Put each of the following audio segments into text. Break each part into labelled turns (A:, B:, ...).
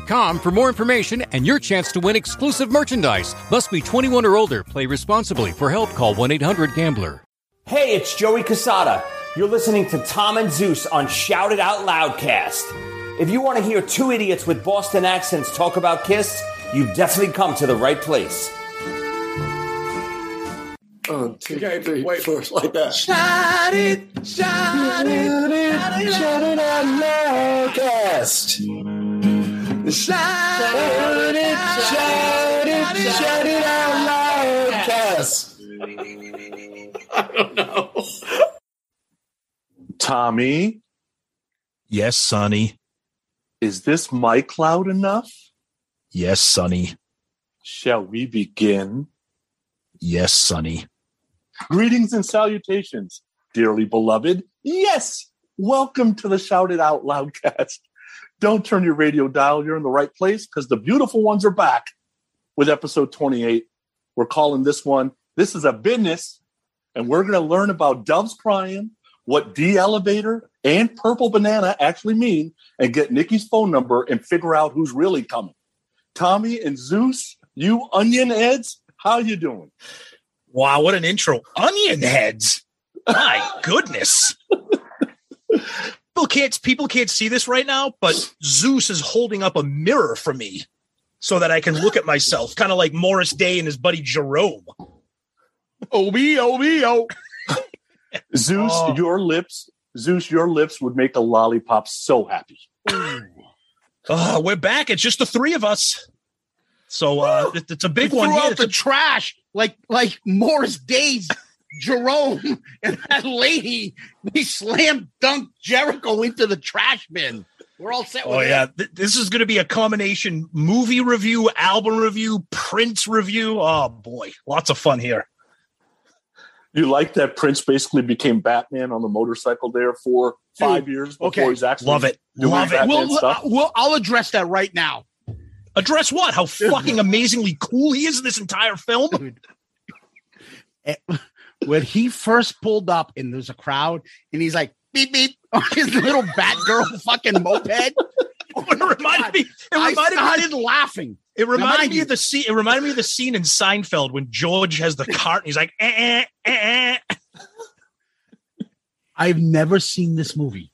A: for more information and your chance to win exclusive merchandise. Must be 21 or older. Play responsibly. For help, call 1-800-GAMBLER.
B: Hey, it's Joey Casada. You're listening to Tom and Zeus on Shout It Out Loudcast. If you want to hear two idiots with Boston accents talk about Kiss, you've definitely come to the right place.
C: One, two, three, wait. four, like that.
D: Shout it, shout it, shout it, shout it out loudcast. Shout it, shout it, shout it out loudcast.
C: I don't know.
E: Tommy,
F: Yes, Sonny.
E: is this mic loud enough?
F: Yes, Sonny.
E: Shall we begin?
F: Yes, Sonny.
E: Greetings and salutations, dearly beloved. Yes, welcome to the Shout It Out Loudcast. Don't turn your radio dial. You're in the right place because the beautiful ones are back with episode 28. We're calling this one, This is a Business, and we're going to learn about doves crying, what D elevator and purple banana actually mean, and get Nikki's phone number and figure out who's really coming. Tommy and Zeus, you onion heads, how you doing?
F: Wow, what an intro. Onion heads. My goodness. people can't people can't see this right now, but Zeus is holding up a mirror for me so that I can look at myself, kind of like Morris Day and his buddy Jerome.
G: Obi, obi, oh.
E: Zeus,
F: Oh.
E: your lips, Zeus, your lips would make a lollipop so happy.
F: Uh, we're back. It's just the three of us. So uh, it- it's a big
G: We
F: one
G: threw
F: here.
G: out the trash like like Morris Days, Jerome, and that lady. They slam dunk Jericho into the trash bin. We're all set
F: Oh
G: it.
F: yeah, Th- this is going to be a combination movie review, album review, Prince review. Oh boy, lots of fun here.
E: You like that Prince basically became Batman on the motorcycle there for five years before
G: okay.
E: he's actually
F: Love it.
E: doing
F: Love it.
E: Batman
G: We'll,
E: stuff.
G: uh, we'll, I'll address that right now.
F: Address what? How fucking amazingly cool he is in this entire film.
G: Dude. When he first pulled up and there's a crowd and he's like beep beep on his little Batgirl fucking moped,
F: Oh, it reminded me. It
G: I
F: reminded me.
G: started laughing.
F: It reminded
G: mind
F: me of the scene. It reminded me of the scene in Seinfeld when George has the cart and he's like, eh, eh, eh, eh.
G: I've never seen this movie.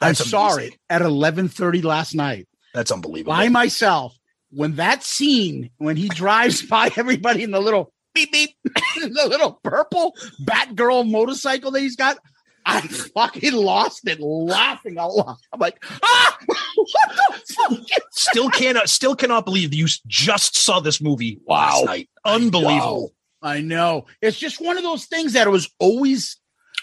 F: That's
G: I saw
F: amazing.
G: it at 11:30 last night
F: That's unbelievable.
G: by myself. When that scene, when he drives by everybody in the little beep beep, the little purple Batgirl motorcycle that he's got, I fucking lost it laughing out loud. I'm like, ah, what the fuck?
F: still cannot. Still cannot believe you just saw this movie
G: Wow.
F: last night. Unbelievable.
G: I know. It's just one of those things that it was always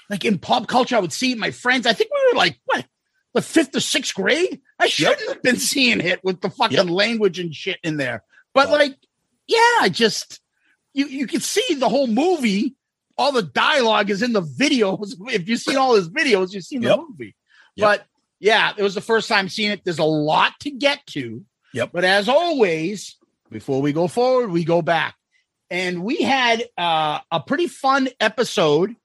G: like in pop culture. I would see my friends. I think we were like, what, the fifth or sixth grade? I shouldn't have been seeing it with the fucking
F: Yep.
G: language and shit in there. But
F: Well-
G: like, yeah, I just you you can see the whole movie. All the dialogue is in the videos. If you've seen all his videos, you've seen
F: Yep.
G: the movie.
F: Yep.
G: But yeah, it was the first time seeing it. There's a lot to get to.
F: Yep.
G: But as always, before we go forward, we go back. and we had uh, a pretty fun episode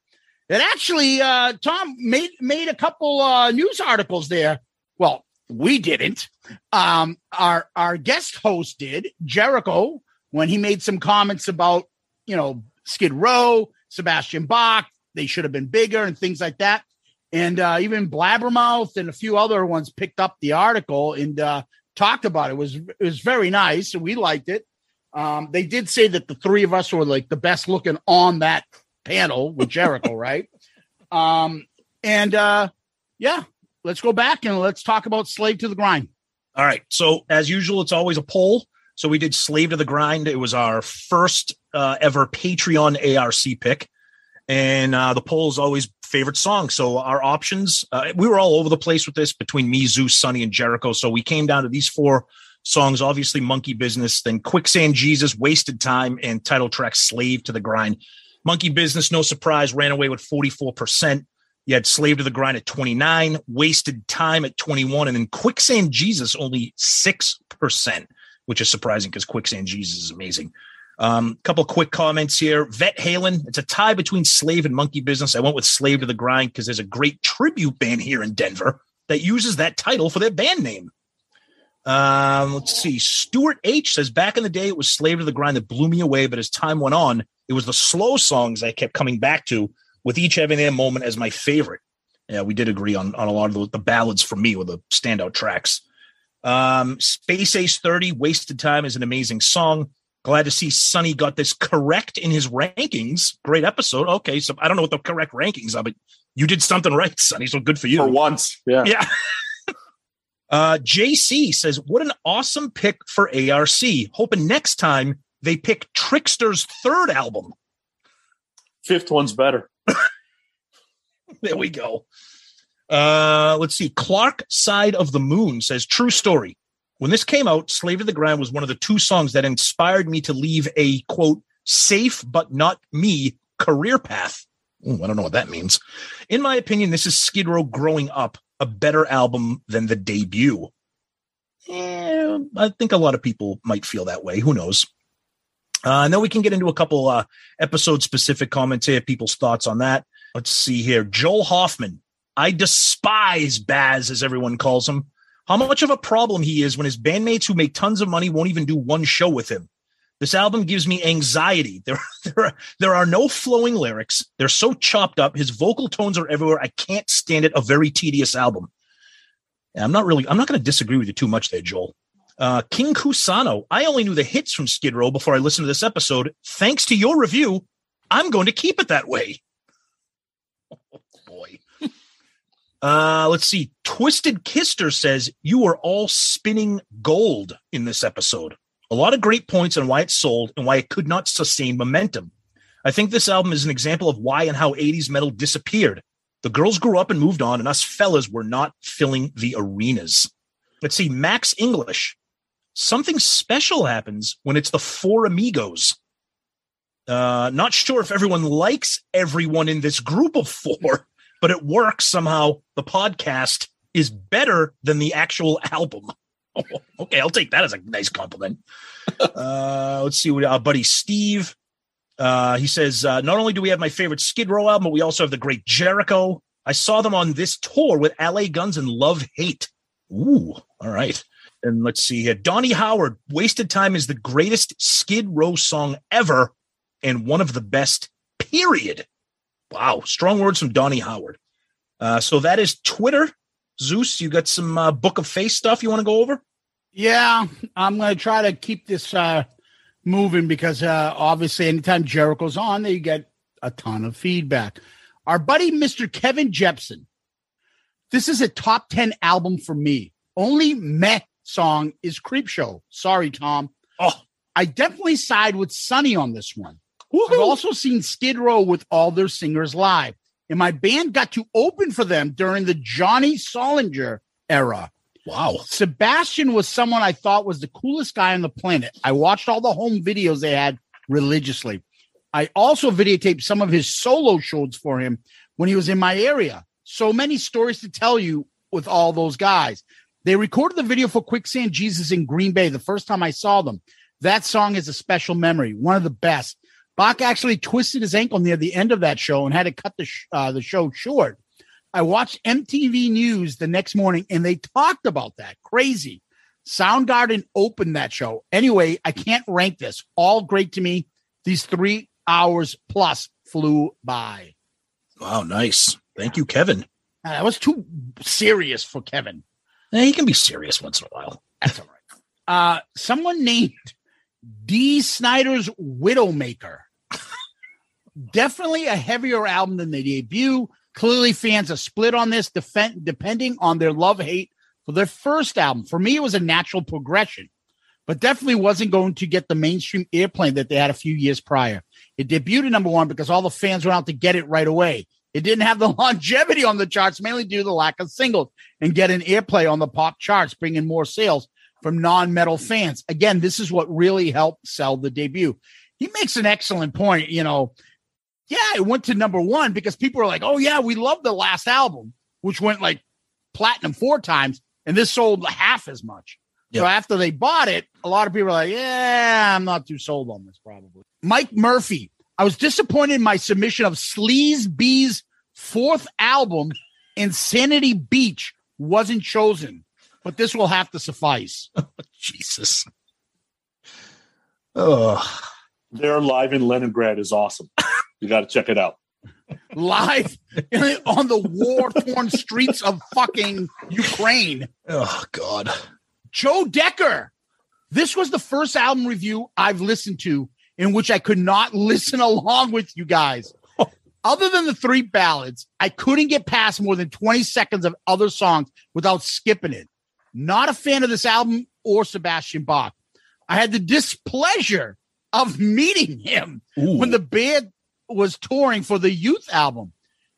G: that actually uh, Tom made made a couple uh, news articles there. Well, we didn't. Um, our our guest host did Jericho when he made some comments about you know Skid Row, Sebastian Bach. They should have been bigger and things like that. And uh, even Blabbermouth and a few other ones picked up the article and uh, talked about it. it. was it was very nice and we liked it. Um, they did say that the three of us were like the best looking on that panel with Jericho, right? Um, and uh, yeah, let's go back and let's talk about Slave to the Grind.
F: All right. So as usual, it's always a poll. So we did Slave to the Grind. It was our first uh, ever Patreon ARC pick. And uh, the poll is always favorite song. So our options, uh, we were all over the place with this between me, Zeus, Sonny, and Jericho. So we came down to these four songs, obviously Monkey Business, then Quicksand Jesus, Wasted Time, and title track Slave to the Grind. Monkey Business, no surprise, ran away with 44%. You had Slave to the Grind at 29, Wasted Time at 21, and then Quicksand Jesus only 6%, which is surprising because Quicksand Jesus is amazing. A um, couple quick comments here. Vet Halen, it's a tie between Slave and Monkey Business. I went with Slave to the Grind because there's a great tribute band here in Denver that uses that title for their band name. Um, let's see. Stuart H says back in the day, it was Slave to the Grind that blew me away, but as time went on, it was the slow songs I kept coming back to, with each having their moment as my favorite. Yeah, we did agree on, on a lot of the, the ballads for me were the standout tracks. Um, Space Ace 30, Wasted Time is an amazing song. Glad to see Sonny got this correct in his rankings. Great episode. Okay, so I don't know what the correct rankings are, but you did something right, Sonny. So good for you.
E: For once. Yeah.
F: Yeah. uh, JC says, What an awesome pick for ARC. Hoping next time they pick Trickster's third album.
E: Fifth one's better.
F: there we go. Uh, let's see. Clark Side of the Moon says, True story. When this came out, Slave to the Grind was one of the two songs that inspired me to leave a quote, safe but not me career path. Ooh, I don't know what that means. In my opinion, this is Skid Row growing up, a better album than the debut. Eh, I think a lot of people might feel that way. Who knows? Uh, and then we can get into a couple uh, episode specific comments here, people's thoughts on that. Let's see here. Joel Hoffman. I despise Baz, as everyone calls him how much of a problem he is when his bandmates who make tons of money won't even do one show with him. This album gives me anxiety. There, there, are, there are no flowing lyrics. They're so chopped up. His vocal tones are everywhere. I can't stand it. A very tedious album. And I'm not really, I'm not going to disagree with you too much there, Joel. Uh, King Kusano. I only knew the hits from Skid Row before I listened to this episode. Thanks to your review, I'm going to keep it that way. Uh, let's see. Twisted Kister says you are all spinning gold in this episode. A lot of great points on why it sold and why it could not sustain momentum. I think this album is an example of why and how 80s metal disappeared. The girls grew up and moved on, and us fellas were not filling the arenas. Let's see. Max English. Something special happens when it's the four amigos. Uh, not sure if everyone likes everyone in this group of four, but it works somehow. The podcast is better than the actual album. okay, I'll take that as a nice compliment. uh, let's see what our buddy Steve. Uh, he says, uh, not only do we have my favorite Skid Row album, but we also have the great Jericho. I saw them on this tour with LA Guns and Love Hate. Ooh, all right. And let's see here. Donnie Howard, Wasted Time is the greatest Skid Row song ever and one of the best, period. Wow, strong words from Donnie Howard. Uh, so that is Twitter. Zeus, you got some uh, Book of Face stuff you want to go over?
G: Yeah, I'm going to try to keep this uh, moving because uh, obviously, anytime Jericho's on, they get a ton of feedback. Our buddy, Mr. Kevin Jepson. This is a top 10 album for me. Only meh song is Creep Show. Sorry, Tom.
F: Oh,
G: I definitely side with Sonny on this one. Woo-hoo. I've also seen Skid Row with all their singers live, and my band got to open for them during the Johnny Solinger era.
F: Wow.
G: Sebastian was someone I thought was the coolest guy on the planet. I watched all the home videos they had religiously. I also videotaped some of his solo shows for him when he was in my area. So many stories to tell you with all those guys. They recorded the video for Quicksand Jesus in Green Bay the first time I saw them. That song is a special memory, one of the best. Bach actually twisted his ankle near the end of that show and had to cut the sh- uh, the show short. I watched MTV News the next morning and they talked about that. Crazy. Soundgarden opened that show. Anyway, I can't rank this. All great to me. These three hours plus flew by.
F: Wow, nice. Thank you, Kevin.
G: Uh, that was too serious for Kevin.
F: He can be serious once in a while.
G: That's all right. Uh, someone named Dee Snider's Widowmaker. Definitely a heavier album than the debut. Clearly, fans are split on this, defend, depending on their love hate for their first album. For me, it was a natural progression, but definitely wasn't going to get the mainstream airplay that they had a few years prior. It debuted at number one because all the fans went out to get it right away. It didn't have the longevity on the charts, mainly due to the lack of singles and get an airplay on the pop charts, bringing more sales from non-metal fans. Again, this is what really helped sell the debut. He makes an excellent point. You know, yeah, it went to number one because people are like, oh, yeah, we love the last album, which went like platinum four times, and this sold half as much. Yep. So after they bought it, a lot of people are like, yeah, I'm not too sold on this, probably. Mike Murphy, I was disappointed in my submission of Sleeze Beez fourth album, Insanity Beach, wasn't chosen, but this will have to suffice.
F: Oh, Jesus. Oh,
E: They're live in Leningrad is awesome. You got to check it out.
G: Live on the war torn streets of fucking Ukraine.
F: Oh, God.
G: Joe Decker. This was the first album review I've listened to in which I could not listen along with you guys. Other than the three ballads, I couldn't get past more than 20 seconds of other songs without skipping it. Not a fan of this album or Sebastian Bach. I had the displeasure of meeting him Ooh. when the band was touring for the youth album.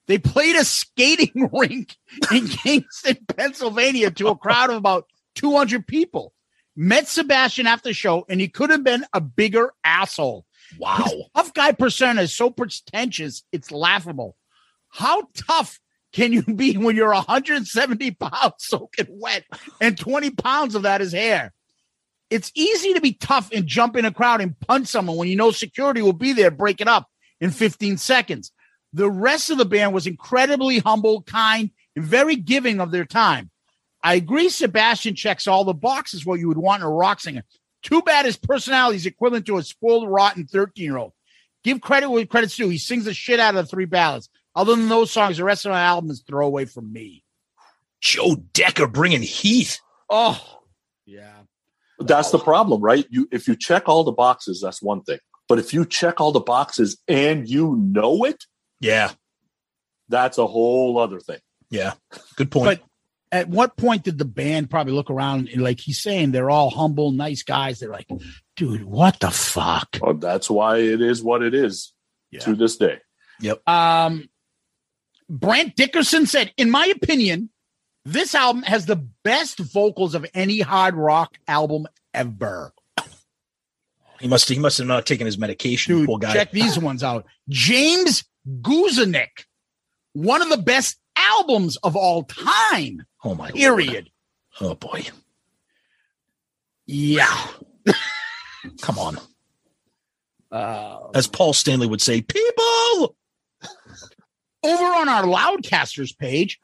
G: They played a skating rink in Kingston, Pennsylvania to a crowd of about 200 people. Met Sebastian after the show, and he could have been a bigger asshole.
F: Wow.
G: His tough guy persona is so pretentious, it's laughable. How tough can you be when you're 170 pounds soaking wet and 20 pounds of that is hair? It's easy to be tough and jump in a crowd and punch someone when you know security will be there, break it up in 15 seconds. The rest of the band was incredibly humble, kind, and very giving of their time. I agree, Sebastian checks all the boxes what you would want in a rock singer. Too bad his personality is equivalent to a spoiled, rotten 13 year old. Give credit where credit's due. He sings the shit out of the three ballads. Other than those songs, the rest of my album is throwaway from me.
F: Joe Decker bringing heat.
G: Oh, yeah.
E: That's the problem, right? You if you check all the boxes, that's one thing. But if you check all the boxes and you know it,
F: yeah,
E: that's a whole other thing.
F: Yeah, good point.
G: But at what point did the band probably look around and like he's saying they're all humble, nice guys? They're like, dude, what the fuck?
E: Well, that's why it is what it is yeah. to this day.
F: Yep.
G: Um, Brant Dickerson said, in my opinion, this album has the best vocals of any hard rock album ever.
F: He must he must have not taken his medication.
G: Dude,
F: poor guy.
G: check these ones out. James Guzanik, one of the best albums of all time.
F: Oh my
G: period.
F: Lord. Oh boy.
G: Yeah.
F: Come on.
G: Uh,
F: As Paul Stanley would say, people.
G: Over on our Loudcasters page,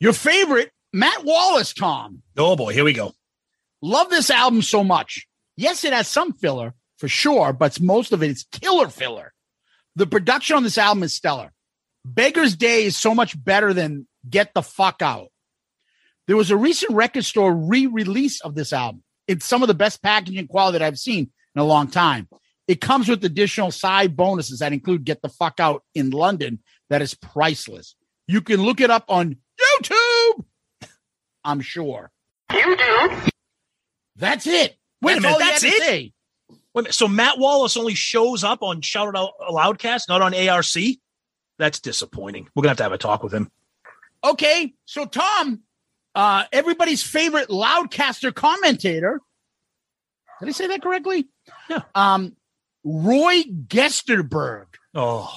G: your favorite Matt Wallace, Tom.
F: Oh boy, here we go.
G: Love this album so much. Yes, it has some filler for sure, but most of it is killer filler. The production on this album is stellar. Beggar's Day is so much better than Get the Fuck Out. There was a recent record store re release of this album. It's some of the best packaging quality that I've seen in a long time. It comes with additional side bonuses that include Get the Fuck Out in London, that is priceless. You can look it up on YouTube, I'm sure.
D: YouTube?
G: That's it.
F: Wait a minute, that's it? Wait a minute, so Matt Wallace only shows up on Shout It Out Loudcast, not on ARC? That's disappointing. We're gonna have to have a talk with him.
G: Okay, so Tom, uh, everybody's favorite loudcaster commentator. Did I say that correctly?
F: Yeah.
G: Um, Roy Gesterberg.
F: Oh,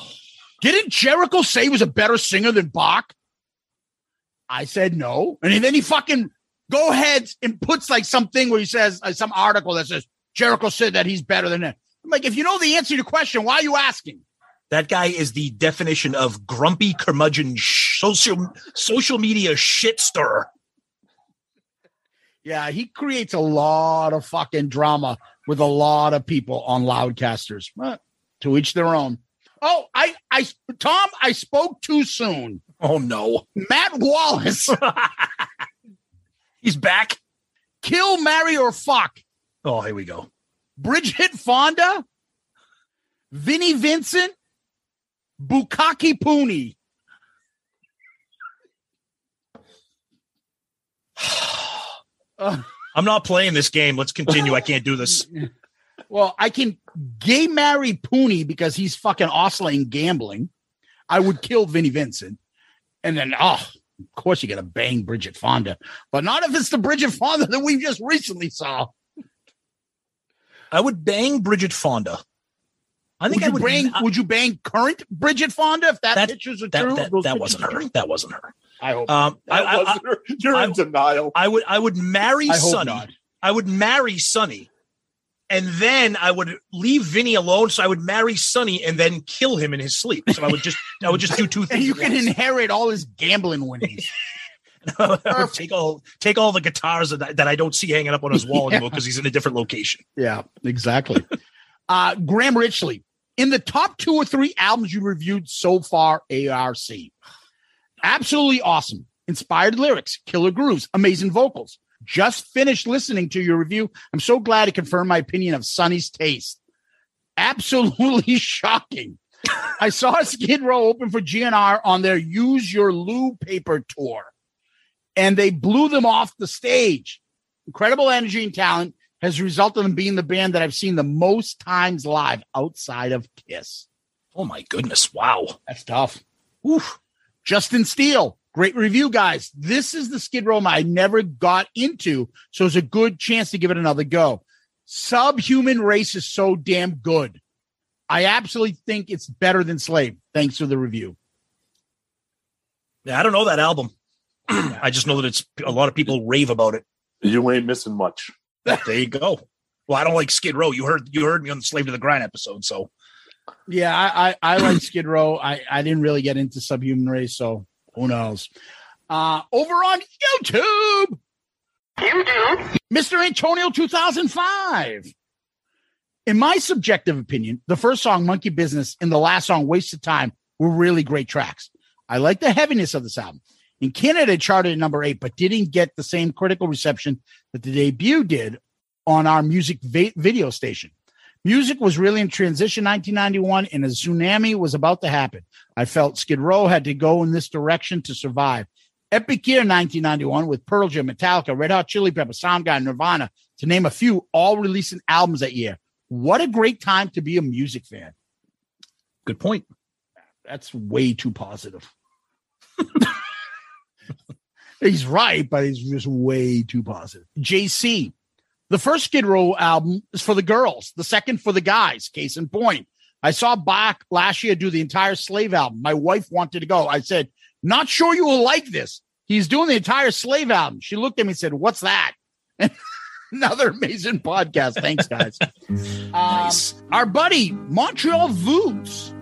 G: didn't Jericho say he was a better singer than Bach? I said no, and then he fucking go ahead and puts like something where he says uh, some article that says Jericho said that he's better than him. I'm like, if you know the answer to the question, why are you asking?
F: That guy is the definition of grumpy curmudgeon social social media shit stirrer.
G: Yeah, he creates a lot of fucking drama with a lot of people on Loudcasters. But to each their own. Oh, I, I, Tom, I spoke too soon.
F: Oh no,
G: Matt Wallace,
F: he's back.
G: kill, marry, or fuck.
F: Oh, here we go.
G: Bridget Fonda, Vinnie Vincent, Bukaki Pooney.
F: I'm not playing this game. Let's continue. I can't do this.
G: well, I can gay marry Pooney because he's fucking oscillating gambling. I would kill Vinnie Vincent. And then, oh, of course, you got to bang Bridget Fonda, but not if it's the Bridget Fonda that we just recently saw.
F: I would bang Bridget Fonda. I think
G: would
F: I would
G: bang?
F: I-
G: would you bang current Bridget Fonda if that,
F: That-
G: pictures are
F: that,
G: true?
F: that, that wasn't her.
G: true?
F: That wasn't her.
G: I hope.
F: Um, I,
E: That
F: I, I,
E: wasn't her. You're
F: I-
E: in denial.
F: I would I would marry Sonny.
G: not.
F: I would marry Sonny, and then I would leave Vinny alone. So I would marry Sonny and then kill him in his sleep. So I would just I would just do two
G: and
F: things.
G: you
F: at
G: can
F: once.
G: inherit all his gambling winnings.
F: Take all take all the guitars that, that I don't see hanging up on his wall anymore because he's in a different location.
G: Yeah, exactly. uh, Graham Richley, in the top two or three albums you reviewed so far, ARC. Absolutely awesome. Inspired lyrics, killer grooves, amazing vocals. Just finished listening to your review. I'm so glad to confirm my opinion of Sonny's taste. Absolutely shocking. I saw Skid Row open for GNR on their Use Your Lou paper tour, and they blew them off the stage. Incredible energy and talent has resulted in being the band that I've seen the most times live outside of Kiss.
F: Oh my goodness! Wow.
G: That's tough. Oof. Justin Steele, great review, guys. This is the Skid Row I never got into, so it's a good chance to give it another go. Subhuman Race is so damn good. I absolutely think it's better than Slave. Thanks for the review.
F: Yeah, I don't know that album. I just know that it's a lot of people rave about it.
E: You ain't missing much.
F: There you go. Well, I don't like Skid Row. You heard you heard me on the Slave to the Grind episode, so
G: Yeah, I I, I like Skid Row. I, I didn't really get into Subhuman Race, so who knows? Uh, over on YouTube, YouTube, Mr. Antonio 2005. In my subjective opinion, the first song, Monkey Business, and the last song, Wasted Time, were really great tracks. I like the heaviness of this album. In Canada, it charted at number eight, but didn't get the same critical reception that the debut did on our music va- video station. Music was really in transition 1991 and a tsunami was about to happen. I felt Skid Row had to go in this direction to survive. Epic year 1991 with Pearl Jam, Metallica, Red Hot Chili Peppers, Soundgarden, Nirvana, to name a few, all releasing albums that year. What a great time to be a music fan.
F: good point.
G: That's way too positive. he's right, but he's just way too positive. JC, the first Skid Row album is for the girls, the second for the guys. Case in point, I saw Bach last year do the entire Slave album. My wife wanted to go. I said, Not sure you will like this. He's doing the entire Slave album. She looked at me and said, What's that? Another amazing podcast. Thanks, guys.
F: Nice.
G: Um, our buddy, Montreal Voots.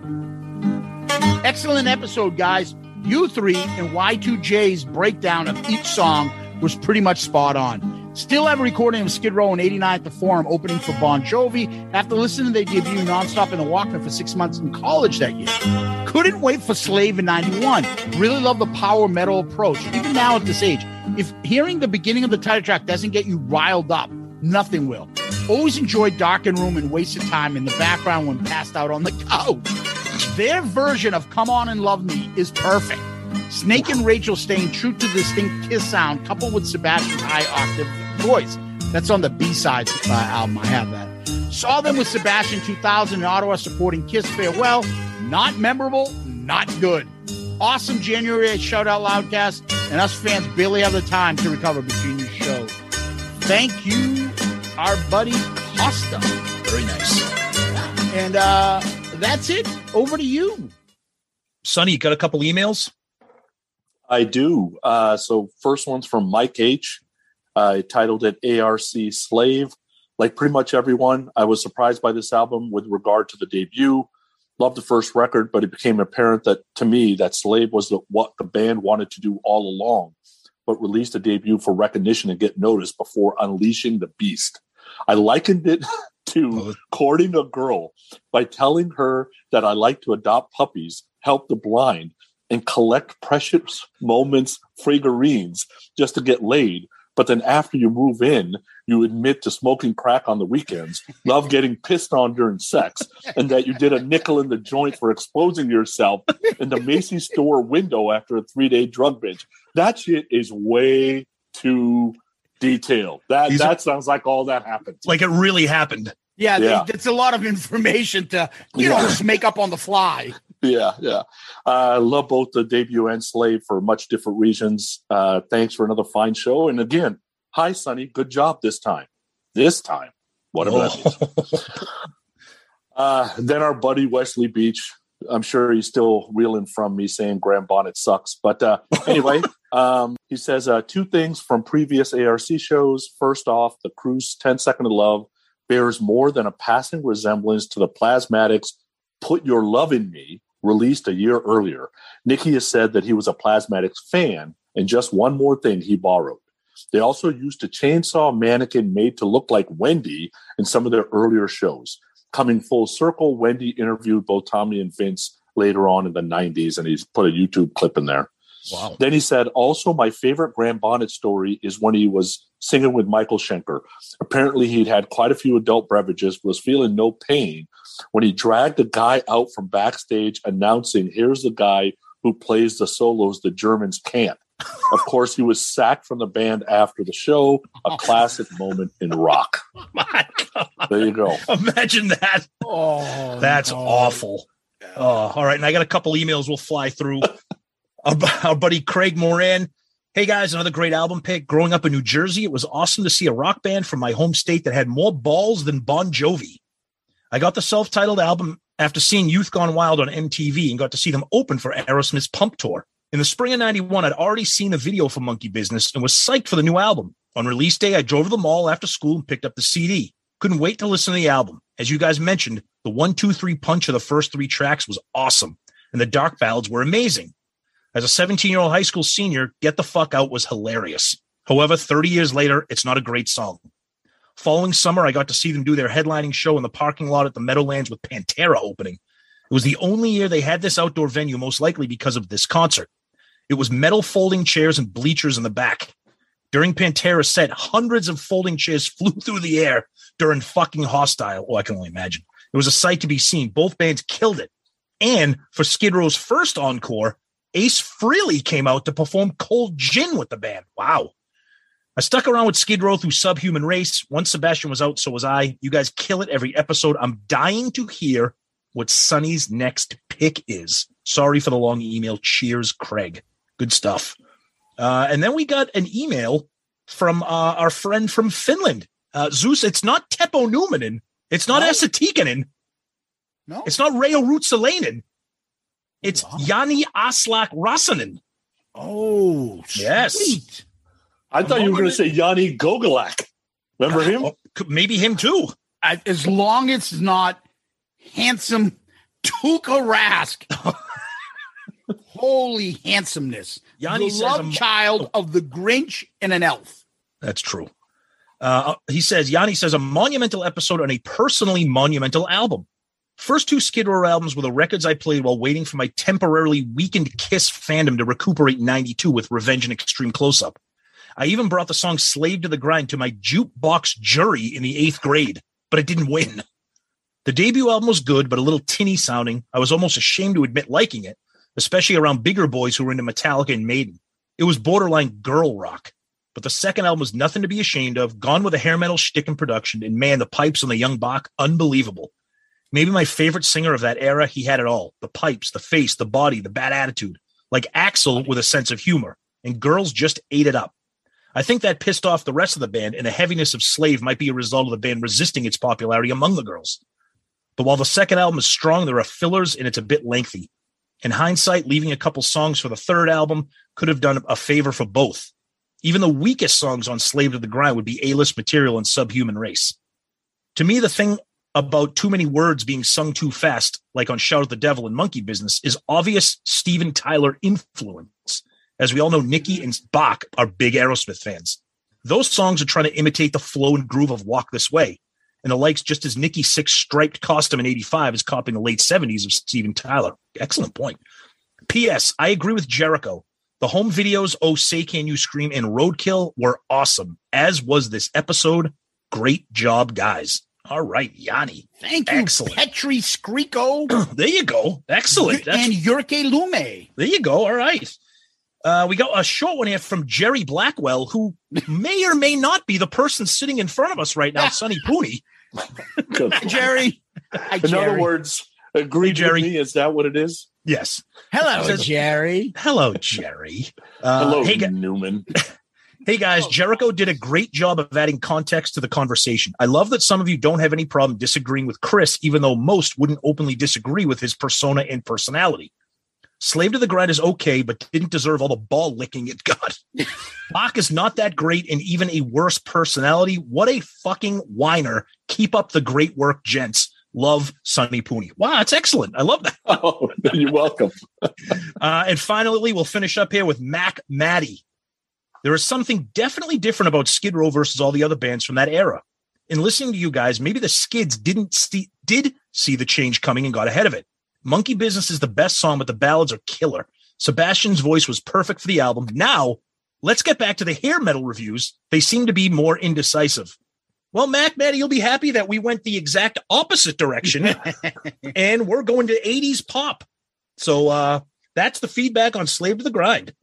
G: Excellent episode, guys. You three and Y2J's breakdown of each song was pretty much spot on. Still have a recording of Skid Row in 89 at the Forum opening for Bon Jovi after listening to their debut nonstop in the Walkman for six months in college that year. Couldn't wait for Slave in 91. Really love the power metal approach, even now at this age. If hearing the beginning of the title track doesn't get you riled up, nothing will. Always enjoyed Darkened Room and Wasted Time in the background when passed out on the couch. Their version of Come On and Love Me is perfect. Snake and Rachel staying true to the distinct Kiss sound, coupled with Sebastian's high octave voice. That's on the B side uh, album. I have that. Saw them with Sebastian 2000 in Ottawa supporting Kiss Farewell. Not memorable, not good. Awesome January Shout Out Loudcast, and us fans barely have the time to recover between your shows. Thank you, our buddy Costa.
F: Very nice.
G: And uh, that's it. Over to you.
F: Sonny, you got a couple emails?
E: I do. Uh, so first one's from Mike H. Uh, titled it ARC Slave. Like pretty much everyone, I was surprised by this album with regard to the debut. Loved the first record, but it became apparent that to me that Slave was the, what the band wanted to do all along, but released a debut for recognition and get noticed before unleashing the beast. I likened it to courting a girl by telling her that I like to adopt puppies, help the blind, and collect precious moments figurines just to get laid. But then after you move in, you admit to smoking crack on the weekends, love getting pissed on during sex, and that you did a nickel in the joint for exposing yourself in the Macy's store window after a three day drug binge. That shit is way too detailed. That
F: These
E: that sounds like all that happened.
F: Like it really happened.
G: Yeah, they-
E: Yeah.
G: it's a lot of information to you know
E: Yeah.
G: just make up on the fly.
E: Yeah, yeah. Uh, I love both the debut and Slave for much different reasons. Uh, thanks for another fine show. And again, hi, Sonny. Good job this time. This time, whatever that means. Uh, then our buddy Wesley Beach. I'm sure he's still reeling from me saying Graham Bonnet sucks. But uh, anyway, um, he says uh, two things from previous ARC shows. First off, the Crüe's 10 Second of Love bears more than a passing resemblance to the Plasmatics Put Your Love in Me, released a year earlier. Nikki has said that he was a Plasmatics fan, and just one more thing he borrowed. They also used a chainsaw mannequin made to look like Wendy in some of their earlier shows. Coming full circle, Wendy interviewed both Tommy and Vince later on in the 90s, and he's put a YouTube clip in there.
F: Wow.
E: Then he said, also, my favorite Graham Bonnet story is when he was singing with Michael Schenker. Apparently, he'd had quite a few adult beverages, was feeling no pain when he dragged a guy out from backstage announcing, Here's the guy who plays the solos the Germans can't. Of course, he was sacked from the band after the show, a oh. classic moment in rock.
F: Oh my God.
E: There you go.
F: Imagine that.
G: Oh,
F: That's
G: no.
F: awful. Oh, all right. And I got a couple emails we'll fly through. our, our buddy Craig Moran. Hey guys, another great album pick. Growing up in New Jersey, it was awesome to see a rock band from my home state that had more balls than Bon Jovi. I got the self titled album after seeing Youth Gone Wild on MTV and got to see them open for Aerosmith's Pump Tour. In the spring of 91, I'd already seen the video for Monkey Business and was psyched for the new album. On release day, I drove to the mall after school and picked up the CD. Couldn't wait to listen to the album. As you guys mentioned, the one, two, three punch of the first three tracks was awesome, and the dark ballads were amazing. As a 17 year old high school senior, Get the Fuck Out was hilarious. However, 30 years later, it's not a great song. Following summer, I got to see them do their headlining show in the parking lot at the Meadowlands with Pantera opening. It was the only year they had this outdoor venue, most likely because of this concert. It was metal folding chairs and bleachers in the back. During Pantera's set, hundreds of folding chairs flew through the air during fucking hostile. Oh, I can only imagine. It was a sight to be seen. Both bands killed it. And for Skid Row's first encore, Ace Frehley came out to perform Cold Gin with the band. Wow. I stuck around with Skid Row through Subhuman Race. Once Sebastian was out, so was I. You guys kill it every episode. I'm dying to hear what Sonny's next pick is. Sorry for the long email. Cheers, Craig. Good stuff. Uh, and then we got an email from uh, our friend from Finland. Uh, Zeus, it's not Teppo Numminen. It's not
G: No.
F: Esa Tikkanen.
G: No,
F: It's not Reijo Ruotsalainen. It's
G: Wow.
F: Yanni Aslak Rasanen.
G: oh,
F: Yes.
G: sweet.
E: I thought you were going to say Yanni Gogolak. Remember him?
F: Oh, maybe him too.
G: As long as it's not handsome Tuukka Rask. Holy handsomeness.
F: Yanni
G: the
F: says
G: love
F: I'm-
G: child of the Grinch and an elf.
F: That's true. Uh, he says Yanni says a monumental episode on a personally monumental album. First two Skid Row albums were the records I played while waiting for my temporarily weakened Kiss fandom to recuperate in 92 with Revenge and Extreme Close Up. I even brought the song Slave to the Grind to my jukebox jury in the eighth grade, but it didn't win. The debut album was good, but a little tinny sounding. I was almost ashamed to admit liking it, especially around bigger boys who were into Metallica and Maiden. It was borderline girl rock. But the second album was nothing to be ashamed of, gone with a hair metal shtick in production, and man, the pipes on the young Bach, unbelievable. Maybe my favorite singer of that era, he had it all. The pipes, the face, the body, the bad attitude. Like Axl with a sense of humor. And girls just ate it up. I think that pissed off the rest of the band, and the heaviness of Slave might be a result of the band resisting its popularity among the girls. But while the second album is strong, there are fillers and it's a bit lengthy. In hindsight, leaving a couple songs for the third album could have done a favor for both. Even the weakest songs on Slave to the Grind would be A list material in Subhuman Race. To me, the thing about too many words being sung too fast, like on Shout at the Devil and Monkey Business, is obvious Steven Tyler influence. As we all know, Nikki and Bach are big Aerosmith fans. Those songs are trying to imitate the flow and groove of Walk This Way. And the likes, just as Nikki's six striped costume in 85 is copying the late 70s of Steven Tyler. Excellent point. P.S. I agree with Jericho. The home videos, Oh Say Can You Scream, and Roadkill were awesome, as was this episode. Great job, guys. All right, Yanni.
G: Thank you,
F: Excellent.
G: Petri Skriko
F: there you go. Excellent. That's,
G: and Jyrki Lumme.
F: there you go. All right. Uh, we got a short one here from Jerry Blackwell, who may or may not be the person sitting in front of us right now, Sonny Pooney.
E: Good.
G: Jerry. Hi,
E: In other words, agree,
F: Jerry.
E: Jerry. Me, is that what it is?
F: Yes.
G: Hello,
F: Says-
G: Jerry.
F: Hello, Jerry. Uh,
E: Hello,
F: hey,
E: Newman.
F: Hey guys, Jericho did a great job of adding context to the conversation. I love that some of you don't have any problem disagreeing with Chris, even though most wouldn't openly disagree with his persona and personality. Slave to the Grind is okay, but didn't deserve all the ball licking it got. Bach is not that great and even a worse personality. What a fucking whiner. Keep up the great work, gents. Love Sonny Pooney. Wow, that's excellent. I love that.
E: Oh, you're welcome.
F: Uh, and finally, we'll finish up here with Mac Maddie. There is something definitely different about Skid Row versus all the other bands from that era. In listening to you guys, maybe the Skids didn't see did see the change coming and got ahead of it. Monkey Business is the best song, but the ballads are killer. Sebastian's voice was perfect for the album. Now, let's get back to the hair metal reviews. They seem to be more indecisive. Well, Mac, Maddie, you'll be happy that we went the exact opposite direction and we're going to 80s pop. So uh that's the feedback on Slave to the Grind.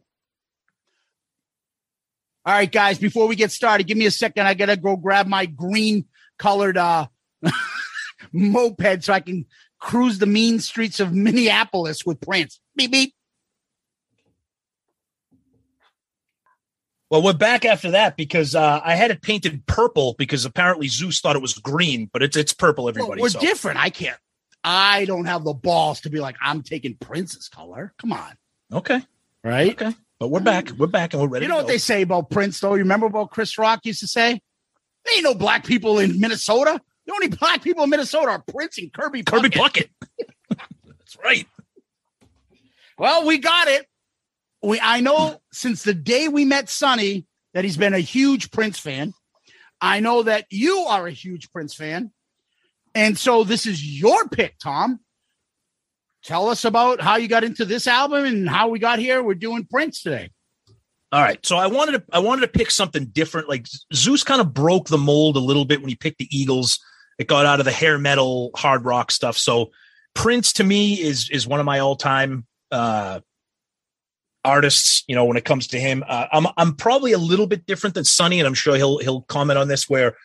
G: All right, guys, before we get started, give me a second. I gotta go grab my green colored uh moped so I can cruise the mean streets of Minneapolis with Prince. Beep beep.
F: Well, we're back after that because uh, I had it painted purple because apparently Zeus thought it was green, but it's it's purple.
G: Well,
F: Everybody,
G: we're
F: so.
G: different. I can't. I don't have the balls to be like I'm taking Prince's color. Come on,
F: okay,
G: right?
F: okay, but we're back. We're back and we're ready.
G: You know what they say about Prince, though? You remember what Chris Rock used to say? There ain't no black people in Minnesota. The only black people in Minnesota are Prince and Kirby.
F: Kirby
G: Puckett.
F: That's right.
G: Well, we got it. We I know since the day we met Sonny that he's been a huge Prince fan. I know that you are a huge Prince fan. And so this is your pick, Tom. Tell us about how you got into this album and how we got here. We're doing Prince today.
F: All right. So I wanted to I wanted to pick something different. Like Zeus kind of broke the mold a little bit when he picked the Eagles. It got out of the hair metal hard rock stuff. So Prince to me is is one of my all time uh, artists. You know, when it comes to him, uh, I'm I'm probably a little bit different than Sonny, and I'm sure he'll he'll comment on this. Where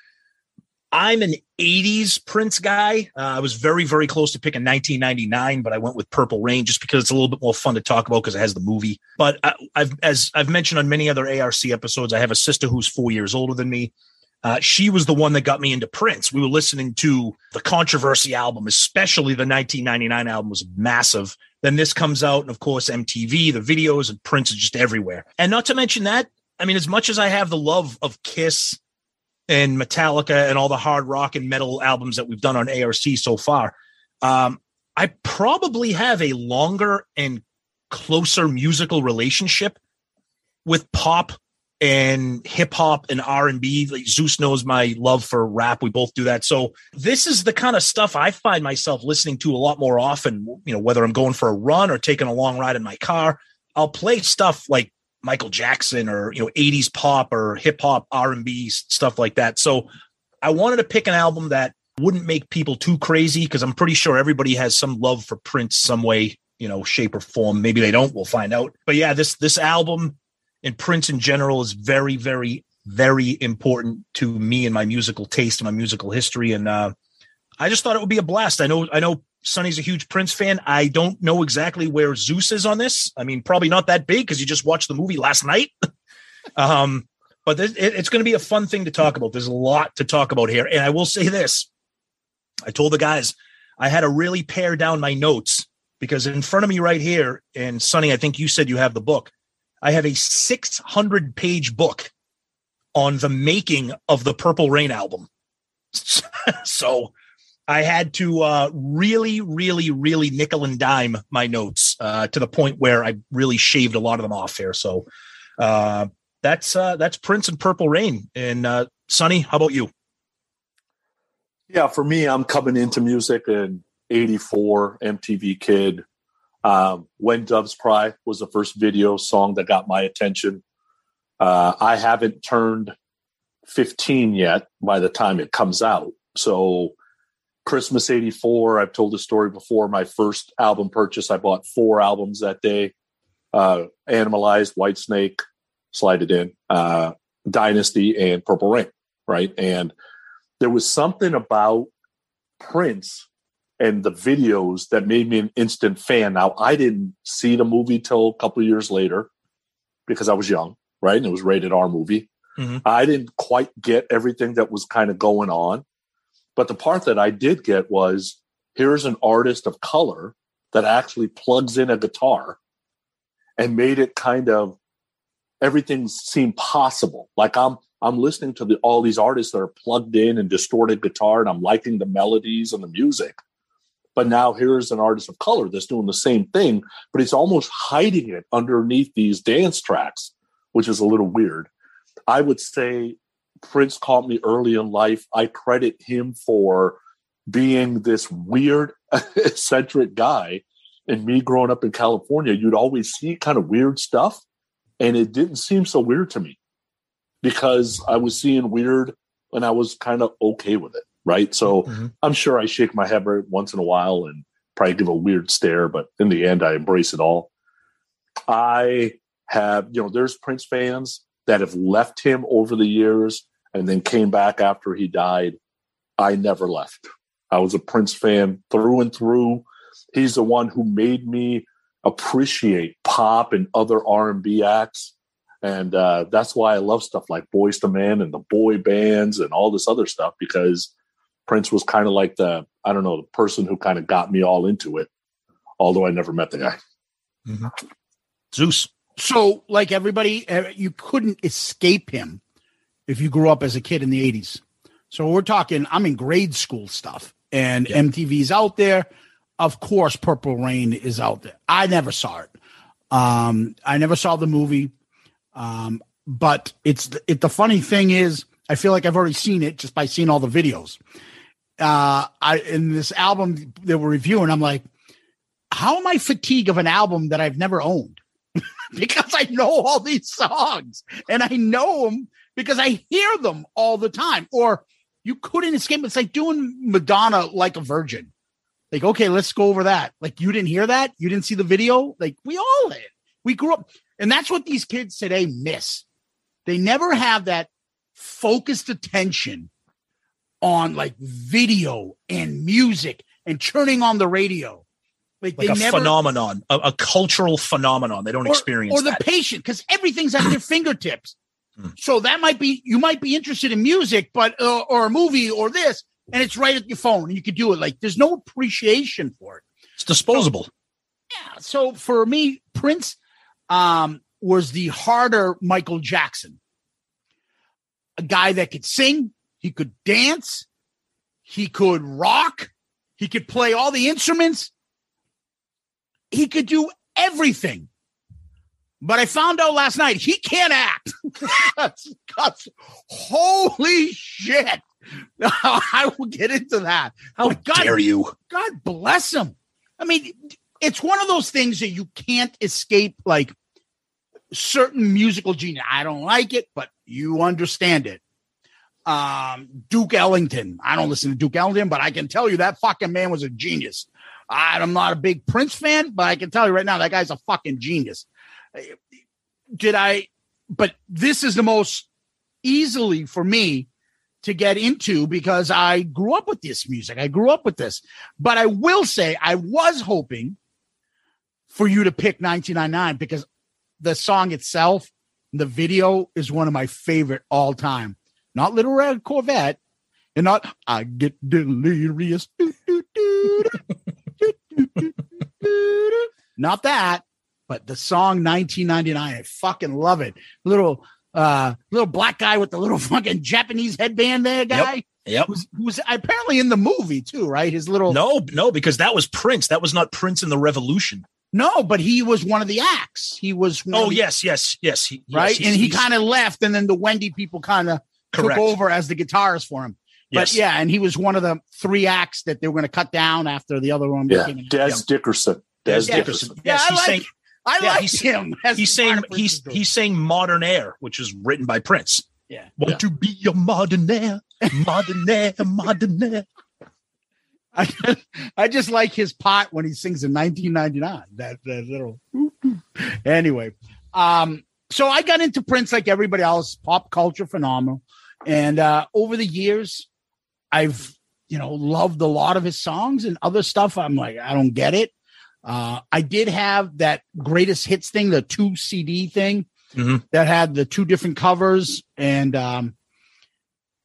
F: I'm an 80s Prince guy. Uh, I was very, very close to picking 1999, but I went with Purple Rain just because it's a little bit more fun to talk about because it has the movie. But I, I've, as I've mentioned on many other ARC episodes, I have a sister who's four years older than me. Uh, she was the one that got me into Prince. We were listening to the Controversy album, especially the 1999 album was massive. Then this comes out, and of course, MTV, the videos, and Prince is just everywhere. And not to mention that, I mean, as much as I have the love of Kiss and Metallica and all the hard rock and metal albums that we've done on ARC so far, um, I probably have a longer and closer musical relationship with pop and hip hop and R and B. Like Zeus knows my love for rap. We both do that. So this is the kind of stuff I find myself listening to a lot more often. You know, whether I'm going for a run or taking a long ride in my car, I'll play stuff like Michael Jackson or you know 80s pop or hip hop R and B stuff like that. So I wanted to pick an album that wouldn't make people too crazy because I'm pretty sure everybody has some love for Prince some way, you know, shape or form. Maybe they don't. We'll find out. But yeah, this this album and Prince in general is very, very, very important to me and my musical taste and my musical history. And uh, I just thought it would be a blast. I know, I know Sonny's a huge Prince fan. I don't know exactly where Zeus is on this. I mean, probably not that big because you just watched the movie last night. um, but this, it, it's going to be a fun thing to talk about. There's a lot to talk about here. And I will say this I told the guys I had to really pare down my notes because in front of me right here, and Sonny, I think you said you have the book. I have a 600 page book on the making of the Purple Rain album. so I had to uh, really, really, really nickel and dime my notes uh, to the point where I really shaved a lot of them off here. So uh, that's uh, that's Prince and Purple Rain. And uh, Sonny, how about you?
E: Yeah, for me, I'm coming into music in '84, MTV Kid. Um, when Doves Cry was the first video song that got my attention. Uh, I haven't turned 15 yet by the time it comes out. So, Christmas 84, I've told the story before. My first album purchase, I bought four albums that day uh, Animalized, Whitesnake, Slide It In, uh, Dynasty, and Purple Rain, right? And there was something about Prince and the videos that made me an instant fan. Now, I didn't see the movie till a couple years later because I was young, right? And it was rated R movie. Mm-hmm. I didn't quite get everything that was kind of going on. But the part that I did get was here's an artist of color that actually plugs in a guitar and made it kind of everything seem possible. Like I'm I'm listening to the, all these artists that are plugged in and distorted guitar, and I'm liking the melodies and the music. But now here's an artist of color that's doing the same thing, but he's almost hiding it underneath these dance tracks, which is a little weird. I would say Prince caught me early in life. I credit him for being this weird, eccentric guy. And me growing up in California, you'd always see kind of weird stuff. And it didn't seem so weird to me because I was seeing weird and I was kind of okay with it. Right. So mm-hmm. I'm sure I shake my head once in a while and probably give a weird stare, but in the end, I embrace it all. I have, you know, there's Prince fans that have left him over the years and then came back after he died. I never left. I was a Prince fan through and through. He's the one who made me appreciate pop and other R&B acts. And uh, that's why I love stuff like Boyz II Men and the boy bands and all this other stuff because Prince was kind of like the, I don't know, the person who kind of got me all into it, although I never met the guy.
F: Mm-hmm. Zeus.
G: So, like everybody, uh, you couldn't escape him if you grew up as a kid in the 80s. So, we're talking, I'm in grade school stuff, and yeah. MTV's out there. Of course, Purple Rain is out there. I never saw it. Um, I never saw the movie. Um, but it's it, the funny thing is, I feel like I've already seen it just by seeing all the videos. Uh, I in this album that we're reviewing, I'm like, how am I fatigued of an album that I've never owned? because I know all these songs and I know them because I hear them all the time. Or you couldn't escape. It's like doing Madonna like a virgin. Like, okay, let's go over that. Like, you didn't hear that? You didn't see the video? Like, we all did. We grew up. And that's what these kids today miss. They never have that focused attention on like video and music and turning on the radio
F: like, like a never, phenomenon, a, a, cultural phenomenon. They don't
G: or,
F: experience
G: or the patient because everything's at their fingertips. Hmm. So that might be you might be interested in music, but uh, or a movie or this, and it's right at your phone, and you could do it. Like there's no appreciation for it.
F: It's disposable.
G: So, yeah. So for me, Prince um, was the harder Michael Jackson, a guy that could sing, he could dance, he could rock, he could play all the instruments he could do everything. But I found out last night he can't act. that's, that's, holy shit. I will get into that.
F: How God, dare you?
G: God bless him. I mean, it's one of those things that you can't escape like certain musical genius. I don't like it, but you understand it. Um, Duke Ellington. I don't listen to Duke Ellington, but I can tell you that fucking man was a genius. I'm not a big Prince fan, but I can tell you right now that guy's a fucking genius. Did I? But this is the most easily for me to get into because I grew up with this music. I grew up with this. But I will say I was hoping for you to pick 1999 because the song itself, the video is one of my favorite all time. Not Little Red Corvette and not I get delirious. Not that, but the song 1999. I fucking love it. Little uh little black guy with the little fucking Japanese headband there, guy. Yep.
F: Yep.
G: Who's, who was apparently in the movie too, right? His little
F: No, no, because that was Prince. That was not Prince in the Revolution.
G: no, but he was one of the acts. He was one
F: Oh
G: of the-
F: yes, yes, yes. He, yes,
G: right,
F: he's-
G: and he kind of left, and then the Wendy people kind of took over as the guitarist for him.
F: Yes.
G: But yeah, and he was one of the three acts that they were going to cut down after the other one.
E: Yeah,
G: became an-
E: Dez Dickerson. Des
F: Dez
E: Dickerson.
F: Dickerson.
G: Yeah,
F: Yes,
G: I
F: he's
G: like.
F: saying
G: I
F: yeah,
G: like
F: he's-
G: him. as
F: he's saying he's
G: group.
F: he's saying Modernaire, which is written by Prince.
G: Yeah.
F: Want to be a Modernaire, modern air, Modernaire.
G: I just, I just like his part when he sings in 1999. That, that little. Anyway, um, so I got into Prince like everybody else, pop culture phenomenal, and uh, over the years, I've you know loved a lot of his songs and other stuff. I'm like, I don't get it. Uh, I did have that greatest hits thing, the two CD thing
F: Mhm.
G: that had the two different covers, and um,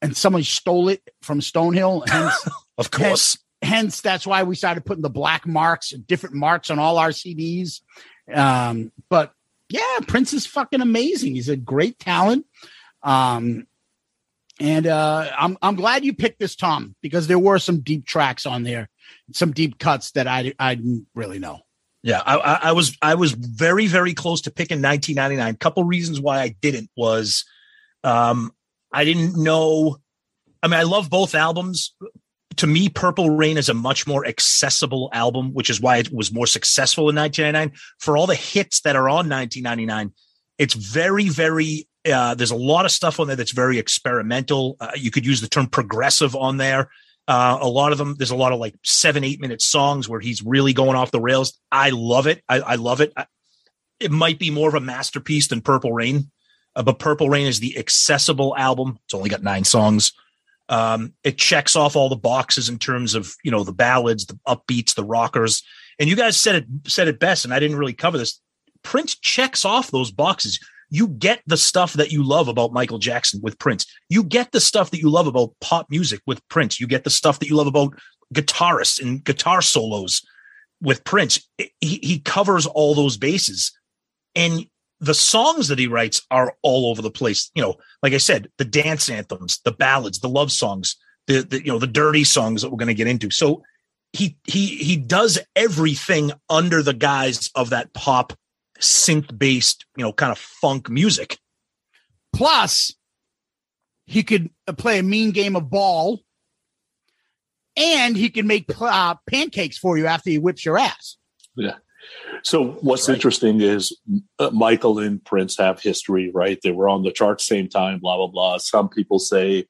G: and someone stole it from Stonehill. Hence,
F: Of course.
G: hence that's why we started putting the black marks different marks on all our cds um but yeah prince is fucking amazing he's a great talent um and uh i'm i'm glad you picked this tom because there were some deep tracks on there some deep cuts that i i didn't really know
F: Yeah, I, I, was I was very very close to picking 1999. Couple reasons why I didn't was, um, I didn't know. I mean, I love both albums. To me, Purple Rain is a much more accessible album, which is why it was more successful in 1999. For all the hits that are on 1999, it's very very. Uh, there's a lot of stuff on there that's very experimental. Uh, you could use the term progressive on there. Uh, a lot of them, there's a lot of like seven, eight minute songs where he's really going off the rails. I love it. I, I love it. I, it might be more of a masterpiece than Purple Rain, uh, but Purple Rain is the accessible album. It's only got nine songs. Um, it checks off all the boxes in terms of you know the ballads, the upbeats, the rockers. And you guys said it said it best, and I didn't really cover this. Prince checks off those boxes. You get the stuff that you love about Michael Jackson with Prince. You get the stuff that you love about pop music with Prince. You get the stuff that you love about guitarists and guitar solos with Prince. He, he covers all those bases. And the songs that he writes are all over the place. You know, like I said, the dance anthems, the ballads, the love songs, the, the you know, the dirty songs that we're going to get into. So he he he does everything under the guise of that pop synth based, you know, kind of funk music.
G: plus he could uh, play a mean game of ball and he can make uh, pancakes for you after he whips your ass
E: Yeah. So what's
F: Right.
E: interesting is uh, Michael and Prince have history, right? They were on the chart same time, blah blah blah. Some people say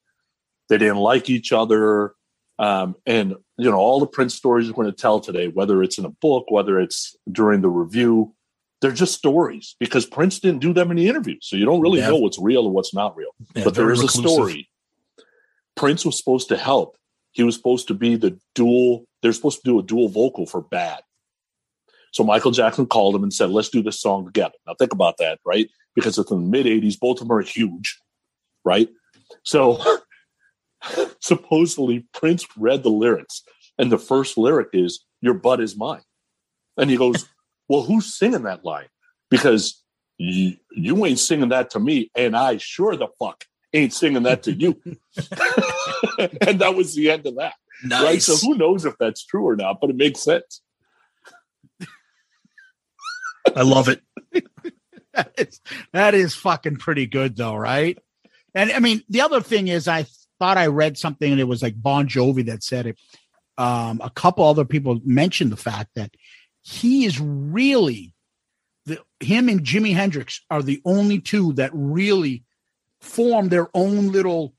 E: they didn't like each other, um, and you know all the Prince stories we're going to tell today, whether it's in a book, whether it's during the review, they're just stories because Prince didn't do that many interviews, so you don't really
F: Yeah.
E: know what's real and what's not real.
F: Yeah,
E: but there
F: is
E: is a story. Prince was supposed to help. He was supposed to be the dual. They're supposed to do a dual vocal for Bad. So Michael Jackson called him and said, "Let's do this song together." Now think about that, right? Because it's in the mid '80s, both of them are huge, right? So supposedly Prince read the lyrics, and the first lyric is "Your butt is mine," and he goes, "Well, who's singing that line? Because you, you ain't singing that to me, and I sure the fuck ain't singing that to you." and that was the end of that,
F: Nice.
E: right? So who knows if that's true or not? But it makes sense.
F: I love it.
G: that is, that is fucking pretty good though right and i mean the other thing is i thought i read something and it was like bon jovi that said it um, a couple other people mentioned the fact that he is really the him and jimi hendrix are the only two that really form their own little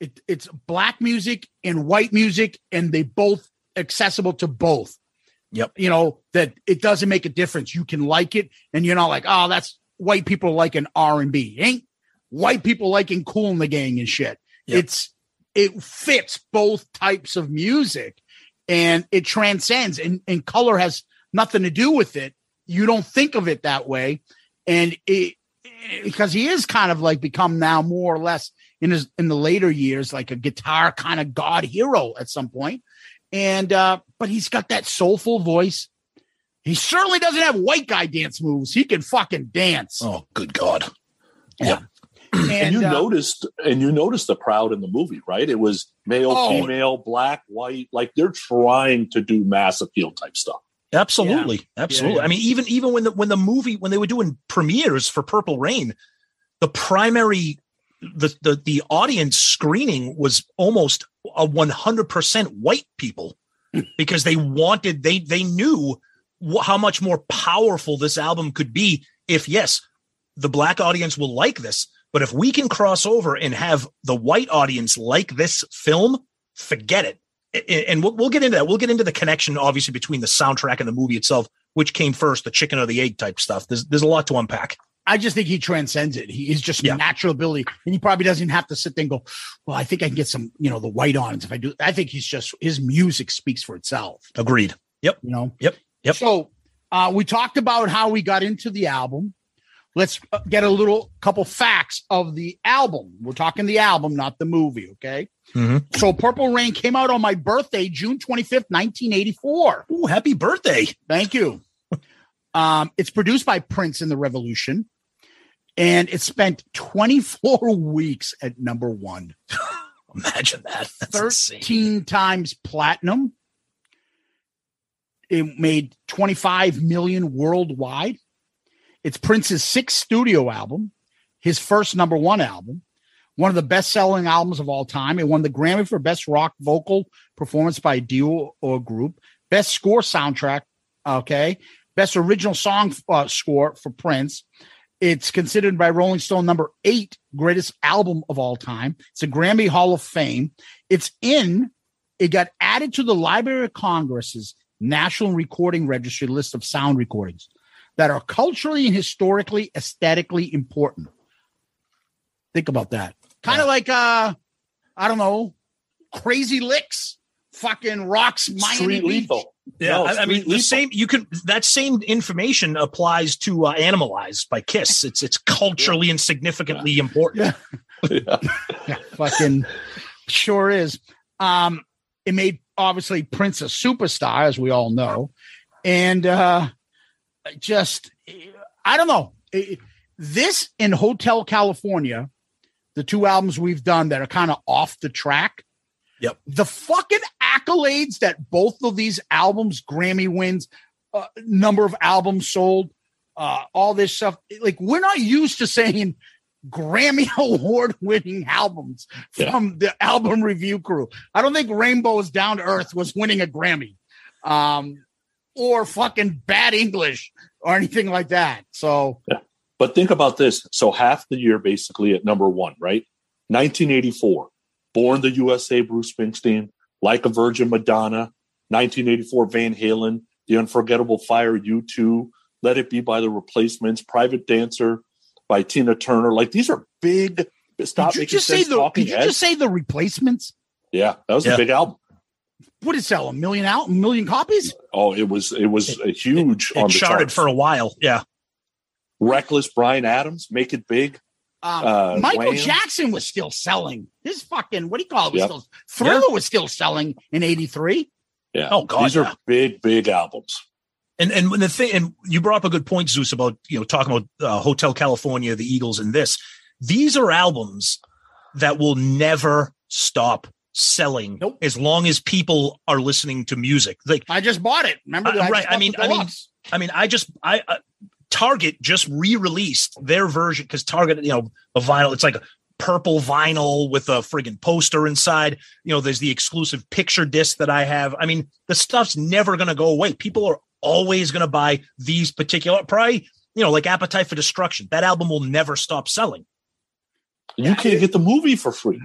G: it, it's black music and white music and they both accessible to both.
F: Yep.
G: you know that it doesn't make a difference. You can like it and you're not like oh that's white people liking r&b ain't. White people liking Kool & the Gang and shit.
F: Yep.
G: it's it fits both types of music and it transcends and, and color has nothing to do with it you don't think of it that way and it because he is kind of like become now more or less in his in the later years like a guitar kind of god hero at some point and uh but he's got that soulful voice he certainly doesn't have white guy dance moves he can fucking dance
F: Oh, good God.
G: yeah.
E: and,
G: And,
E: you
G: uh,
E: noticed, and you noticed the crowd in the movie, right? It was male,
G: Oh.
E: female, black, white. Like they're trying to do mass appeal type stuff.
F: Absolutely, absolutely.
G: yeah.
F: I mean, even even when the when the movie when they were doing premieres for Purple Rain, the primary the the the audience screening was almost a one hundred percent white people hmm. because they wanted they they knew wh- how much more powerful this album could be if yes the black audience will like this but if we can cross over and have the white audience like this film forget it and we'll, we'll get into that we'll get into the connection obviously between the soundtrack and the movie itself which came first the chicken or the egg type stuff there's there's a lot to unpack
G: I just think he transcends it. He is just
F: Yeah.
G: natural ability, and he probably doesn't have to sit there and go, "Well, I think I can get some, you know, the white on if I do." I think he's just his music speaks for itself.
F: agreed yep
G: You know.
F: Yep, yep.
G: So uh, we talked about how we got into the album. Let's uh, get a little couple facts of the album. We're talking the album, not the movie. Okay.
F: Mhm.
G: So Purple Rain came out on my birthday, June twenty fifth, nineteen eighty four.
F: Ooh, happy birthday
G: Thank you. Um, it's produced by Prince in the Revolution, and it spent 24 weeks at number one,
F: imagine that That's insane.
G: 13 times platinum. It made 25 million worldwide. It's Prince's sixth studio album, his first number one album, one of the best selling albums of all time. It won the Grammy for Best Rock Vocal Performance by a Duo or Group, Best Score Soundtrack, okay, Best Original Song uh, Score for Prince. It's considered by Rolling Stone number eight greatest album of all time. It's a Grammy Hall of Fame. It's in, it got added to the Library of Congress's National Recording Registry list of sound recordings that are culturally and historically, aesthetically important. Think about that. Kind of like, uh, I don't know, Crazy Licks, fucking rocks, Miami
E: Street
G: Beach.
E: lethal.
F: Yeah,
E: No,
F: I, I
E: Street
F: mean the same. You can that same information applies to uh, "Animalize" by Kiss. It's it's culturally and significantly important.
G: Yeah. Yeah, fucking sure is. Um, it made obviously Prince a superstar, as we all know, and uh, just I don't know this in Hotel California, the two albums we've done that are kind of off the track.
F: Yep.
G: The fucking accolades that both of these albums, Grammy wins, uh, number of albums sold, uh, all this stuff. Like we're not used to saying Grammy award winning albums
E: Yeah.
G: from the album review crew. I don't think Rainbow's Down to Earth was winning a Grammy. Um, or fucking bad English or anything like that. So
E: But think about this. So half the year basically at number one, right? 1984, Born the USA, Bruce Springsteen, Like a Virgin, Madonna, 1984, Van Halen, The Unforgettable Fire, U2, Let It Be by The Replacements, Private Dancer by Tina Turner. Like these are big. Stop
G: did you
E: making
G: just say
E: sense
G: the did you
E: heads.
G: just say the replacements?
E: yeah, that was
F: Yeah.
E: a big album.
G: What did it sell? A million out a million copies?
E: Oh, it was it was a huge on
F: It
E: the
F: charted
E: charts.
F: for a while. Yeah,
E: Reckless, Bryan Adams, Make It Big.
G: Um,
E: Uh,
G: Michael
E: Wham.
G: Jackson was still selling. His fucking what do you call it? Was
E: Yep.
G: still, Thriller was still selling in '83.
E: Yeah,
F: Oh, God,
E: these
F: yeah.
E: are big, big albums.
F: and and the thing, and you brought up a good point, Zeus, about you know talking about uh, Hotel California, the Eagles, and this. These are albums that will never stop selling
G: Nope.
F: as long as people are listening to music. Like
G: I just bought it. Remember?
F: Uh,
G: that
F: right, I mean- I mean. I mean, I just I uh, Target just re-released their version because Target, you know, a vinyl. It's like a purple vinyl with a friggin' poster inside. You know, there's the exclusive picture disc that I have. I mean, the stuff's never going to go away. People are always going to buy these particular. Probably, you know, like Appetite for Destruction. That album will never stop selling.
E: You can't get the movie for free.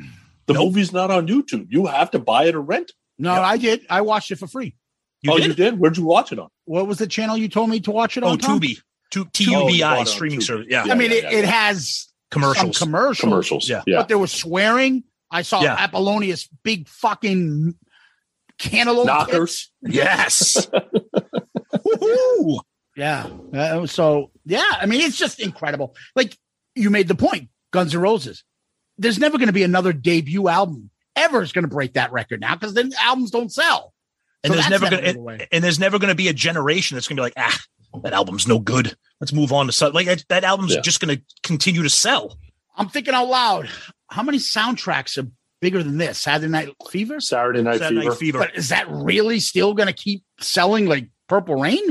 E: The
F: Nope.
E: movie's not on YouTube. You have to buy it or rent. it.
G: no, I did. I watched it for free.
F: You
E: oh,
F: did?
E: you did? Where'd you watch it on?
G: What was the channel you told me to watch it
F: Oh,
G: on? Tom?
F: Tubi. Tu-
E: Oh, you bought it
F: TUBI
E: on
F: streaming
E: Tubi.
F: service. Yeah.
E: Yeah.
G: I mean, it,
E: yeah,
G: it
E: yeah.
G: has
F: Commercials.
G: some commercials,
E: Commercials.
F: Yeah.
E: Yeah.
G: but there was swearing. I saw
F: Yeah.
G: Apollonia's big fucking cantaloupe.
E: Knockers.
F: yes. Woohoo!
G: Yeah. Uh, so yeah, I mean, it's just incredible. Like you made the point, Guns N' Roses. There's never going to be another debut album ever is going to break that record now because then albums don't sell.
F: and
G: So
F: there's never
G: never
F: gonna and, and there's never gonna be a generation that's gonna be like ah that album's no good let's move on to something like that, that album's
E: Yeah.
F: just gonna continue to sell
G: I'm thinking out loud. How many soundtracks are bigger than this? Saturday Night Fever.
E: Saturday Night
F: Saturday
E: Fever.
F: Night Fever.
G: But is that really still going to keep selling like Purple Rain?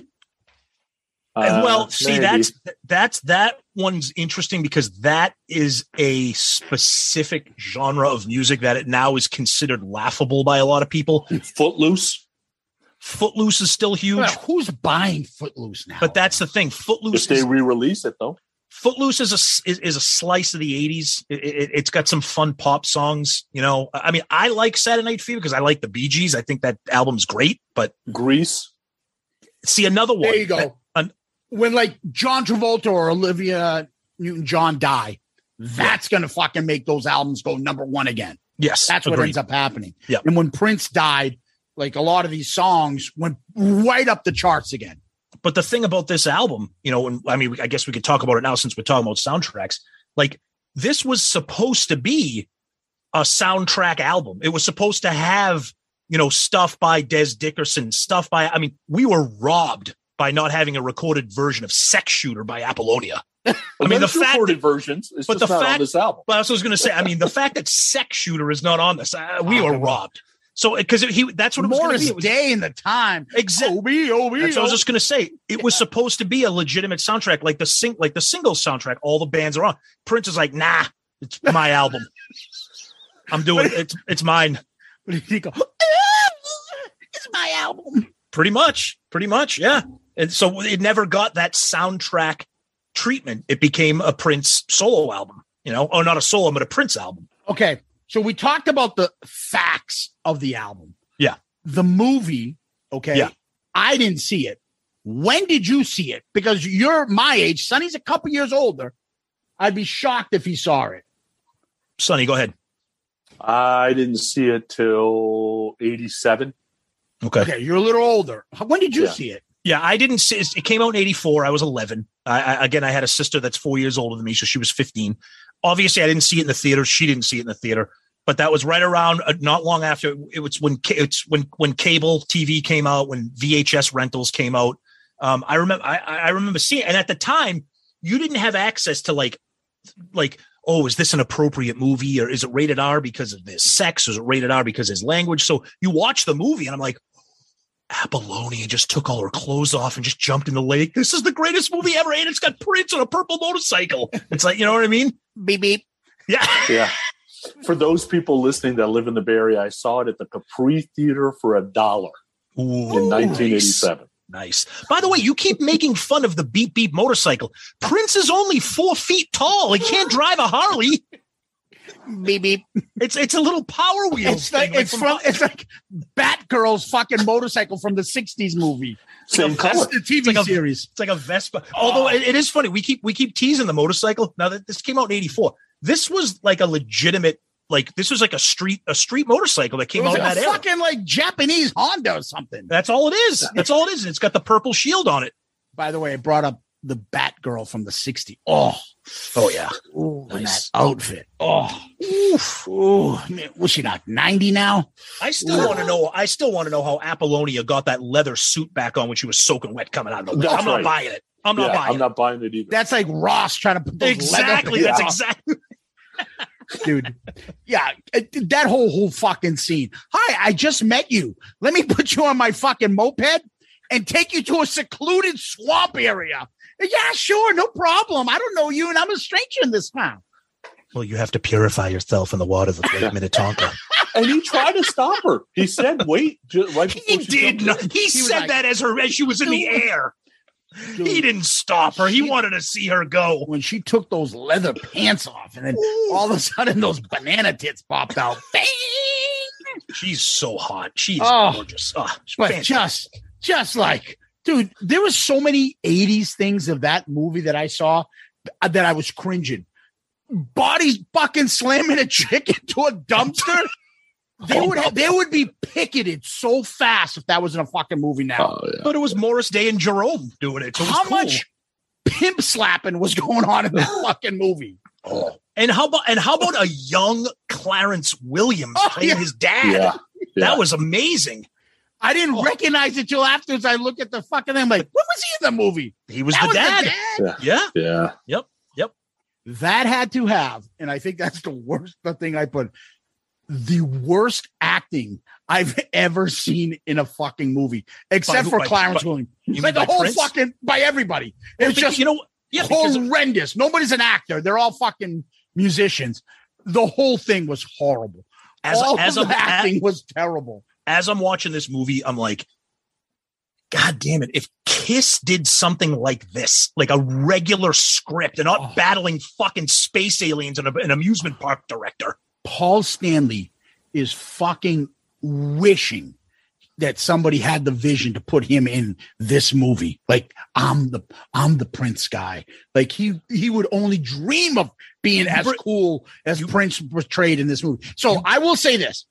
E: Uh,
F: well, see,
E: maybe.
F: that's that's that one's interesting because that is a specific genre of music that it now is considered laughable by a lot of people.
E: Footloose.
F: Footloose is still huge,
G: Well, who's buying Footloose now?
F: but that's the thing. Footloose
E: If they
F: is,
E: re-release it though,
F: Footloose is a s- is, is a slice of the '80s. It, it, it's got some fun pop songs. You know, I mean, I like Saturday Night Fever because I like the Bee Gees. I think that album's great. But
E: Grease.
F: see another one.
G: there you go.
F: An-
G: when like John Travolta or Olivia Newton John die, that's going to fucking make those albums go number one again.
F: yes,
G: That's what ends up happening.
F: Yeah.
G: And when Prince died, like a lot of these songs went right up the charts again.
F: But the thing about this album, you know, and I mean, I guess we could talk about it now since we're talking about soundtracks. Like this was supposed to be a soundtrack album. It was supposed to have, you know, stuff by Dez Dickerson, stuff by, I mean, we were robbed by not having a recorded version of Sex Shooter by Apollonia. I mean, the fact
E: recorded
F: that,
E: versions. It's
F: but
E: just
F: the
E: not on
F: fact-
E: this album.
F: well, that's what I was going to say. I mean, the fact that Sex Shooter is not on this, uh, we were robbed. So, because he, that's what it was going to be. It was,
G: Day in the time.
F: Exactly.
G: Obi, Obi,
F: That's what I was just gonna say. It was supposed to be a legitimate soundtrack, like the sing, like the single soundtrack. All the bands are on. Prince is like, nah, it's my album. I'm doing it. It's it's mine.
G: But he go, "Ah, it's my album.
F: Pretty much. Pretty much. Yeah. And so it never got that soundtrack treatment. It became a Prince solo album. You know, or not a solo, but a Prince album.
G: Okay. So we talked about the facts of the album.
F: Yeah.
G: The movie, okay.
F: Yeah.
G: I didn't see it. When did you see it? Because you're my age. Sonny's a couple years older. I'd be shocked if he saw it.
F: Sonny, go ahead.
E: I didn't see it till '87.
F: Okay.
G: Okay, you're a little older. When did you
E: Yeah.
G: see it?
F: Yeah, I didn't see it came out in 84. I was 11. I, I again I had a sister that's 4 years older than me, so she was 15. Obviously, I didn't see it in the theater. She didn't see it in the theater. But that was right around uh, not long after it was when it's when when cable TV came out, when VHS rentals came out. Um, I remember I, I remember seeing and at the time you didn't have access to like like oh is this an appropriate movie or is it rated R because of this sex is it rated R because of his language? So you watch the movie and I'm like Apollonia just took all her clothes off and just jumped in the lake. This is the greatest movie ever, and it's got Prince on a purple motorcycle. It's like, you know what I mean?
G: Beep beep.
F: Yeah.
E: Yeah. For those people listening that live in the Bay Area, I saw it at the Capri Theater for a dollar in 1987.
F: Nice. By the way, you keep making fun of the beep beep motorcycle. Prince is only four feet tall. He can't drive a Harley.
G: Beep beep.
F: It's it's a little power wheel.
G: It's like
F: thing,
G: it's from it's like Batgirl's fucking motorcycle from the '60s movie.
E: Same
F: a
E: color.
G: The TV
F: like a-
G: series.
F: It's like a Vespa. Although it, it is funny, we keep we keep teasing the motorcycle. Now that this came out in '84, this was like a legitimate, like this was like a street a street motorcycle that
G: It
F: came
G: was
F: out in
G: like
F: that
G: a
F: era.
G: fucking like Japanese Honda or something.
F: That's all it is. That's all it is. And it's got the purple shield on it.
G: By the way, it brought up the Batgirl from the '60s. Oh,
F: Oh yeah.
G: ooh,
F: Nice.
G: that outfit. Oh, oof, ooh. Man, was she not 90 now?
F: I still want to know. I still want to know how Apollonia got that leather suit back on when she was soaking wet coming out of the.
E: That's
F: I'm not
E: right.
F: buying it. I'm not
E: yeah,
F: buying
E: I'm not buying it either.
G: That's like Ross trying to put
F: it.
G: those
F: Exactly. That's
G: pants on.
F: exactly.
G: dude. Yeah, that whole whole fucking scene. Hi, I just met you. Let me put you on my fucking moped and take you to a secluded swamp area. Yeah, sure, no problem. I don't know you, and I'm a stranger in this town.
F: Well, you have to purify yourself in the waters of Lake Minnetonka.
E: and he tried to stop her. He said, "Wait!" ju- Right
F: he
E: she
F: did. Not, he,
G: was
F: said
G: like-
F: that as her as she was in the air.
G: Dude,
F: He didn't stop her. He
G: She-
F: wanted to see her go.
G: when she took those leather pants off, and then all of a sudden those banana tits popped out. Bang!
F: She's so hot. She's
G: Oh.
F: gorgeous. Oh, she's
G: But
F: fantastic.
G: just, just like, dude, there was so many '80s things of that movie that I saw that I was cringing. Bodies fucking slamming a chick into a dumpster. They oh would have, they would be picketed so fast if that was in a fucking movie now.
E: Oh, yeah.
F: but it was Morris Day and Jerome doing it. So it was
G: How
F: cool.
G: much pimp slapping was going on in that fucking movie?
F: Oh. And how about and how about a young Clarence Williams
G: Oh,
F: playing
G: yeah.
F: his dad?
E: Yeah. Yeah.
F: That was amazing.
G: I didn't
F: Oh.
G: recognize it till afterwards. I look at the fucking thing. I'm like, what was he in the movie?
F: He was
G: That
F: the dad.
G: dad?
F: Yeah.
E: Yeah. Yeah. Yep. Yep.
G: That had to have, and I think that's the worst the thing I put the worst acting I've ever seen in a fucking movie, except
F: who-
G: for
F: by-
G: Clarence
F: by-
G: Williams.
F: you
G: Like
F: mean
G: the
F: by
G: whole
F: Prince?
G: fucking by everybody. It's
F: But
G: just
F: you know, yeah, because
G: horrendous. Nobody's an actor. They're all fucking musicians. The whole thing was horrible.
F: as
G: all
F: as
G: of
F: I'm
G: the acting was terrible.
F: As I'm watching this movie, I'm like, God damn it! If Kiss did something like this, like a regular script, and not
G: Oh.
F: battling fucking space aliens and a- an amusement park director,
G: Paul Stanley is fucking wishing that somebody had the vision to put him in this movie. Like I'm the I'm the Prince guy. Like he he would only dream of being as cool as
F: you-
G: Prince portrayed in this movie. So I will say this.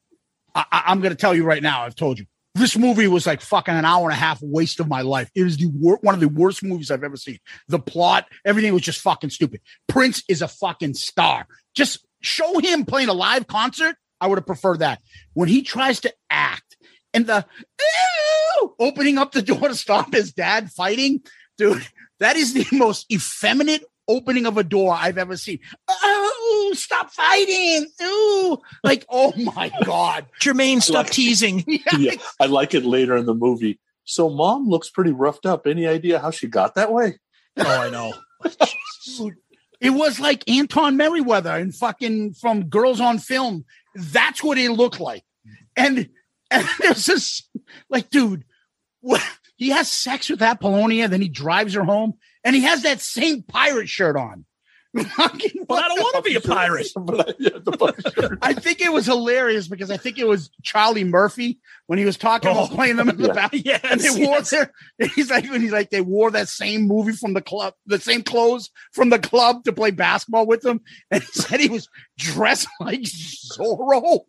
G: I, I'm going to tell you right now. I've told you this movie was like fucking an hour and a half waste of my life. It is the wor- one of the worst movies I've ever seen. The plot, everything was just fucking stupid. Prince is a fucking star. Just show him playing a live concert. I would have preferred that. When he tries to act and the opening up the door to stop his dad fighting, dude, that is the most effeminate opening of a door I've ever seen. Oh, stop fighting. Ooh. Like, oh my God.
F: Jermaine, stop
E: Like-
F: teasing.
E: yeah, I like it later in the movie. So mom looks pretty roughed up. Any idea how she got that way?
F: Oh, I know.
G: Dude, It was like Anton Merriweather and fucking from Girls on Film. That's what it looked like. And, and there's this like, dude, what he has sex with Apollonia, then he drives her home, and he has that same pirate shirt on.
F: But I don't want to be a pirate.
E: I- yeah, the puppy shirt.
G: I think it was hilarious because I think it was Charlie Murphy when he was talking about
F: Oh,
G: playing them in the
E: yeah.
G: back.
F: Yes,
G: And they wore
F: yes.
G: their, he's like, when he's like, they wore that same movie from the club, the same clothes from the club to play basketball with them. And he said he was dressed like Zorro.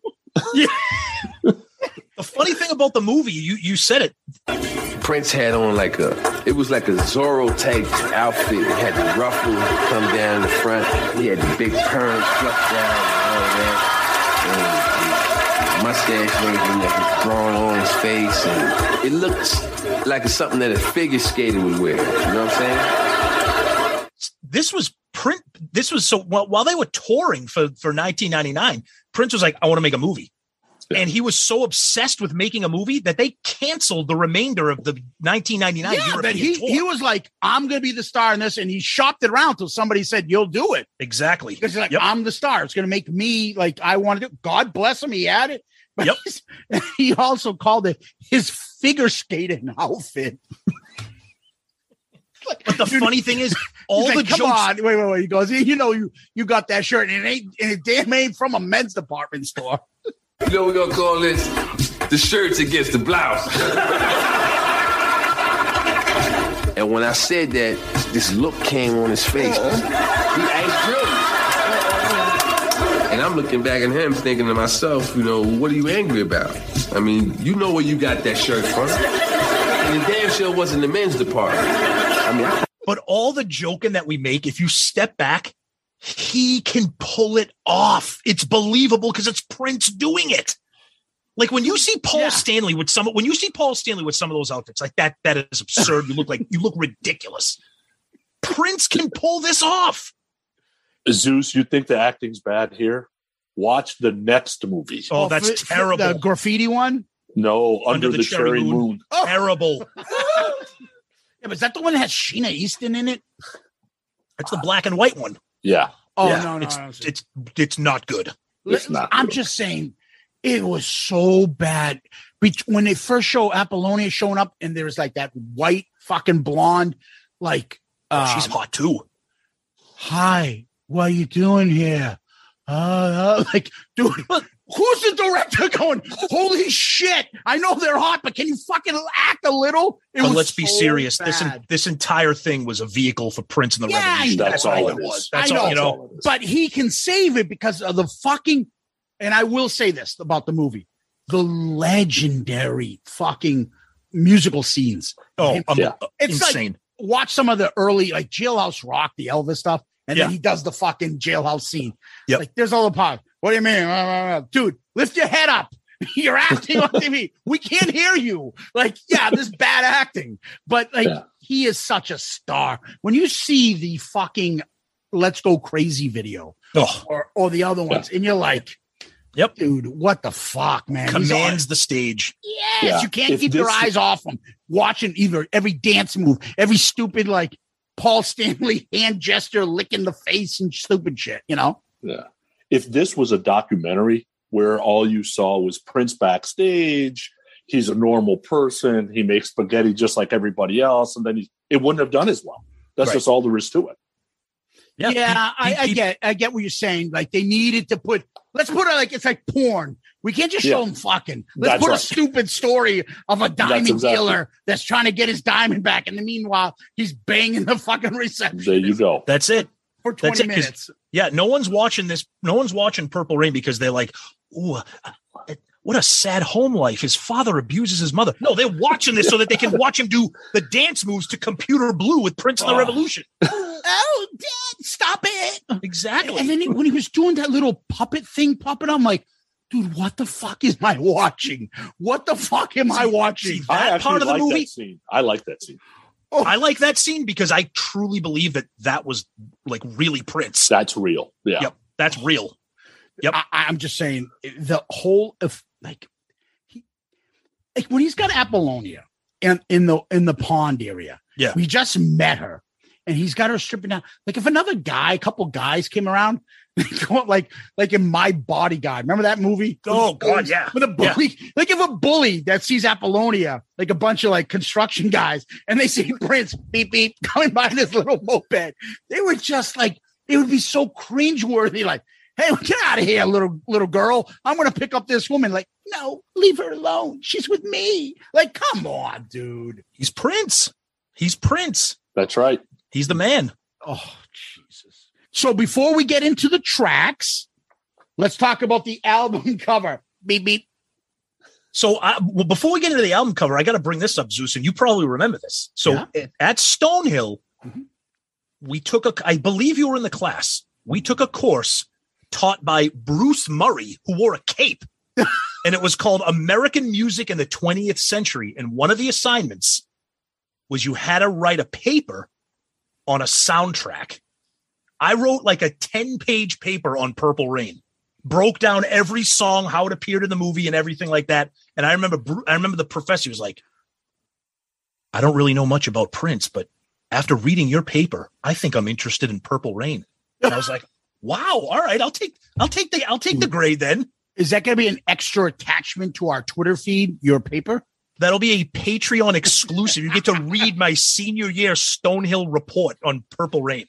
F: The funny thing about the movie, you you said it.
H: Prince had on like a, it was like a Zorro type outfit. It had the ruffles come down the front. He had the big perm fluff down and all that. And the mustache everything that was drawn on his face. And it looked like something that a figure skater would wear. You know what I'm saying?
F: This was print. This was so while they were touring for for 1999. Prince was like, I want to make a movie. And he was so obsessed with making a movie that they canceled the remainder of the 1999
G: Yeah,
F: European
G: but he,
F: tour.
G: he was like, I'm going to be the star in this. And he shopped it around till somebody said, You'll do it.
F: exactly.
G: Because he's like,
F: Yep.
G: I'm the star. It's going to make me like I want to do. God bless him. He had it. But
F: Yep.
G: he also called it his figure skating outfit.
F: But the funny thing is, all the
G: come
F: jokes.
G: on, wait, wait, wait. He goes, you know, you you got that shirt, and it ain't, and it damn ain't from a men's department store.
H: You know, we're going to call this the shirts against the blouse. and when I said that, this look came on his face. Uh-huh. He ain't really. And I'm looking back at him thinking to myself, you know, what are you angry about? I mean, you know where you got that shirt from. And it damn sure wasn't the men's department. I mean, I
F: But all the joking that we make, if you step back, he can pull it off. It's believable because it's Prince doing it. Like when you hmm. see Paul
G: Yeah.
F: Stanley with some, when you see Paul Stanley with some of those outfits, like that, that is absurd. You look like you look ridiculous. Prince can pull this off.
E: Zeus, you think the acting's bad here? Watch the next movie.
F: Oh, that's
G: for- for
F: terrible.
G: The graffiti one.
E: No, Under, the, Cherry, Moon. Oh.
F: Terrible.
G: Yeah, but is that the one that has Sheena Easton in it?
F: That's the black and white one.
E: Yeah.
G: Oh
F: Yeah,
G: no, no,
F: it's, it's it's not good.
E: It's not
G: I'm
E: good.
G: just saying, it was so bad. When they first show Apollonia showing up, and there was like that white fucking blonde, like,
F: Oh, she's
G: um,
F: hot too.
G: hi, what are you doing here? Uh, uh, like, dude, who's the director going? Holy shit! I know they're hot, but can you fucking act a little? It
F: But
G: was
F: let's be
G: so
F: serious. This en- this entire thing was a vehicle for Prince and the
G: Yeah,
F: Revolution.
G: know.
E: That's all
F: it was. That's
G: I
F: all you
G: know.
F: know.
G: but he can save it because of the fucking. And I will say this about the movie: the legendary fucking musical scenes.
F: Oh, um,
E: Yeah.
G: It's like-
F: insane.
G: Watch some of the early like Jailhouse Rock, the Elvis stuff, and then he does the fucking jailhouse scene.
F: Yep.
G: Like there's all the part. What do you mean, dude? Lift your head up. You're acting on TV. We can't hear you. Like, yeah, this is bad acting, but like
E: Yeah.
G: he is such a star. When you see the fucking Let's Go Crazy video
F: Oh,
G: or or the other ones, and you're like,
F: Yep.
G: dude, what the fuck, man? He's on-
F: commands the stage.
G: Yes,
E: Yeah.
G: you can't
E: If
G: keep your
E: this-
G: eyes off him. Watching either every dance move, every stupid like Paul Stanley hand gesture, licking the face and stupid shit. You know?
E: Yeah. If this was a documentary where all you saw was Prince backstage, he's a normal person, he makes spaghetti just like everybody else, and then he, it wouldn't have done as well. That's
F: Right.
E: just all there is to it.
F: Yeah,
G: Yeah,
F: he-
G: I, I
F: he-
G: get, I get what you're saying. Like they needed to put. Let's put it like it's like porn. We can't just show
E: Yeah.
G: him fucking. Let's
E: That's
G: put a stupid story of a diamond
E: exactly-
G: dealer that's trying to get his diamond back, and the meanwhile he's banging the fucking reception
E: There you go.
F: That's it.
G: For
F: That's
G: 20
F: it, 'cause-
G: minutes.
F: Yeah, no one's watching this. No one's watching Purple Rain because they're like, "Ooh, uh, what a sad home life." His father abuses his mother. No, they're watching this so that they can watch him do the dance moves to Computer Blue with Prince and the
E: Oh.
F: Revolution.
G: Oh, Dad, stop it!
F: Exactly.
G: And then he- when he was doing that little puppet thing, puppet, I'm like, dude, what the fuck is I watching? What the fuck am I watching?
F: see, that
E: actually
F: part of the
E: like
F: movie,
E: that scene. I like that scene. Oh.
F: I like that scene because I truly believe that that was like really Prince.
E: That's real. Yeah.
F: Yep, that's real.
G: I, I'm just saying the whole of like he like when he's got Apollonia in in the in the pond area.
F: Yeah.
G: we just met her, and he's got her stripping down. Like if another guy, a couple guys came around. like like in my bodyguard remember that movie
F: Oh, God, yeah.
G: with a bully like if a bully that sees apollonia like a bunch of like construction guys and they see prince beep beep coming by this little moped they would just like it would be so cringeworthy like hey get out of here little little girl i'm gonna pick up this woman like no leave her alone she's with me like come on dude
F: He's Prince. He's Prince.
E: That's right.
F: He's the man.
G: oh jesus so before we get into the tracks let's talk about the album cover beep beep
F: So, I, well, before we get into the album cover, I got to bring this up, Zeus, and you probably remember this. So,
G: Yeah.
F: at, Stonehill,
G: Mhm.
F: we took a, I believe you were in the class. We took a course taught by Bruce Murray, who wore a cape, and it was called American Music in the 20th Century. And one of the assignments was you had to write a paper on a soundtrack. I wrote like a 10 page paper on Purple Rain broke down every song, how it appeared in the movie, and everything like that. And I remember, I remember the professor was like, "I don't really know much about Prince, but after reading your paper, I think I'm interested in Purple Rain." And I was like, "Wow, all right, I'll take, I'll take the, I'll take the hmm. grade then."
G: Is that going to be an extra attachment to our Twitter feed? Your paper?
F: That'll be a Patreon exclusive. You get to read my senior year Stonehill report on Purple Rain.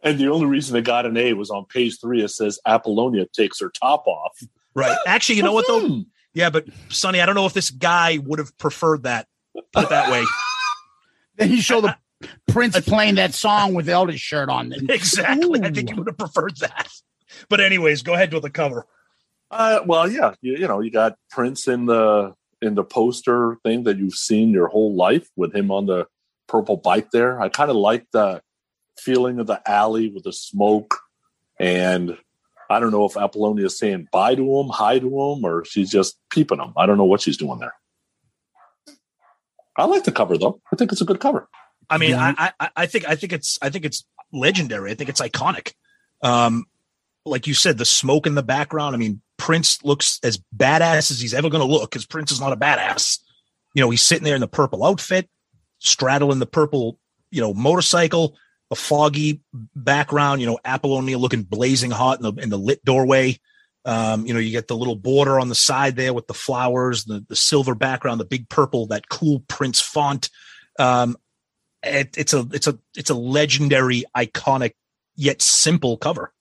E: And the only reason they got an A was on page three. It says Apollonia takes her top off.
F: Right. Actually, you know what though?
E: Hmm.
F: Yeah, but Sonny, I don't know if this guy would have preferred that. Put it that way.
G: Then you show the Prince playing that song with Elvis shirt on. And,
F: Exactly. I think
G: Ooh.
F: you would have preferred that. But anyways, go ahead with the cover.
E: Uh, well, yeah, you, you know, you got Prince in the in the poster thing that you've seen your whole life with him on the purple bike there. I kind of like the feeling of the alley with the smoke, and I don't know if Apollonia is saying bye to him, hi to him, or she's just peeping him. I don't know what she's doing there. I like the cover though. I think it's a good cover.
F: I mean,
G: Yeah.
F: I, I I think I think it's I think it's legendary. I think it's iconic. Um, like you said, the smoke in the background. I mean, Prince looks as badass as he's ever going to look because Prince is not a badass. You know, he's sitting there in the purple outfit, straddling the purple, you know, motorcycle, a foggy background. You know, Apollonia looking blazing hot in the in the lit doorway. Um, you know, you get the little border on the side there with the flowers, the the silver background, the big purple, that cool Prince font. Um, it, it's a it's a it's a legendary, iconic yet simple cover.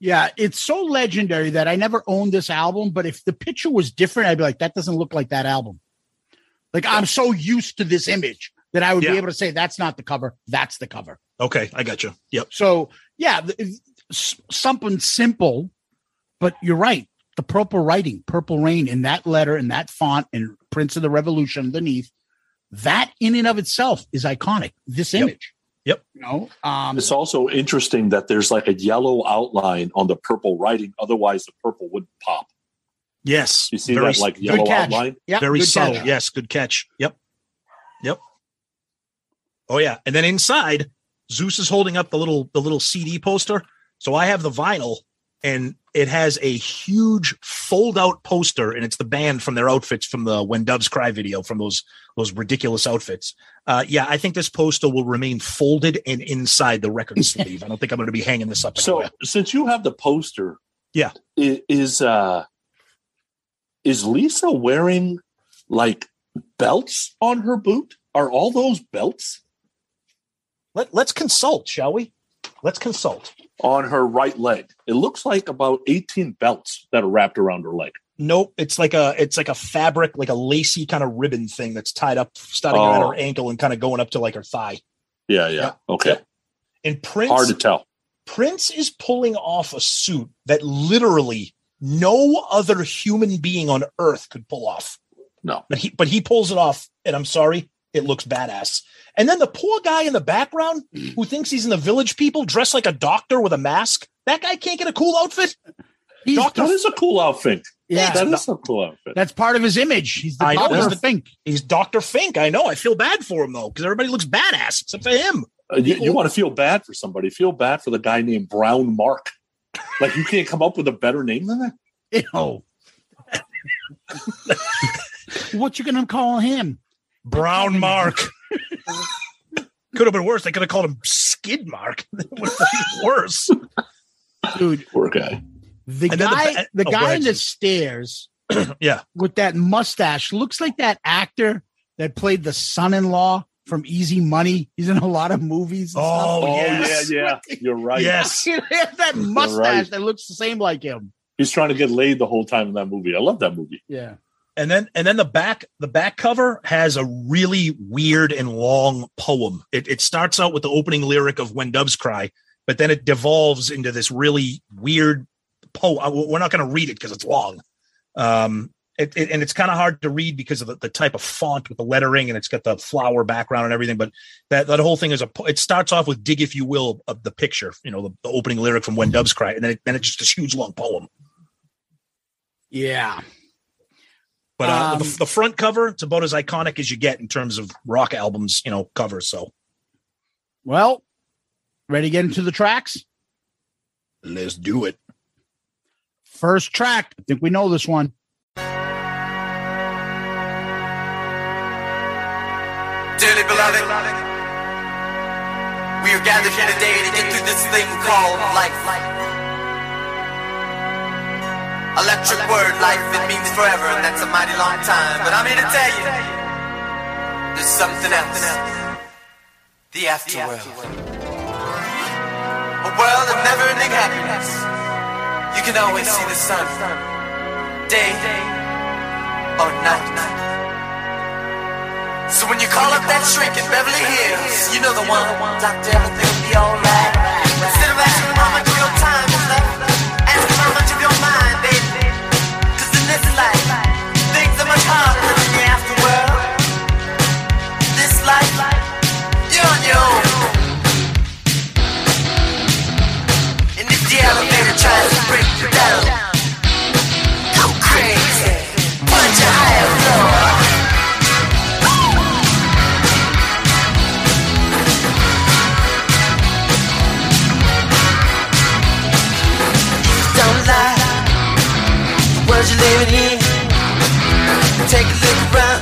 G: Yeah, it's so legendary that I never owned this album. But if the picture was different, I'd be like, that doesn't look like that album. Like I'm so used to this image that I would
F: Yeah.
G: be able to say that's not the cover. That's the cover.
F: Okay, I got you. Yep.
G: So yeah, th- something simple, but you're right. The purple writing, purple rain in that letter, in that font, and Prince of the Revolution underneath. That in and of itself is iconic. This image.
F: Yep.
G: You know, um,
E: It's also interesting that there's like a yellow outline on the purple writing. Otherwise, the purple would pop.
F: Yes.
E: You see
F: Very
E: that like yellow
G: catch.
E: outline?
G: yeah,
F: very
G: good
F: subtle.
G: catch.
F: Yes, good catch. Yep. Yep. Oh yeah, and then inside, Zeus is holding up the little the little CD poster. So I have the vinyl, and it has a huge fold out poster, and it's the band from their outfits from the When Doves Cry video from those those ridiculous outfits. Uh, yeah, I think this poster will remain folded and inside the record sleeve. I don't think I'm going to be hanging this up.
E: So
F: Somewhere.
E: since you have the poster,
F: Yeah.
E: is uh is Lisa wearing like belts on her boot? Are all those belts
F: Let, let's consult, shall we? Let's consult.
E: On her right leg? It looks like about 18 belts that are wrapped around her leg.
F: Nope, it's like a it's like a fabric, like a lacy kind of ribbon thing that's tied up, starting at
E: Oh.
F: her ankle and kind of going up to like her thigh.
E: Yeah, yeah. Okay.
F: And Prince
E: Hard to tell.
F: Prince is pulling off a suit that literally no other human being on earth could pull off.
E: No.
F: But he but he pulls it off, and I'm sorry, it looks badass. And then the poor guy in the background who thinks he's in the village people dressed like a doctor with a mask. That guy can't get a cool outfit.
G: He's,
F: Doctor
E: That is a cool outfit.
G: yeah,
E: That is a cool outfit.
G: that's part of his image. He's the
F: I know,
G: Doctor
F: he's the-
G: Fink.
F: He's Dr. Fink. I know. I feel bad for him though, because everybody looks badass except for him.
E: Uh, you, you want to feel bad for somebody. Feel bad for the guy named Brown Mark. Like you can't come up with a better name than that.
G: Ew. what you gonna call him?
F: Brown Mark. could have been worse. They could have called him Skid Mark. It would have been worse.
G: Dude,
E: Poor guy.
G: the
F: And then the
G: guy, the,
F: oh,
G: guy in the stairs
F: Yeah.
G: with that mustache looks like that actor that played the son-in-law from Easy Money. He's in a lot of movies. and
F: Oh,
E: Oh
F: yes.
E: yeah, yeah. You're right.
F: Yes.
G: he has that mustache
E: right.
G: that looks the same like him.
E: He's trying to get laid the whole time in that movie. I love that movie.
G: Yeah.
F: And then and then the back the back cover has a really weird and long poem. It, it starts out with the opening lyric of When Doves Cry, but then it devolves into this really weird poem. We're not going to read it because it's long. Um, it, it- and it's kind of hard to read because of the, the type of font with the lettering, and it's got the flower background and everything. But that that whole thing is a. It starts off with "Dig if you will" of the picture, you know, the, the opening lyric from When Doves Cry, and then it, then it's just this huge long poem.
G: Yeah.
F: But uh,
G: Um,
F: the, the front cover, it's about as iconic as you get in terms of rock albums, you know, covers. So
G: Well, ready to get into the tracks?
F: let's do it.
G: First track. I think we know this one.
I: Dearly beloved, we are gathered here today to get through this thing called life. Electric word, life, it means forever, and that's a mighty long time. But I'm here to tell you, there's something else. The afterworld. A world of never-ending happiness. You can always see the sun, day or night. So when you call up that shrink in Beverly Hills, you know the one. Doctor, everything will be alright. Instead of asking The you're living in. Take a look around.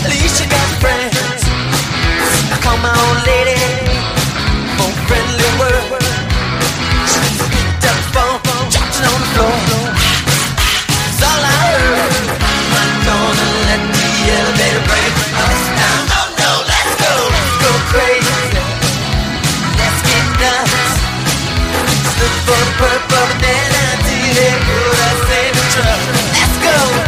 I: At least you got friends. I call my old lady. More friendly word. She picked up the phone, dropped it on the floor. It's all I heard. I'm not gonna let the elevator break us down. No, no, let's go. Go crazy. Let's get nuts. Look for the purple banana Let's go.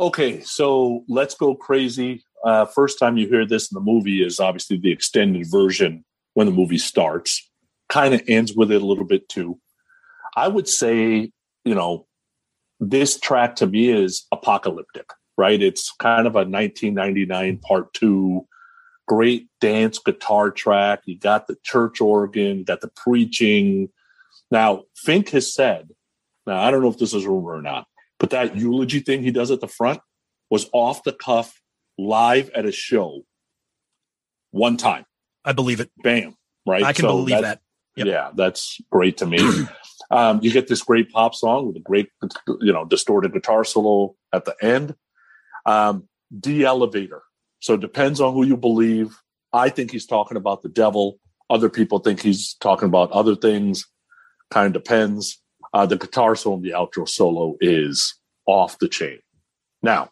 E: Okay, so let's go crazy. Uh, first time you hear this in the movie is obviously the extended version when the movie starts. Kind of ends with it a little bit too. I would say, you know, this track to me is apocalyptic, right? It's kind of a 1999 part two, great dance guitar track. You got the church organ, you got the preaching. Now, Fink has said, now I don't know if this is a rumor or not, but that eulogy thing he does at the front was off the cuff live at a show one time.
F: I believe it.
E: Bam. Right.
F: I can
E: So
F: believe that. Yep.
E: Yeah, that's great to me. um, you get this great pop song with a great, you know, distorted guitar solo at the end. Um, the elevator. So it depends on who you believe. I think he's talking about the devil. Other people think he's talking about other things. Kind of depends. Uh, the guitar solo in the outro solo is off the chain. Now,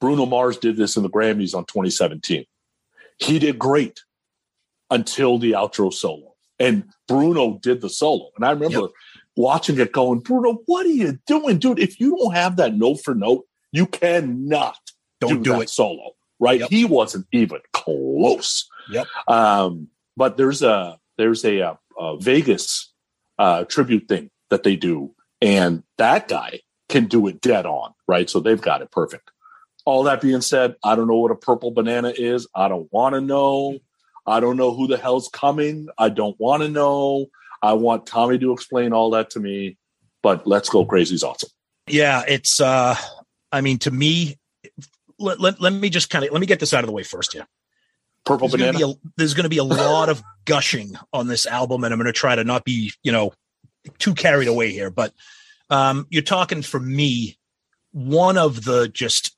E: Bruno Mars did this in the Grammys on 2017. He did great until the outro solo. And Bruno did the solo. And I remember watching it going, Bruno, what are you doing? Dude, if you don't have that note for note, you cannot
F: Don't do
E: that
F: it.
E: solo. Right?
F: Yep.
E: He wasn't even close.
F: Yep.
E: Um, but there's a there's a, uh a Vegas uh, tribute thing that they do, and that guy can do it dead on, right? So they've got it perfect. All that being said, I don't know what a purple banana is. I don't want to know. I don't know who the hell's coming. I don't want to know. I want Tommy to explain all that to me. But let's go crazy is awesome.
F: Yeah, it's uh I mean to me let, let, let me just kind of let me get this out of the way first yeah.
E: Purple
F: There's gonna,
E: banana.
F: be a, there's gonna be a lot of gushing on this album, and I'm gonna try to not be, you know, too carried away here. But um you're talking for me, one of the just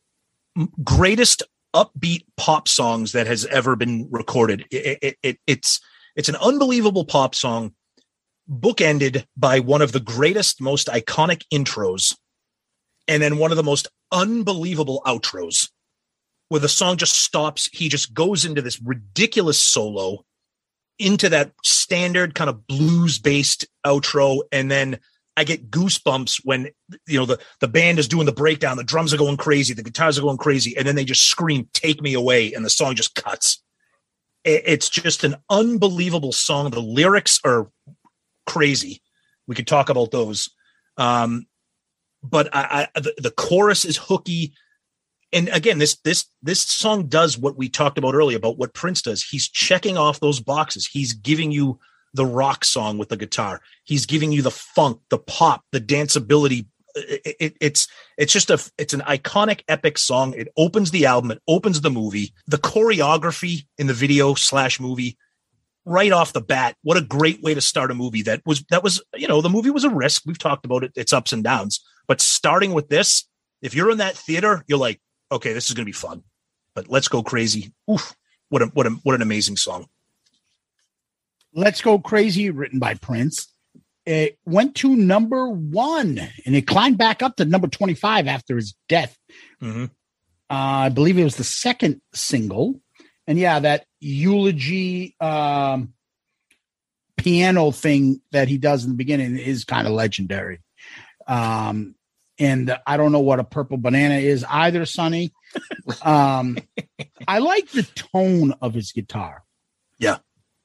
F: greatest upbeat pop songs that has ever been recorded. It, it, it, it's it's an unbelievable pop song, bookended by one of the greatest, most iconic intros, and then one of the most unbelievable outros, where the song just stops. He just goes into this ridiculous solo, into that standard kind of blues based outro, and then I get goosebumps when you know the the band is doing the breakdown, the drums are going crazy, the guitars are going crazy, and then they just scream "Take Me Away," and the song just cuts. It's just an unbelievable song. The lyrics are crazy. We could talk about those, um, but I, I the, the chorus is hooky. And again, this this this song does what we talked about earlier about what Prince does. He's checking off those boxes. He's giving you the rock song with the guitar. He's giving you the funk, the pop, the danceability. It, it- it's it's just a it's an iconic epic song. It opens the album. It opens the movie. The choreography in the video slash movie, right off the bat, what a great way to start a movie. That was that was you know the movie was a risk. We've talked about it. Its ups and downs. But starting with this, if you're in that theater, you're like, okay, this is going to be fun. But let's go crazy. Oof, what a what a what an amazing song.
G: Let's Go Crazy, written by Prince. It went to number one and it climbed back up to number 25 after his death.
F: Mhm.
G: Uh, I believe it was the second single. And yeah, that eulogy um, piano thing that he does in the beginning is kind of legendary. Um, and I don't know what a purple banana is either, Sonny. Um, I like the tone of his guitar.
F: Yeah.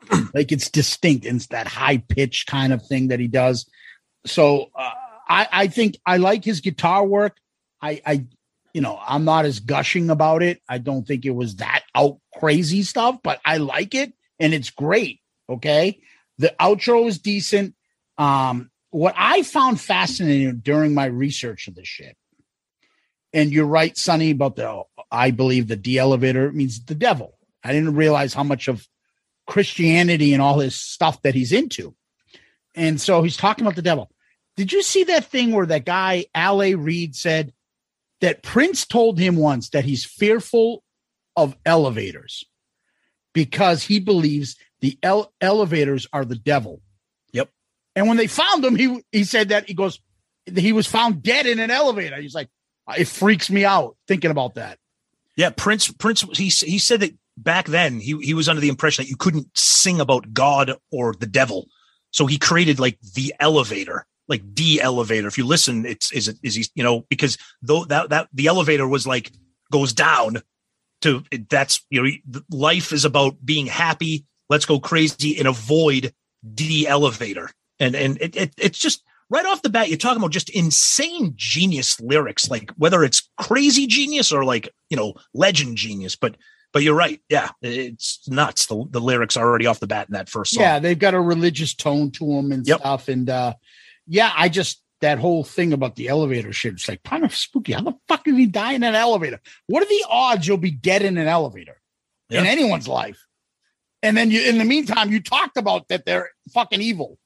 G: like it's distinct. And it's that high pitch kind of thing that he does. So uh, i i think i like his guitar work. I i you know i'm not as gushing about it. I don't think it was that out crazy stuff but i like it and it's great. Okay? The outro is decent. Um what i found fascinating during my research of this shit and you're right sonny about the i believe the d elevator means the devil i didn't realize how much of Christianity and all his stuff that he's into. And so he's talking about the devil. Did you see that thing where that guy, L.A. Reid, said that Prince told him once that he's fearful of elevators because he believes the ele- elevators are the devil. And when they found him, he he said that he goes, he was found dead in an elevator. He's like, ah, it freaks me out thinking about that.
F: Yeah, Prince. Prince. He he said that back then he he was under the impression that you couldn't sing about God or the devil, so he created like the elevator, like the elevator. If you listen, it's is it is he you know because though that that the elevator was like goes down to that's you know life is about being happy. Let's go crazy and avoid the elevator, and and it, it it's just right off the bat, you're talking about just insane genius lyrics, like whether it's crazy genius or like, you know, legend genius. But, but you're right. Yeah. It's nuts. The, the lyrics are already off the bat in that first song.
G: Yeah, they've got a religious tone to them and
F: Yep.
G: stuff. And uh yeah, I just that whole thing about the elevator shit. It's like kind of spooky. How the fuck did he die in an elevator? What are the odds you'll be dead in an elevator in anyone's life? And then you, in the meantime, you talked about that they're fucking evil.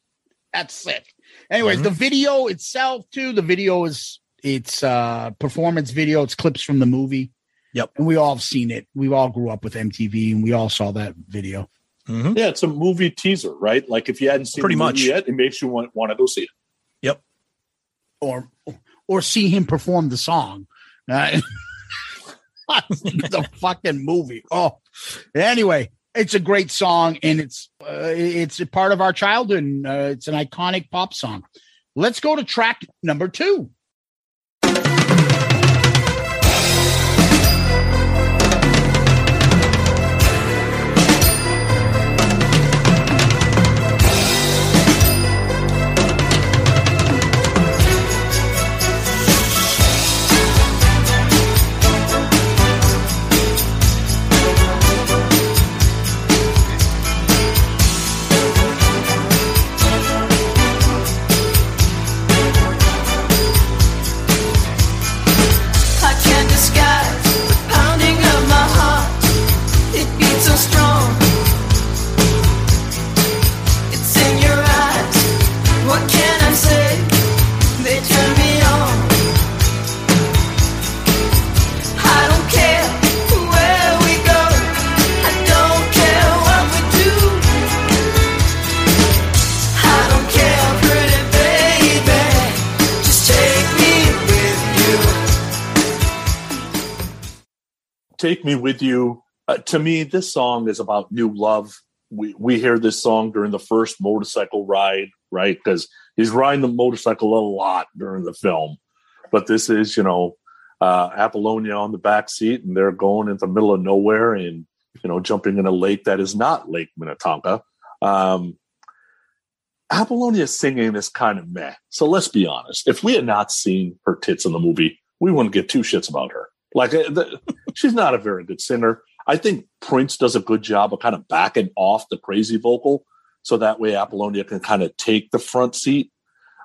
G: That's sick. Anyways,
F: Mhm.
G: the video itself too. The video is it's uh performance video. It's clips from the movie.
F: Yep.
G: And we all have seen it. We all grew up with MTV, and we all saw that video.
F: Mhm.
E: Yeah, it's a movie teaser, right? Like if you hadn't seen
F: Pretty
E: the movie
F: much.
E: yet, it makes you want, want to go see it.
F: Yep.
G: or or see him perform the song. Uh, the fucking movie. Oh, anyway, it's a great song, and it's uh, it's a part of our childhood. And, uh, it's an iconic pop song. Let's go to track number two.
I: Take Me With You.
E: Uh, to me, this song is about new love. We we hear this song during the first motorcycle ride, right? Because he's riding the motorcycle a lot during the film. But this is, you know, uh, Apollonia on the back seat, and they're going into the middle of nowhere and you know jumping in a lake that is not Lake Minnetonka. Um, Apollonia singing is kind of meh. So let's be honest. If we had not seen her tits in the movie, we wouldn't give two shits about her. Like uh, the, she's not a very good singer. I think Prince does a good job of kind of backing off the crazy vocal, so that way Apollonia can kind of take the front seat.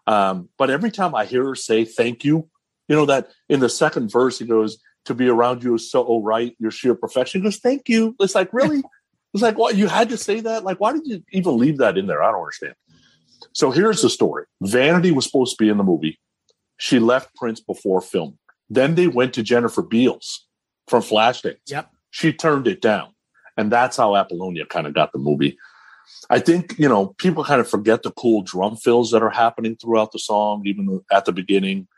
E: Um, but every time I hear her say "thank you," you know that in the second verse he goes, "To be around you is so right, your sheer perfection." He goes, "Thank you." It's like really, it's like what you had to say that. Like, why did you even leave that in there? I don't understand. So here's the story: Vanity was supposed to be in the movie. She left Prince before film. Then they went to Jennifer Beals from Flashdance.
G: Yep.
E: She turned it down. And that's how Apollonia kind of got the movie. I think, you know, people kind of forget the cool drum fills that are happening throughout the song, even at the beginning.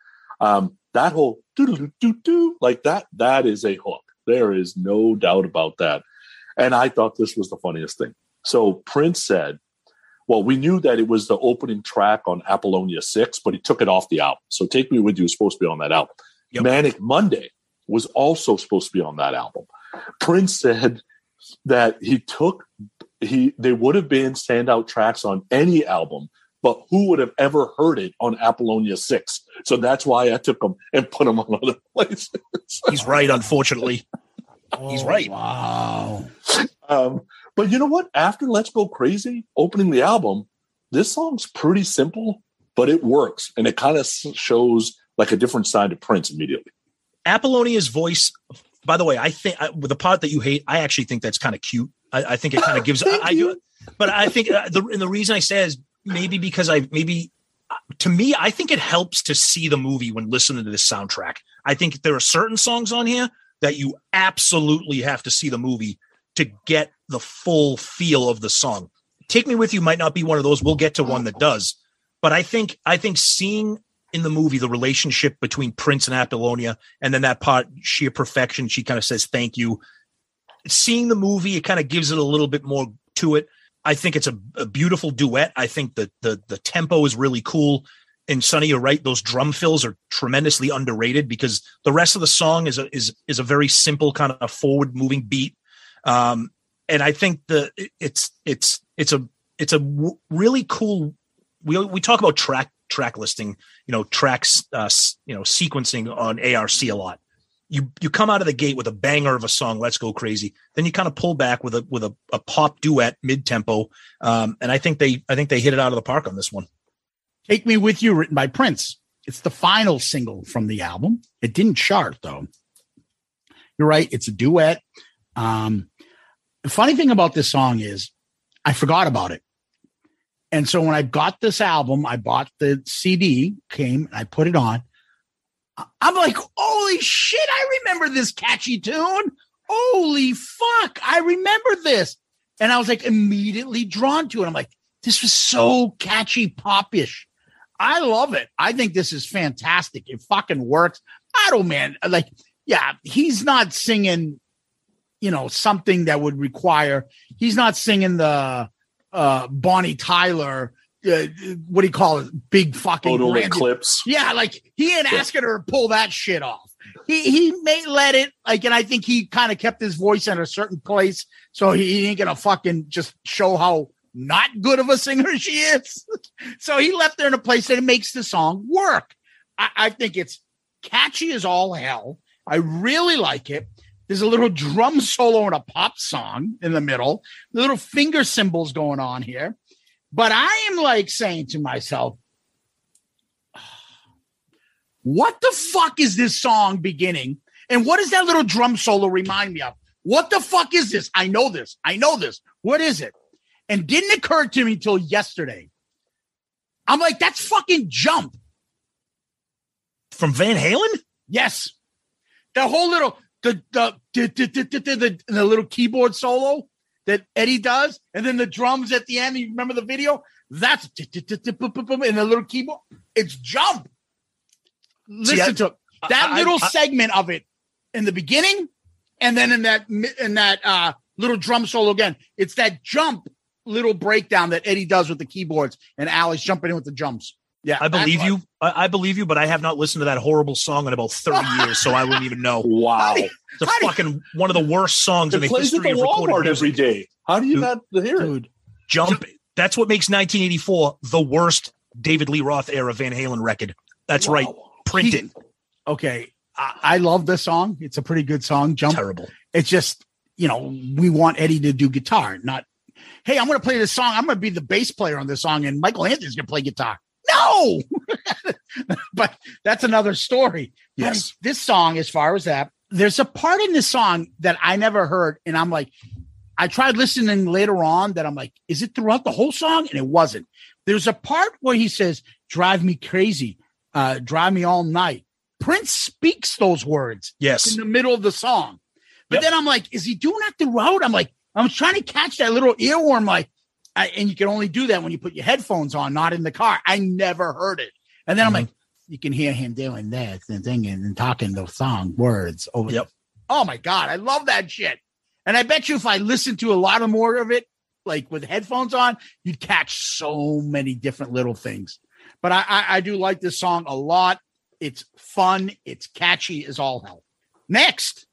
E: Um, that whole doo doo doo like that, that is a hook. There is no doubt about that. And I thought this was the funniest thing. So Prince said, well, we knew that it was the opening track on Apollonia 6, but he took it off the album. So Take Me With You is supposed to be on that album.
F: Yep.
E: Manic Monday was also supposed to be on that album. Prince said that he took he they would have been standout tracks on any album, but who would have ever heard it on Apollonia 6? So that's why I took them and put them on other places.
F: He's right, unfortunately. He's right.
G: Wow.
E: Um, but you know what? After Let's Go Crazy, opening the album, this song's pretty simple, but it works. And it kind of shows like a different side of Prince immediately.
F: Apollonia's voice. By the way, I think I, with the part that you hate, I actually think that's kind of cute. I, I think it kind of gives. I, I do, but I think uh, the and the reason I say is maybe because I maybe uh, to me I think it helps to see the movie when listening to this soundtrack. I think there are certain songs on here that you absolutely have to see the movie to get the full feel of the song. Take Me With You might not be one of those. We'll get to one that does, but I think I think seeing in the movie the relationship between Prince and Apollonia, and then that part sheer perfection. She kind of says thank you. Seeing the movie, it kind of gives it a little bit more to it. I think it's a, a beautiful duet. I think that the the tempo is really cool. And Sonny, you're right; those drum fills are tremendously underrated because the rest of the song is a is is a very simple kind of forward moving beat. Um, and I think the it's it's it's a it's a really cool. We we talk about track track listing, you know, tracks, uh, you know, sequencing on ARC a lot. You you come out of the gate with a banger of a song, "Let's Go Crazy." Then you kind of pull back with a with a, a pop duet mid tempo, um, and I think they I think they hit it out of the park on this one.
G: Take Me With You, written by Prince. It's the final single from the album. It didn't chart though. You're right. It's a duet. Um, the funny thing about this song is I forgot about it. And so when I got this album, I bought the CD, came, and I put it on. I'm like, holy shit, I remember this catchy tune. Holy fuck, I remember this. And I was like immediately drawn to it. I'm like, this was so catchy, popish. I love it. I think this is fantastic. It fucking works. I don't, man, like, yeah, he's not singing, you know, something that would require. He's not singing the uh Bonnie Tyler. Uh, what do you call it? Big fucking grand-
E: clips.
G: Yeah, like he ain't
E: Yeah.
G: asking her to pull that shit off. He he may let it like, and I think he kind of kept his voice in a certain place, so he ain't gonna fucking just show how not good of a singer she is. so he left her in a place that it makes the song work. I, I think it's catchy as all hell. I really like it. There's a little drum solo and a pop song in the middle, little finger cymbals going on here. But I am like saying to myself, what the fuck is this song beginning? And what does that little drum solo remind me of? What the fuck is this? I know this. I know this. What is it? And didn't occur to me until yesterday. I'm like, that's fucking jump.
F: From Van Halen?
G: Yes. The whole little the the the, the, the, little keyboard solo that Eddie does, and then the drums at the end. You remember the video? That's and the little keyboard. It's jump. Listen to that little segment of it in the beginning, and then in that in that uh, little drum solo again. It's that jump little breakdown that Eddie does with the keyboards, and Alex jumping in with the jumps. Yeah,
F: I believe
G: that's
F: you. I, I believe you, but I have not listened to that horrible song in about 30 years, so I wouldn't even know.
E: Wow.
F: It's a fucking one of the worst songs in the
E: plays at
F: history
E: the
F: of recorded
E: Walmart
F: music.
E: every day. How do you
F: Dude.
E: not hear it?
G: Dude,
F: Jump. That's what makes 1984 the worst David Lee Roth era Van Halen record. That's right. Print
G: He-
F: it.
G: okay. I, I love this song. It's a pretty good song. Jump.
F: Terrible.
G: It's just, you know, we want Eddie to do guitar, not, hey, I'm going to play this song. I'm going to be the bass player on this song, and Michael Anthony's going to play guitar. No, but that's another story. But
F: Yes.
G: this song, as far as that, there's a part in this song that I never heard, and I'm like, I tried listening later on that I'm like, is it throughout the whole song? And it wasn't. There's a part where he says, "Drive me crazy, uh, drive me all night." Prince speaks those words
F: Yes.
G: in the middle of the song. But
F: Yep.
G: then I'm like, is he doing that throughout? I'm like, I'm trying to catch that little earworm, like, I, and you can only do that when you put your headphones on, not in the car. I never heard it. And then I'm
F: Mhm.
G: like, you can hear him doing that and singing and talking those song words over.
F: Yep.
G: Oh my God. I love that shit. And I bet you if I listened to a lot of more of it, like with headphones on, you'd catch so many different little things. But I, I, I do like this song a lot. It's fun. It's catchy as all hell. Next.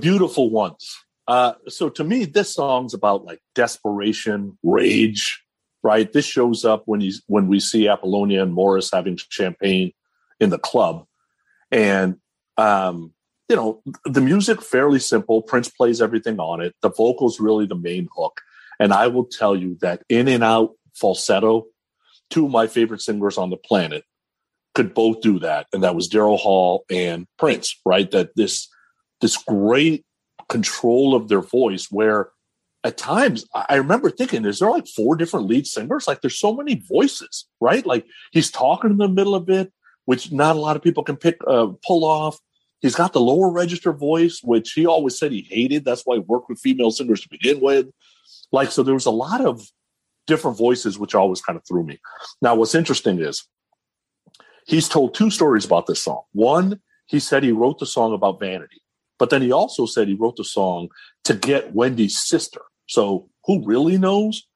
E: Beautiful ones. Uh, so to me, this song's about like desperation, rage, right? This shows up when he's when we see Apollonia and Morris having champagne in the club, and um, you know the music fairly simple. Prince plays everything on it. The vocals really the main hook, and I will tell you that in and out falsetto, two of my favorite singers on the planet could both do that, and that was Daryl Hall and Prince. Right? That this this great control of their voice where at times I remember thinking, is there like four different lead singers? Like there's so many voices, right? Like he's talking in the middle of it, which not a lot of people can pick uh, pull off. He's got the lower register voice, which he always said he hated. That's why he worked with female singers to begin with. Like so, there was a lot of different voices, which always kind of threw me. Now, what's interesting is he's told two stories about this song. One, he said he wrote the song about vanity, but then he also said he wrote the song to get Wendy's sister. So who really knows?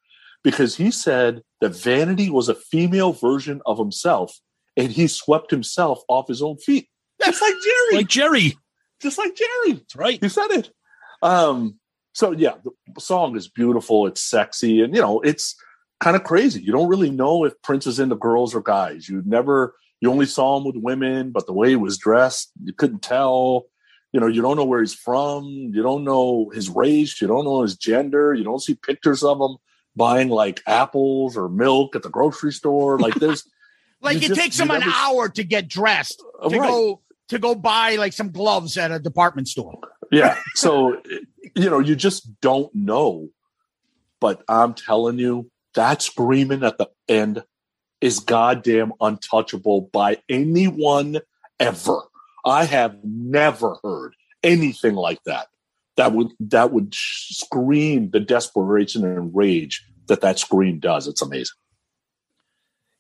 E: Because he said that Vanity was a female version of himself and he swept himself off his own feet. That's like Jerry.
F: Like Jerry.
E: Just like Jerry.
F: That's right.
E: He said it. Um, so yeah, the song is beautiful, it's sexy, and you know, it's kind of crazy. You don't really know if Prince is into girls or guys. You never you only saw him with women, but the way he was dressed, you couldn't tell you know, you don't know where he's from, you don't know his race, you don't know his gender, you don't see pictures of him buying like apples or milk at the grocery store. Like there's
G: like it
E: just-
G: takes him
E: you
G: an
E: never-
G: hour to get dressed uh, to
E: Right.
G: go to go buy like some gloves at a department store.
E: yeah. So, you know, you just don't know. But I'm telling you, that screaming at the end is goddamn untouchable by anyone ever. I have never heard anything like that. That would that would scream the desperation and rage that that scream does. It's amazing.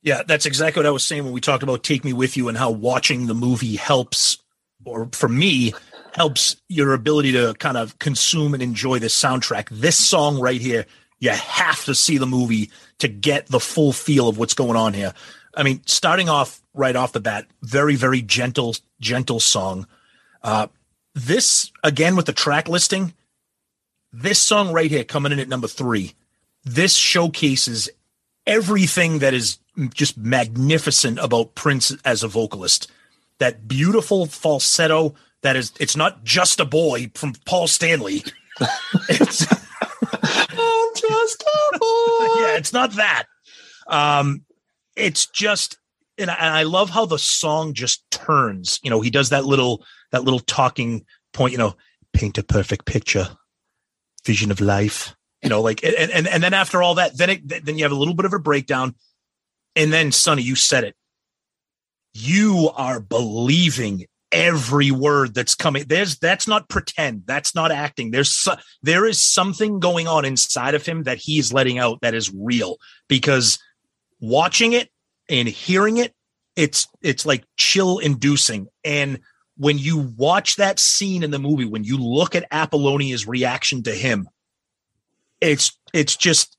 F: Yeah, that's exactly what I was saying when we talked about Take Me With You and how watching the movie helps, or for me, helps your ability to kind of consume and enjoy this soundtrack. This song right here, you have to see the movie to get the full feel of what's going on here. I mean, starting off right off the bat, very, very gentle, gentle song. Uh, this, again, with the track listing, this song right here coming in at number three, this showcases everything that is just magnificent about Prince as a vocalist. That beautiful falsetto that is it's not just a boy from Paul Stanley. it's,
E: I'm just a boy.
F: yeah, it's not that. Um it's just and I, and I love how the song just turns. You know, he does that little that little talking point, you know, paint a perfect picture, vision of life. You know, like and and, and then after all that, then it then you have a little bit of a breakdown. And then Sonny, you said it. You are believing every word that's coming. There's that's not pretend. That's not acting. There's so, there is something going on inside of him that he's letting out that is real because watching it and hearing it, it's it's like chill inducing. And when you watch that scene in the movie, when you look at Apollonia's reaction to him, it's it's just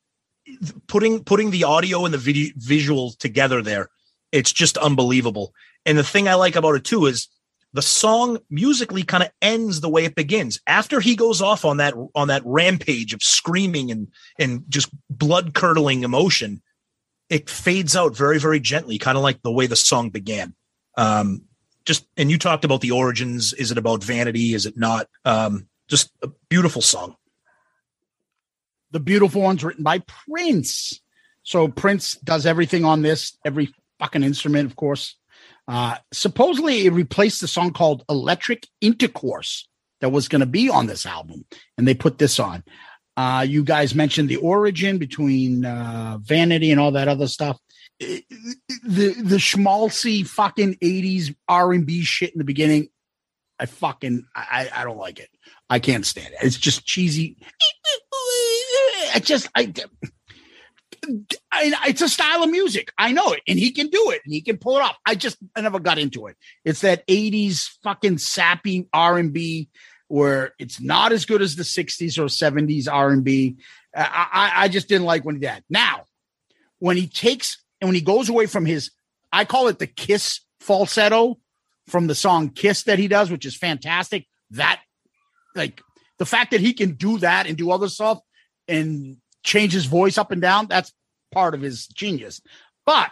F: putting putting the audio and the video visual together there. It's just unbelievable. And the thing I like about it too is the song musically kind of ends the way it begins. After he goes off on that on that rampage of screaming and and just blood curdling emotion, it fades out very very gently, kind of like the way the song began. Um, just and you talked about the origins. Is it about vanity? Is it not? Um, just a beautiful song.
G: The beautiful one's written by Prince. So Prince does everything on this, every fucking instrument, of course. Uh, supposedly, it replaced the song called Electric Intercourse that was going to be on this album, and they put this on. Uh, you guys mentioned the origin between uh, Vanity and all that other stuff. The the schmaltzy fucking eighties R and B shit in the beginning, I fucking I I don't like it. I can't stand it. It's just cheesy. I just I, I it's a style of music. I know it, and he can do it, and he can pull it off. I just I never got into it. It's that '80s fucking sappy R and B where it's not as good as the '60s or '70s R and B. I, I I just didn't like when he did. Now, when he takes and when he goes away from his, I call it the kiss falsetto, from the song Kiss that he does, which is fantastic. That like the fact that he can do that and do other stuff and change his voice up and down, that's part of his genius. But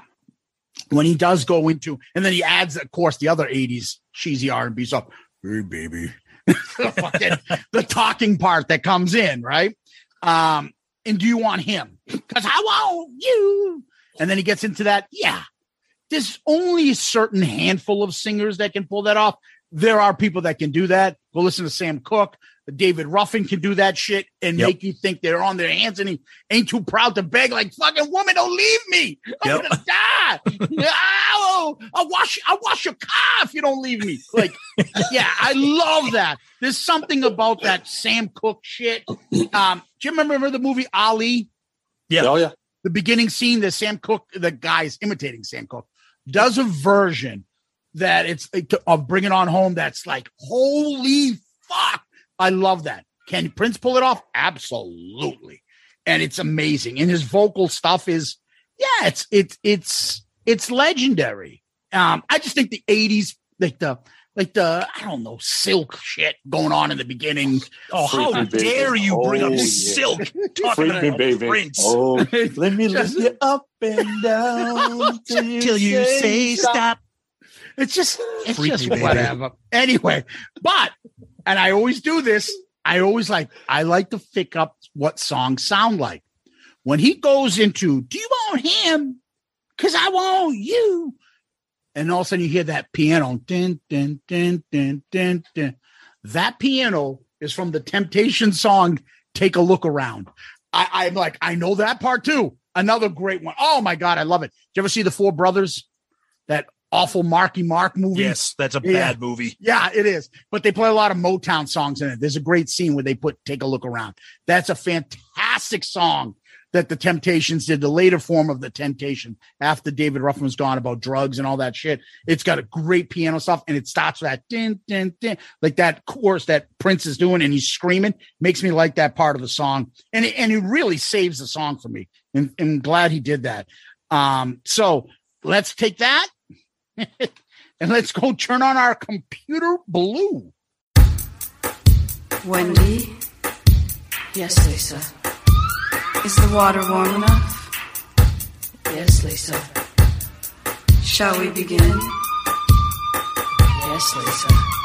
G: when he does go into, and then he adds, of course, the other 80s cheesy R&B stuff. Hey, baby. Fucking- the talking part that comes in, right? Um, and do you want him? Because I want you. And then he gets into that. Yeah. There's only a certain handful of singers that can pull that off. There are people that can do that. Go listen to Sam Cooke. David Ruffin can do that shit and
F: Yep.
G: make you think they're on their hands and he ain't too proud to beg, like fucking woman, don't leave me. I'm
F: Yep.
G: gonna die. Ow, I'll wash I'll wash your car if you don't leave me. Like, yeah, I love that. There's something about that Sam Cooke shit. Um, do you remember, remember the movie Ali?
F: Yeah.
E: Oh yeah.
G: the beginning scene that Sam Cooke, the guy's imitating Sam Cooke, does a version that it's of Bring It On Home. That's like, holy fuck. I love that. Can Prince pull it off? Absolutely. And it's amazing. And his vocal stuff is, yeah, it's, it's, it's, it's legendary. Um, I just think the 80s, like the, like the, I don't know, silk shit going on in the beginning.
F: Oh, how
E: Freaky baby.
F: dare you bring
E: Oh,
F: up
E: yeah.
F: silk talking about
E: baby.
F: Prince?
E: Oh, let me lift you up and down
F: Till you say stop.
G: It's just, it's
F: Freak
G: just
F: baby.
G: whatever. Anyway, but, and I always do this. I always like, I like to pick up what songs sound like. When he goes into, do you want him? Cause I want you. And all of a sudden you hear that piano. Dun, dun, dun, dun, dun, dun. That piano is from the Temptation song, Take a Look Around. I, I'm like, I know that part too. Another great one. Oh my God, I love it. Did you ever see The Four Brothers? That awful Marky Mark movie?
F: Yes, that's a
G: Yeah.
F: bad movie.
G: Yeah, it is. But they play a lot of Motown songs in it. There's a great scene where they put Take a Look Around. That's a fantastic song that the Temptations did, the later form of the Temptation after David Ruffin was gone about drugs and all that shit. It's got a great piano stuff and it starts with that din, din, din, like that chorus that Prince is doing and he's screaming. Makes me like that part of the song. And it, and it really saves the song for me. And I'm glad he did that. Um, so let's take that and let's go turn on our computer blue.
J: Wendy? Yes, Lisa. Is the water warm enough? Yes, Lisa. Shall we begin? Yes, Lisa.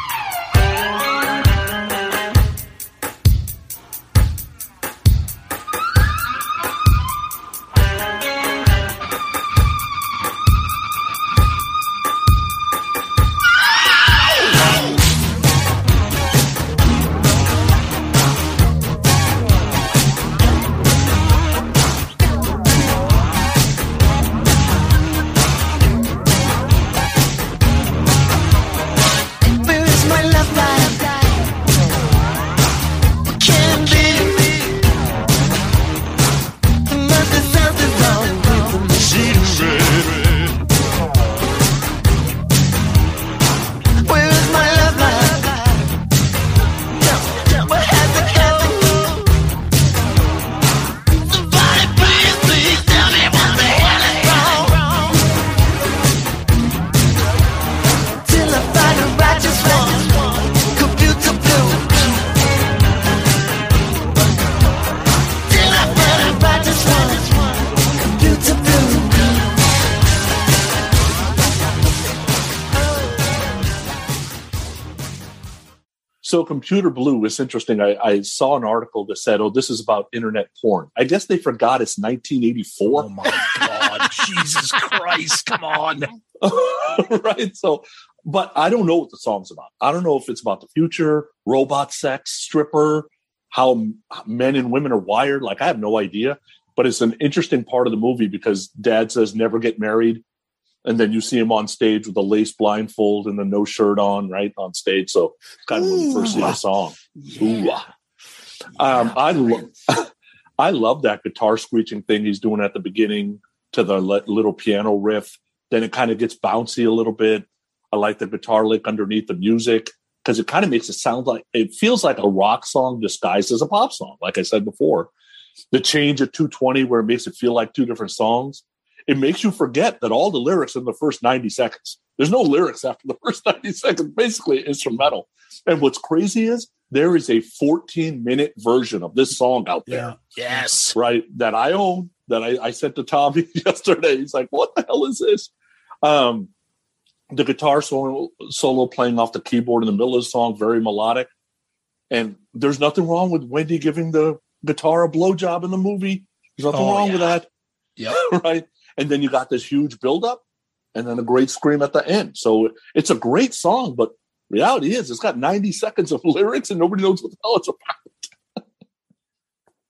I: Computer blue
E: is interesting. I, I saw an article that said, "Oh, this is about internet porn." I guess they forgot it's 1984.
F: Oh my god, Jesus Christ! Come on.
E: right? So, but I don't know what the song's about. I don't know if it's about the future, robot sex, stripper, how men and women are wired. Like, I have no idea. But it's an interesting part of the movie because dad says never get married. And then you see him on stage with a lace blindfold and the no shirt on, right? On stage. So, kind of when you first see the song. Ooh, ah. Um, I love, I love that guitar screeching thing he's doing at the beginning to the li- little piano riff. Then it kind of gets bouncy a little bit. I like the guitar lick underneath the music because it kind of makes it sound like it feels like a rock song disguised as a pop song. Like I said before, the change at 220 where it makes it feel like two different songs. It makes you forget that all the lyrics in the first 90 seconds. There's no lyrics after the first 90 seconds, basically instrumental. And what's crazy is there is a 14 minute version of this song out there.
F: Yes.
E: Right. That I own, that I, I sent to Tommy yesterday. He's like, what the hell is this? Um, the guitar solo, solo playing off the keyboard in the middle of the song, very melodic. And there's nothing wrong with Wendy giving the guitar a blowjob in the movie. There's nothing
F: Oh,
E: wrong
F: yeah.
E: with that.
F: Yeah.
E: right? And then you got this huge buildup and then a great scream at the end. So it's a great song, but reality is it's got 90 seconds of lyrics and nobody knows what the hell it's about.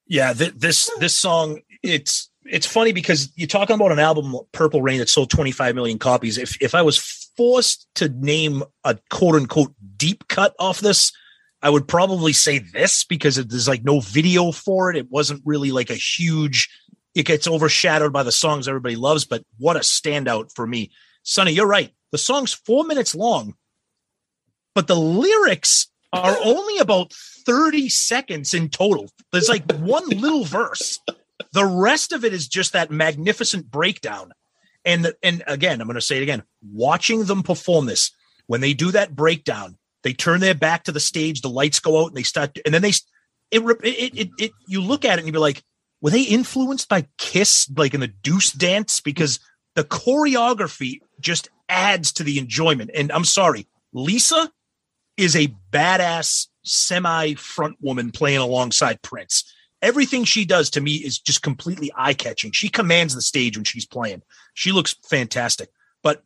F: Yeah, th- this this song it's it's funny because you're talking about an album Purple Rain that sold 25 million copies. If if I was forced to name a quote unquote deep cut off this, I would probably say this because it, there's like no video for it. It wasn't really like a huge. It gets overshadowed by the songs everybody loves, but what a standout for me, Sonny. You're right. The song's four minutes long, but the lyrics are only about 30 seconds in total. There's like one little verse. The rest of it is just that magnificent breakdown. And the, and again, I'm going to say it again. Watching them perform this, when they do that breakdown, they turn their back to the stage, the lights go out, and they start, and then they, it, it, it, it you look at it and you be like, were they influenced by Kiss, like in the Deuce dance? Because the choreography just adds to the enjoyment. And I'm sorry, Lisa is a badass semi front woman playing alongside Prince. Everything she does to me is just completely eye catching. She commands the stage when she's playing. She looks fantastic. But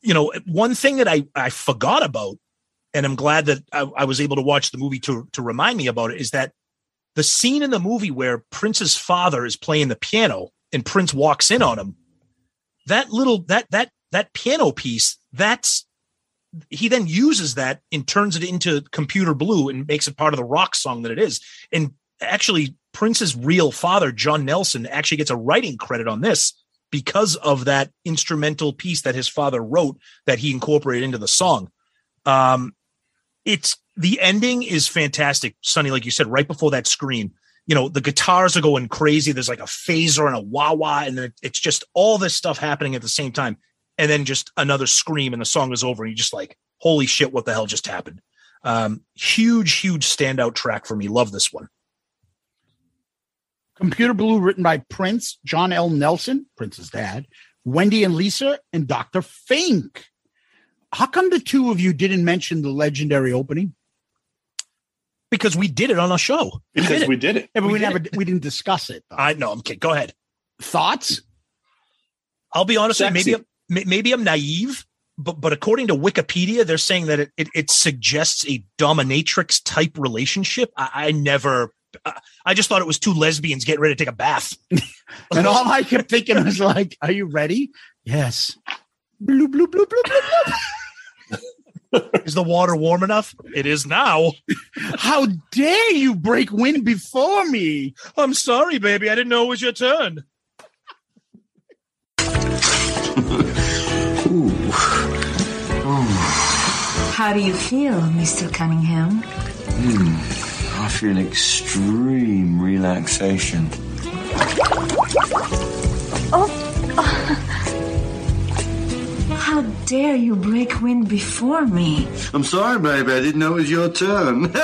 F: you know, one thing that I I forgot about, and I'm glad that I, I was able to watch the movie to to remind me about it, is that the scene in the movie where Prince's father is playing the piano and Prince walks in on him. That little that that that piano piece that's he then uses that and turns it into computer blue and makes it part of the rock song that it is. And actually, Prince's real father, John Nelson, actually gets a writing credit on this because of that instrumental piece that his father wrote that he incorporated into the song. Um, it's the ending is fantastic, Sonny. Like you said, right before that screen, you know, the guitars are going crazy. There's like a phaser and a wah wah, and it's just all this stuff happening at the same time and then just another scream and the song is over and you're just like holy shit what the hell just happened um huge huge standout track for me love this one
G: Computer Blue, written by Prince, John L. Nelson, Prince's dad, Wendy and Lisa, and Dr. Fink. How come the two of you didn't mention the legendary opening?
F: Because we did it on a show
E: Because
F: did
E: we did it.
G: Yeah, but we,
F: We did
G: never we didn't discuss it. though.
F: i know i'm kidding go ahead
G: Thoughts?
F: i'll be honest with you, maybe I'm, maybe i'm naive but but according to wikipedia they're saying that it it, it suggests a dominatrix type relationship i, I never I- I just thought it was two lesbians getting ready to take a bath.
G: And all I kept thinking was like, "Are you ready?" Yes. Bloop, bloop, bloop, bloop, bloop, bloop.
F: Is the water warm enough? It is now.
G: How dare you break wind before me?
F: I'm sorry, baby. I didn't know it was your turn. Ooh.
J: How do you feel, Mr. Cunningham? Hmm.
K: I feel extreme relaxation.
J: How dare you break wind before me?
K: I'm sorry, baby. I didn't know it was your turn.
G: That's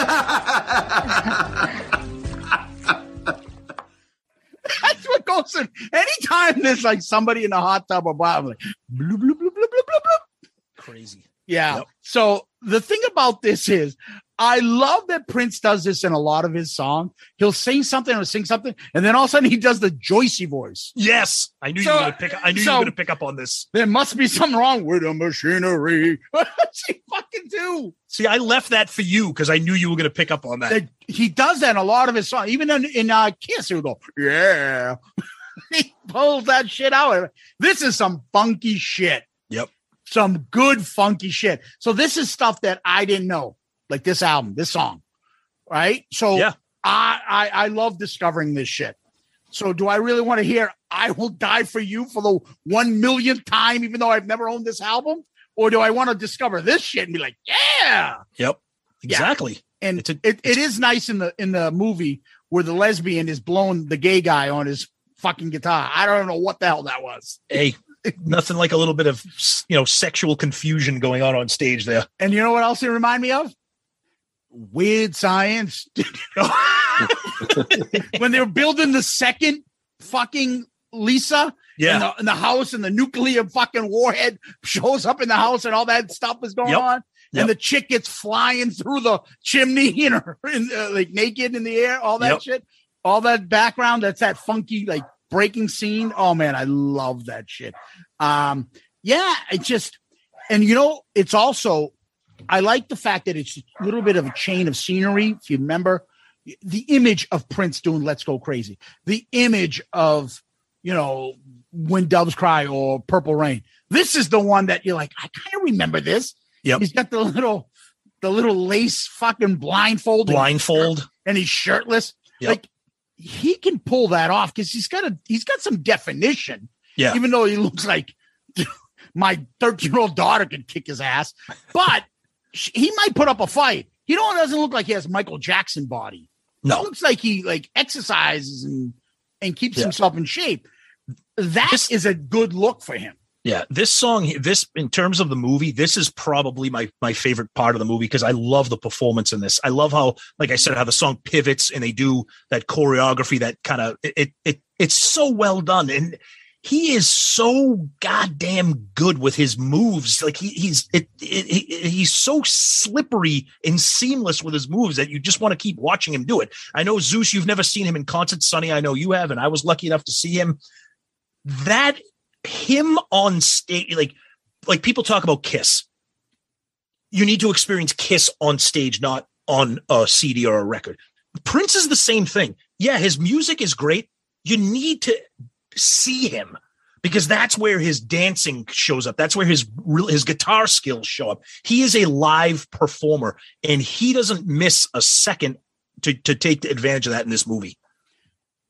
G: what goes in. Anytime there's like somebody in a hot tub or blah, I'm like, bloop, bloop, bloop, bloop, bloop, bloop, bloop.
F: Crazy.
G: Yeah.
F: Yep.
G: So the thing about this is, I love that Prince does this in a lot of his songs. He'll sing something or sing something, and then all of a sudden he does the Joycey voice.
F: Yes, I knew
G: So-
F: you were going to pick. I knew you were going to pick up on this.
G: There must be something wrong with the machinery. What's he fucking do?
F: See, I left that for you because I knew you were going to pick up on that.
G: That he does that in a lot of his songs. Even in, in uh, Kiss, he'll go, "Yeah." he pulls that shit out. This is some funky shit.
F: Yep.
G: Some good funky shit. So this is stuff that I didn't know, like this album, this song, right? So
F: Yeah.
G: I, I I love discovering this shit. So do I really want to hear "I Will Die for You" for the one millionth time, even though I've never owned this album, or do I want to discover this shit and be like, "Yeah"?
F: Yep.
G: Yeah.
F: Exactly.
G: and
F: It's a-
G: it, it is nice in the in the movie where the lesbian is blowing the gay guy on his fucking guitar. I don't know what the hell that was.
F: Hey, Nothing like a little bit of you know sexual confusion going on on stage there.
G: And you know what else it remind me of? Weird Science. when they were building the second fucking Lisa,
F: Yeah.
G: in the, in the house, and the nuclear fucking warhead shows up in the house, and all that stuff is going
F: Yep.
G: on.
F: Yep.
G: And the chick gets flying through the chimney in her, in, uh, like naked in the air, all that
F: Yep.
G: shit, all that background. That's that funky, like breaking scene. Oh man, I love that shit. Um, yeah, it just, and you know, it's also, I like the fact that it's a little bit of a chain of scenery. If you remember, the image of Prince doing "Let's Go Crazy," the image of you know "When Doves Cry" or "Purple Rain." This is the one that you're like, I kind of remember this.
F: Yep.
G: He's got the little, the little lace fucking blindfold,
F: Blindfold.
G: and he's shirtless.
F: Yep.
G: Like he can pull that off because he's got a he's got some definition.
F: Yeah.
G: Even though he looks like my 13 year old daughter could kick his ass, but he might put up a fight. He don't doesn't look like he has Michael Jackson body.
F: No.
G: He looks like he like exercises and and keeps
F: Yeah.
G: himself in shape. That is a good look for him.
F: Yeah, this song, this in terms of the movie, this is probably my my favorite part of the movie because I love the performance in this. I love how, like I said, how the song pivots and they do that choreography. That kind of it, it it's so well done, and he is so goddamn good with his moves. Like he, he's it, it, he- he's so slippery and seamless with his moves that you just want to keep watching him do it. I know Zeus, you've never seen him in concert, Sonny. I know you have, and I was lucky enough to see him. That him on stage, like like people talk about Kiss. You need to experience Kiss on stage, not on a CD or a record. Prince is the same thing. Yeah, his music is great. You need to see him because that's where his dancing shows up. That's where his real- his guitar skills show up. He is a live performer, and he doesn't miss a second to to take advantage of that in this movie.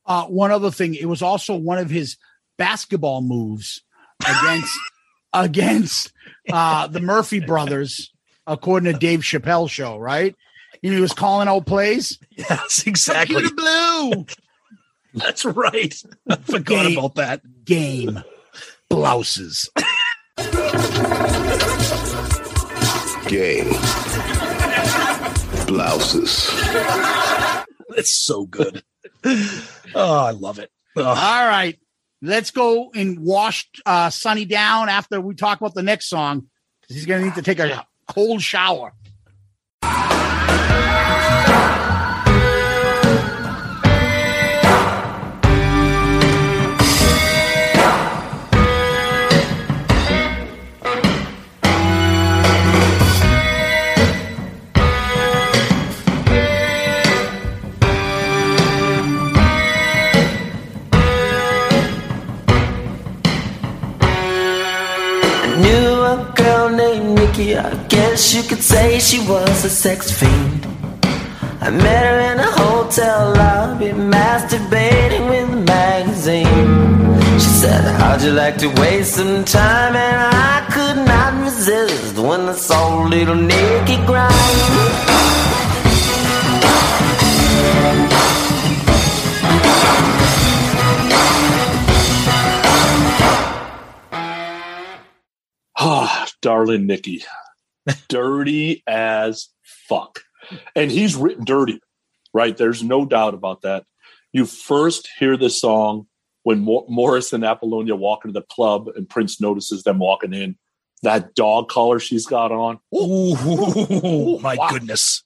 G: Uh, one other thing, it was also one of his basketball moves against against uh, the Murphy brothers, according to Dave Chappelle show, right? He was calling out plays.
F: Yes, exactly.
G: Blue.
F: That's right. I forgot
G: Game-
F: about that.
G: Game blouses.
L: game Blouses.
F: It's so good. Oh, I love it. Oh.
G: All right. Let's go and wash uh, Sonny down after we talk about the next song. 'cause He's going to need to take a cold shower.
I: Guess you could say she was a sex fiend. I met her in a hotel lobby, masturbating with a magazine. She said, How'd you like to waste some time? And I could not resist when I saw little Nikki grind.
E: Ah, darling Nikki. Dirty as fuck. And he's written dirty, right? There's no doubt about that. You first hear this song when Mor- Morris and Apollonia walk into the club and Prince notices them walking in. That dog collar she's got on.
F: Ooh, my
G: wow.
F: goodness.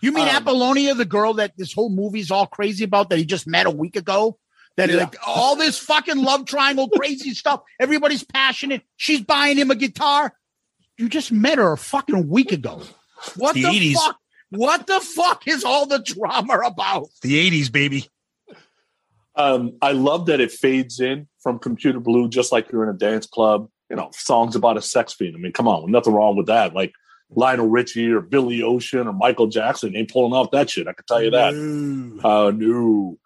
G: You mean
E: Um,
G: Apollonia, the girl that this whole movie's all crazy about that he just met a week ago? That
E: Yeah.
G: like all this fucking love triangle crazy stuff. Everybody's passionate. She's buying him a guitar. You just met her a fucking week ago. What
F: The
G: the,
F: 80s.
G: fuck? What the fuck is all the drama about?
F: The 80s, baby.
E: Um, I love that it fades in from Computer Blue, just like you're in a dance club. You know, songs about a sex fiend. I mean, come on, nothing wrong with that. Like Lionel Richie or Billy Ocean or Michael Jackson ain't pulling off that shit. I can tell you that. Uh, no.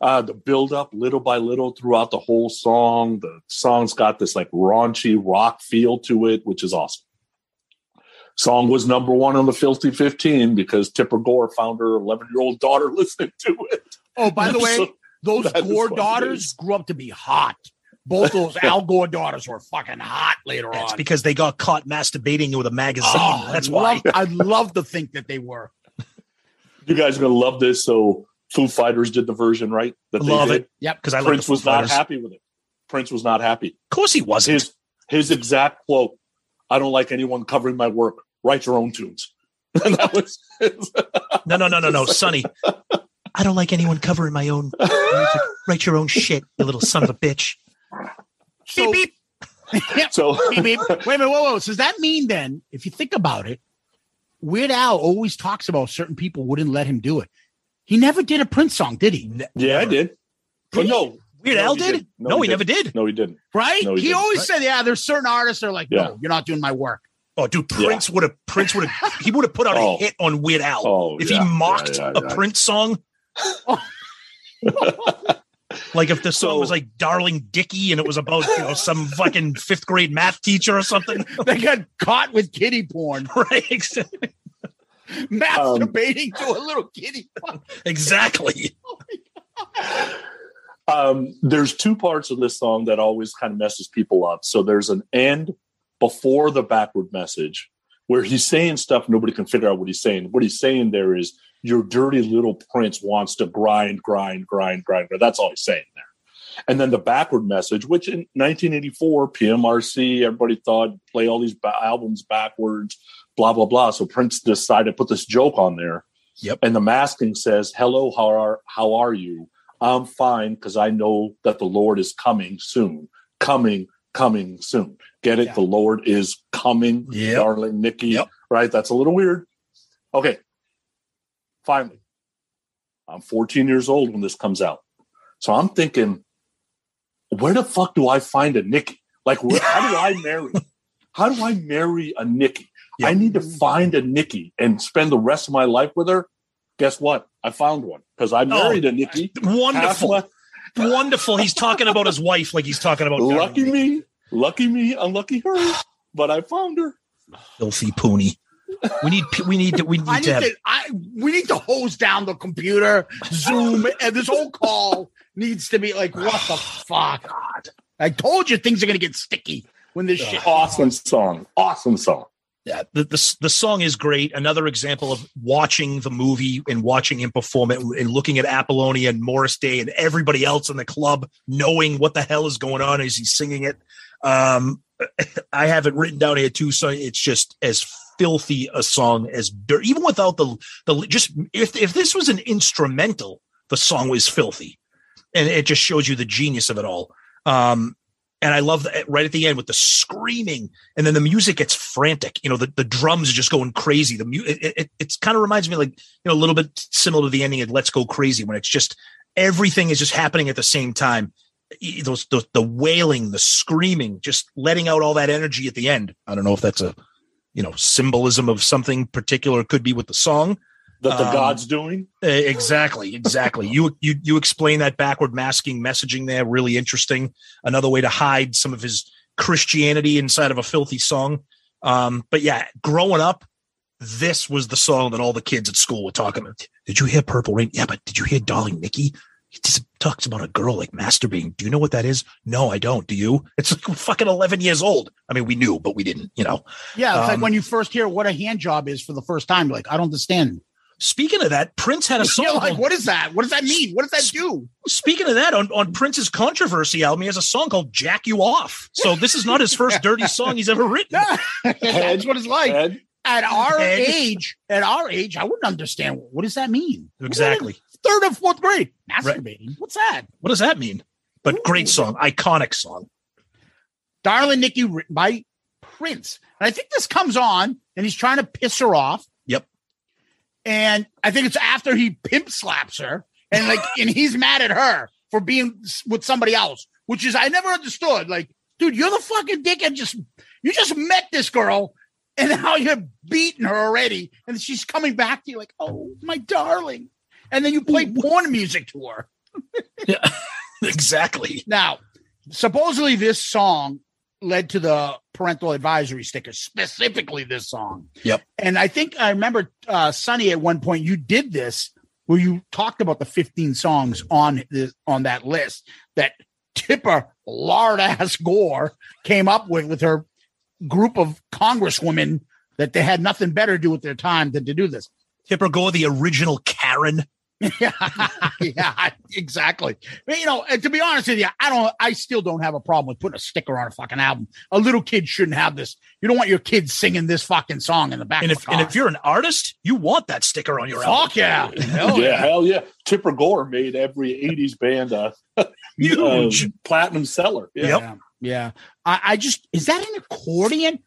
E: Uh, the build up little by little throughout the whole song. The song's got this like raunchy rock feel to it, which is awesome. Song was number one on the Filthy 15 because Tipper Gore found her 11 year old daughter listening to it.
G: Oh, by the way,
E: So-
G: those Gore daughters grew up to be hot. both those Al Gore daughters were fucking hot later
F: That's
G: on.
F: because they got caught masturbating with a magazine.
G: Oh,
F: That's
G: I'd
F: why.
G: love- I'd love to think that they were.
E: You guys are gonna love this. So Foo Fighters did the version right. That they
F: Love
E: did.
F: it. Yep. Because I
E: Prince
F: the Foo
E: was not happy with it. Prince was not happy.
F: Of course he wasn't.
E: His his exact quote: "I don't like anyone covering my work. Write your own tunes." and that was
F: No, no, no, no, no, Sonny. I don't like anyone covering my own. music. Write your own shit, you little son of a bitch.
G: So, beep, beep.
E: so
G: beep, beep. Wait a minute, whoa, whoa. So does that mean then, if you think about it, Weird Al always talks about certain people wouldn't let him do it. He never did a Prince song, did he?
E: yeah, I did. But no,
F: Weird
E: no,
F: Al did?
E: didn't.
F: No, he never did.
E: No, he didn't.
G: Right?
E: No,
G: he
E: he didn't.
G: always
E: Right.
G: said, "Yeah, there's certain artists that are like,
E: Yeah.
G: no, you're not doing my work."
F: Oh, dude, Prince would have Prince would have he would have put out
E: Oh.
F: a hit on Weird Al
E: Oh,
F: if
E: yeah,
F: he mocked
E: yeah, yeah,
F: a
E: yeah.
F: Prince song. like if the song was like "Darling Dickie" and it was about you know some fucking fifth grade math teacher or something,
G: They got caught with kitty porn,
F: right? Exactly.
G: masturbating to a little kitty.
F: exactly.
E: Um, there's two parts of this song that always kind of messes people up. So there's an end before the backward message where he's saying stuff nobody can figure out what he's saying. What he's saying there is your dirty little prince wants to grind, grind, grind, grind. That's all he's saying there. And then the backward message, which in 1984, PMRC, everybody thought play all these ba- albums backwards, blah blah blah. So Prince decided to put this joke on there.
F: Yep.
E: And the masking says, "Hello, how are how are you? I'm fine because I know that the Lord is coming soon. Coming, coming soon. Get it? The Lord is coming,
F: Yep.
E: darling Nikki. Right? That's a little weird. Okay. Finally, I'm 14 years old when this comes out. So I'm thinking, where the fuck do I find a Nikki? Like, where, how do I marry? How do I marry a Nikki? I need to find a Nikki and spend the rest of my life with her. Guess what? I found one because I oh, married a Nikki.
F: Wonderful.
E: Half
F: Wonderful. He's talking about his wife like he's talking about
E: lucky me, lucky me, unlucky her. But I found her.
F: filthy poony. We need we need to we need
G: I need
F: to have
G: to. I we need to hose down the computer, Zoom, and this whole call needs to be like, what the fuck? God, I told you things are gonna get sticky when this shit.
E: Awesome song. Awesome song.
F: Yeah, the, the the song is great. Another example of watching the movie and watching him perform it and looking at Apollonia and Morris Day and everybody else in the club knowing what the hell is going on as he's singing it. Um, I have it written down here too, so it's just as filthy a song as dirt. Even without the the just if if this was an instrumental, the song was filthy, and it just shows you the genius of it all. Um, and I love that right at the end with the screaming, and then the music gets frantic. You know, the, the drums are just going crazy. The mu- it, it it's kind of reminds me like you know a little bit similar to the ending of Let's Go Crazy when it's just everything is just happening at the same time. Those, those the wailing, the screaming, just letting out all that energy at the end. I don't know if that's a you know symbolism of something particular. It could be with the song
E: That the
F: Um,
E: God's doing.
F: Exactly, exactly. you you you explain that backward masking messaging there, really interesting. Another way to hide some of his Christianity inside of a filthy song. Um, but yeah, growing up, this was the song that all the kids at school were talking about. Did you hear Purple Rain? Yeah, but did you hear Darling Nikki? He just talks about a girl like masturbating. Do you know what that is? No, I don't. Do you? It's like fucking 11 years old. I mean, we knew, but we didn't, you know.
G: Yeah, it's like
F: Um,
G: when you first hear what a hand job is for the first time. Like, I don't understand.
F: Speaking of that, Prince had a song.
G: You're like, what is that? What does that mean? What does that do?
F: Speaking of that, on, on Prince's controversy album, he has a song called Jack You Off. So this is not his first dirty song he's ever written.
G: That's what it's like.
E: Ed,
G: At our
F: Ed.
G: age, at our age, I wouldn't understand. What does that mean?
F: Exactly.
G: Third or fourth grade, masturbating. What's that?
F: What does that mean? But great song, iconic song.
G: Darling Nikki, written by Prince. And I think this comes on, and he's trying to piss her off.
F: Yep.
G: And I think it's after he pimp slaps her, and like, and he's mad at her for being with somebody else, which is I never understood. Like, dude, you're the fucking dick, and just you just met this girl, and now you're beating her already, and she's coming back to you like, oh my darling, and then you play porn music to her.
F: Yeah, exactly.
G: Now, supposedly this song led to the parental advisory sticker, specifically this song.
F: Yep.
G: And I think I remember uh Sonny at one point you did this where you talked about the 15 songs on the on that list that Tipper lard ass Gore came up with with her group of congresswomen that they had nothing better to do with their time than to do this.
F: Tipper Gore, the original Karen.
G: yeah, yeah, exactly. But, you know, to be honest with you, I don't. I still don't have a problem with putting a sticker on a fucking album. A little kid shouldn't have this. You don't want your kids singing this fucking song in the back.
F: And if
G: a
F: and if you're an artist, you want that sticker on your
G: Fuck
F: album.
G: yeah. Hell
E: yeah,
G: yeah.
E: hell yeah. Tipper Gore made every 80s band a
F: Huge.
E: um, platinum seller. Yeah.
G: Yeah. Yeah. I, I just is that an accordion?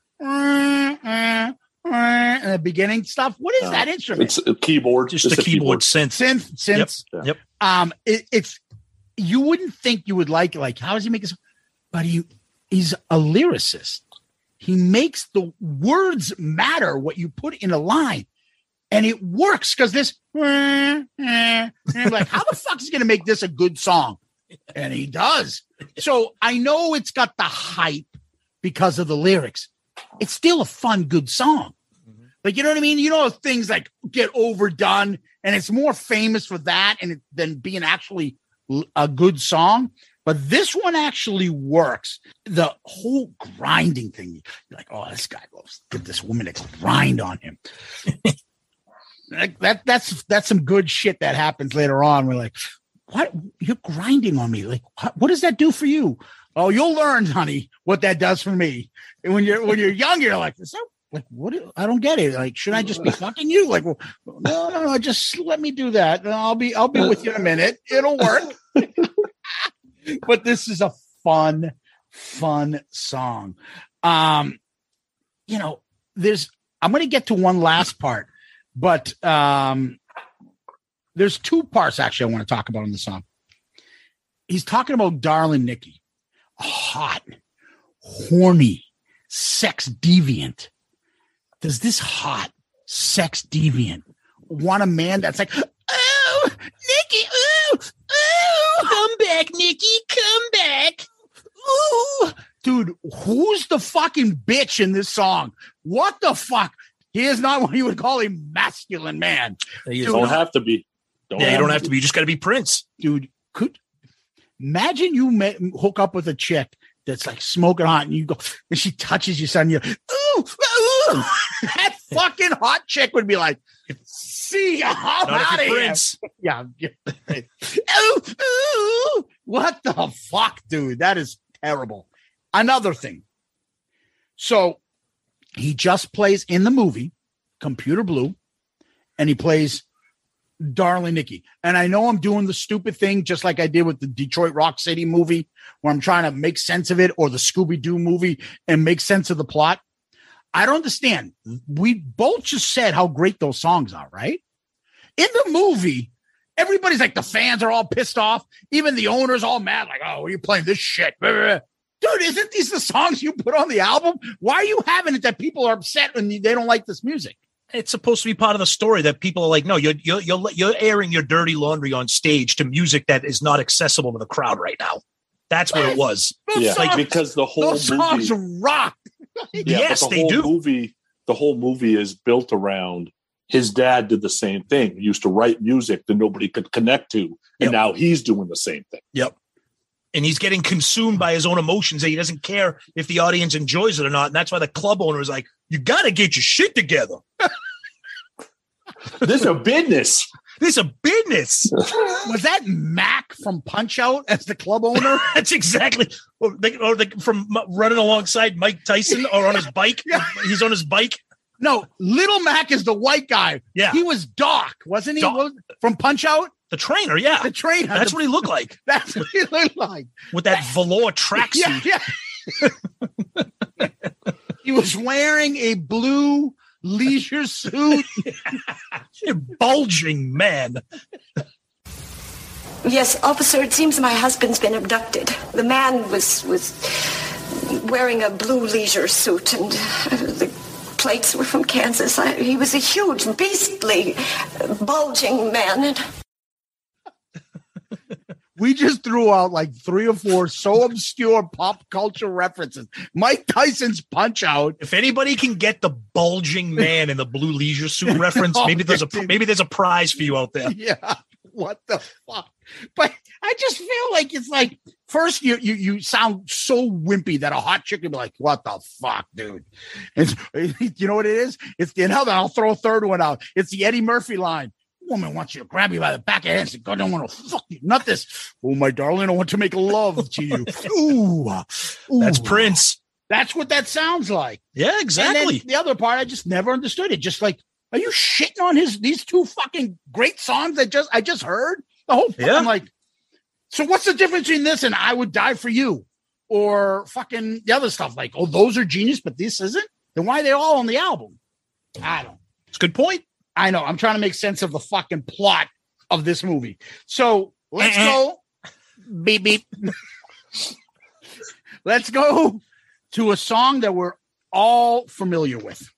G: In the beginning stuff. What is that instrument?
E: It's a keyboard.
F: Just a keyboard synth.
G: synth synths.
F: Yep. Yep.
G: Um, it, it's you wouldn't think you would like. Like, how does he make this? But he he's a lyricist. He makes the words matter what you put in a line, and it works because this. And I'm like, how the fuck is he going to make this a good song? And he does. So I know it's got the hype because of the lyrics. It's still a fun, good song. Like, you know what I mean? You know, things like get overdone and it's more famous for that and it, than being actually a good song. But this one actually works. The whole grinding thing, you're like, oh, this guy loves get this woman to grind on him. Like, that that's that's some good shit that happens later on. We're like, what you're grinding on me? Like, what, what does that do for you? Oh, you'll learn, honey, what that does for me. And when you're when you're young, you're like, is that like what? do- I don't get it. Like, should I just be fucking you? Like, well, no, no, no, just let me do that. And I'll be I'll be with you in a minute. It'll work. but this is a fun, fun song. Um, you know, there's I'm gonna get to one last part, but um there's two parts actually I want to talk about in the song. He's talking about darling Nikki, a hot, horny, sex deviant. Does this hot sex deviant want a man that's like, oh, Nikki, ooh, ooh, come back, Nikki, come back. Ooh, dude, who's the fucking bitch in this song? What the fuck? He is not what you would call a masculine man.
F: He is
E: Don't
F: not.
E: have to be.
F: yeah, you don't have to be. You just got to be Prince.
G: dude. Could imagine you met, hook up with a chick that's like smoking hot, and you go, and she touches you, son. You, ooh, ooh. that fucking hot chick would be like, "See, ya, I'm out of here." Yeah. ooh, ooh. What the fuck, dude? That is terrible. Another thing. So he just plays in the movie Computer Blue, and he plays Darling Nikki. And I know I'm doing the stupid thing just like I did with the Detroit Rock City movie, where I'm trying to make sense of it, or the Scooby Doo movie and make sense of the plot. I don't understand. We both just said how great those songs are, right? In the movie, everybody's like, the fans are all pissed off. Even the owners all mad, like, oh, are you're playing this shit. Dude, isn't these the songs you put on the album? Why are you having it that people are upset and they don't like this music?
F: It's supposed to be part of the story that people are like, no, you're you're you're, you're airing your dirty laundry on stage to music that is not accessible to the crowd right now. That's what it was.
G: Those
E: Yeah,
G: songs-
E: because the whole
G: those songs
E: movie,
G: rock.
E: Yeah,
F: yes,
E: the
F: they
E: whole
F: do.
E: Movie, the whole movie is built around his dad did the same thing. He used to write music that nobody could connect to,
F: Yep.
E: and now he's doing the same thing.
F: Yep. And he's getting consumed by his own emotions that he doesn't care if the audience enjoys it or not. And that's why the club owner is like, you got to get your shit together.
E: This is a business.
F: This is a business.
G: Was that Mac from Punch Out as the club owner?
F: That's exactly, or, the, or the, from running alongside Mike Tyson or on his bike.
G: Yeah.
F: He's on his bike.
G: No, Little Mac is the white guy.
F: Yeah.
G: He was Doc, wasn't he?
F: Doc.
G: Was- From Punch Out?
F: The trainer, yeah.
G: The trainer.
F: That's
G: The-
F: what he looked like
G: That's what he looked like.
F: with that velour tracksuit.
G: Yeah, yeah. he was wearing a blue leisure suit.
F: You bulging man.
M: Yes, officer, it seems my husband's been abducted. The man was was wearing a blue leisure suit and uh, the plates were from Kansas. I, he was a huge, beastly, bulging man.
G: We just threw out like three or four so obscure pop culture references. Mike Tyson's Punch Out.
F: If anybody can get the bulging man in the blue leisure suit reference, maybe there's a maybe there's a prize for you out there.
G: Yeah. what the fuck? But I just feel like it's like first you you you sound so wimpy that a hot chick would be like, "What the fuck, dude?" It's you know what it is? It's the hell. I'll throw a third one out. It's the Eddie Murphy line. Woman wants you to grab you by the back of the head and say, God, I don't want to fuck you. Not this. Oh, my darling, I want to make love to you. Ooh, ooh.
F: That's Prince.
G: That's what that sounds like.
F: Yeah, exactly.
G: the other part, I just never understood it. Just like, are you shitting on his these two fucking great songs that just I just heard? The whole fucking
F: Yeah.
G: like. So what's the difference between this and I would die for you, or fucking the other stuff? Like, oh, those are genius, but this isn't. Then why are they all on the album? I don't.
F: It's a good point.
G: I know. I'm trying to make sense of the fucking plot of this movie. So let's go. beep beep. let's go to a song that we're all familiar with.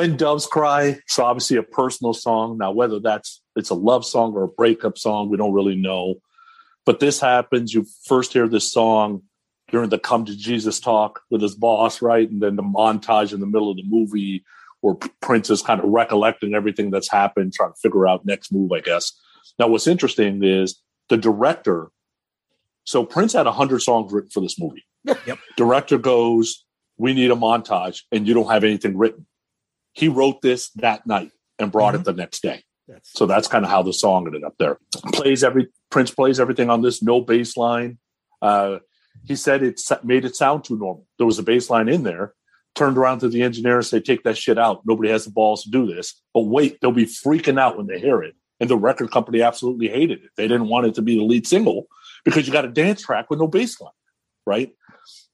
I: When Doves Cry,
E: so obviously a personal song. Now, whether that's it's a love song or a breakup song, we don't really know. But this happens. You first hear this song during the come to Jesus talk with his boss, right? And then the montage in the middle of the movie where Prince is kind of recollecting everything that's happened, trying to figure out next move, I guess. Now, what's interesting is the director. So Prince had 100 songs written for this movie.
F: Yep.
E: Director goes, We need a montage, and you don't have anything written. He wrote this that night and brought it the next day. So that's kind of how the song ended up there. Plays every Prince plays everything on this, no bass line. Uh, he said it made it sound too normal. There was a bass line in there. Turned around to the engineer and said, "Take that shit out. Nobody has the balls to do this." But wait, they'll be freaking out when they hear it. And the record company absolutely hated it. They didn't want it to be the lead single because you got a dance track with no bass line, right?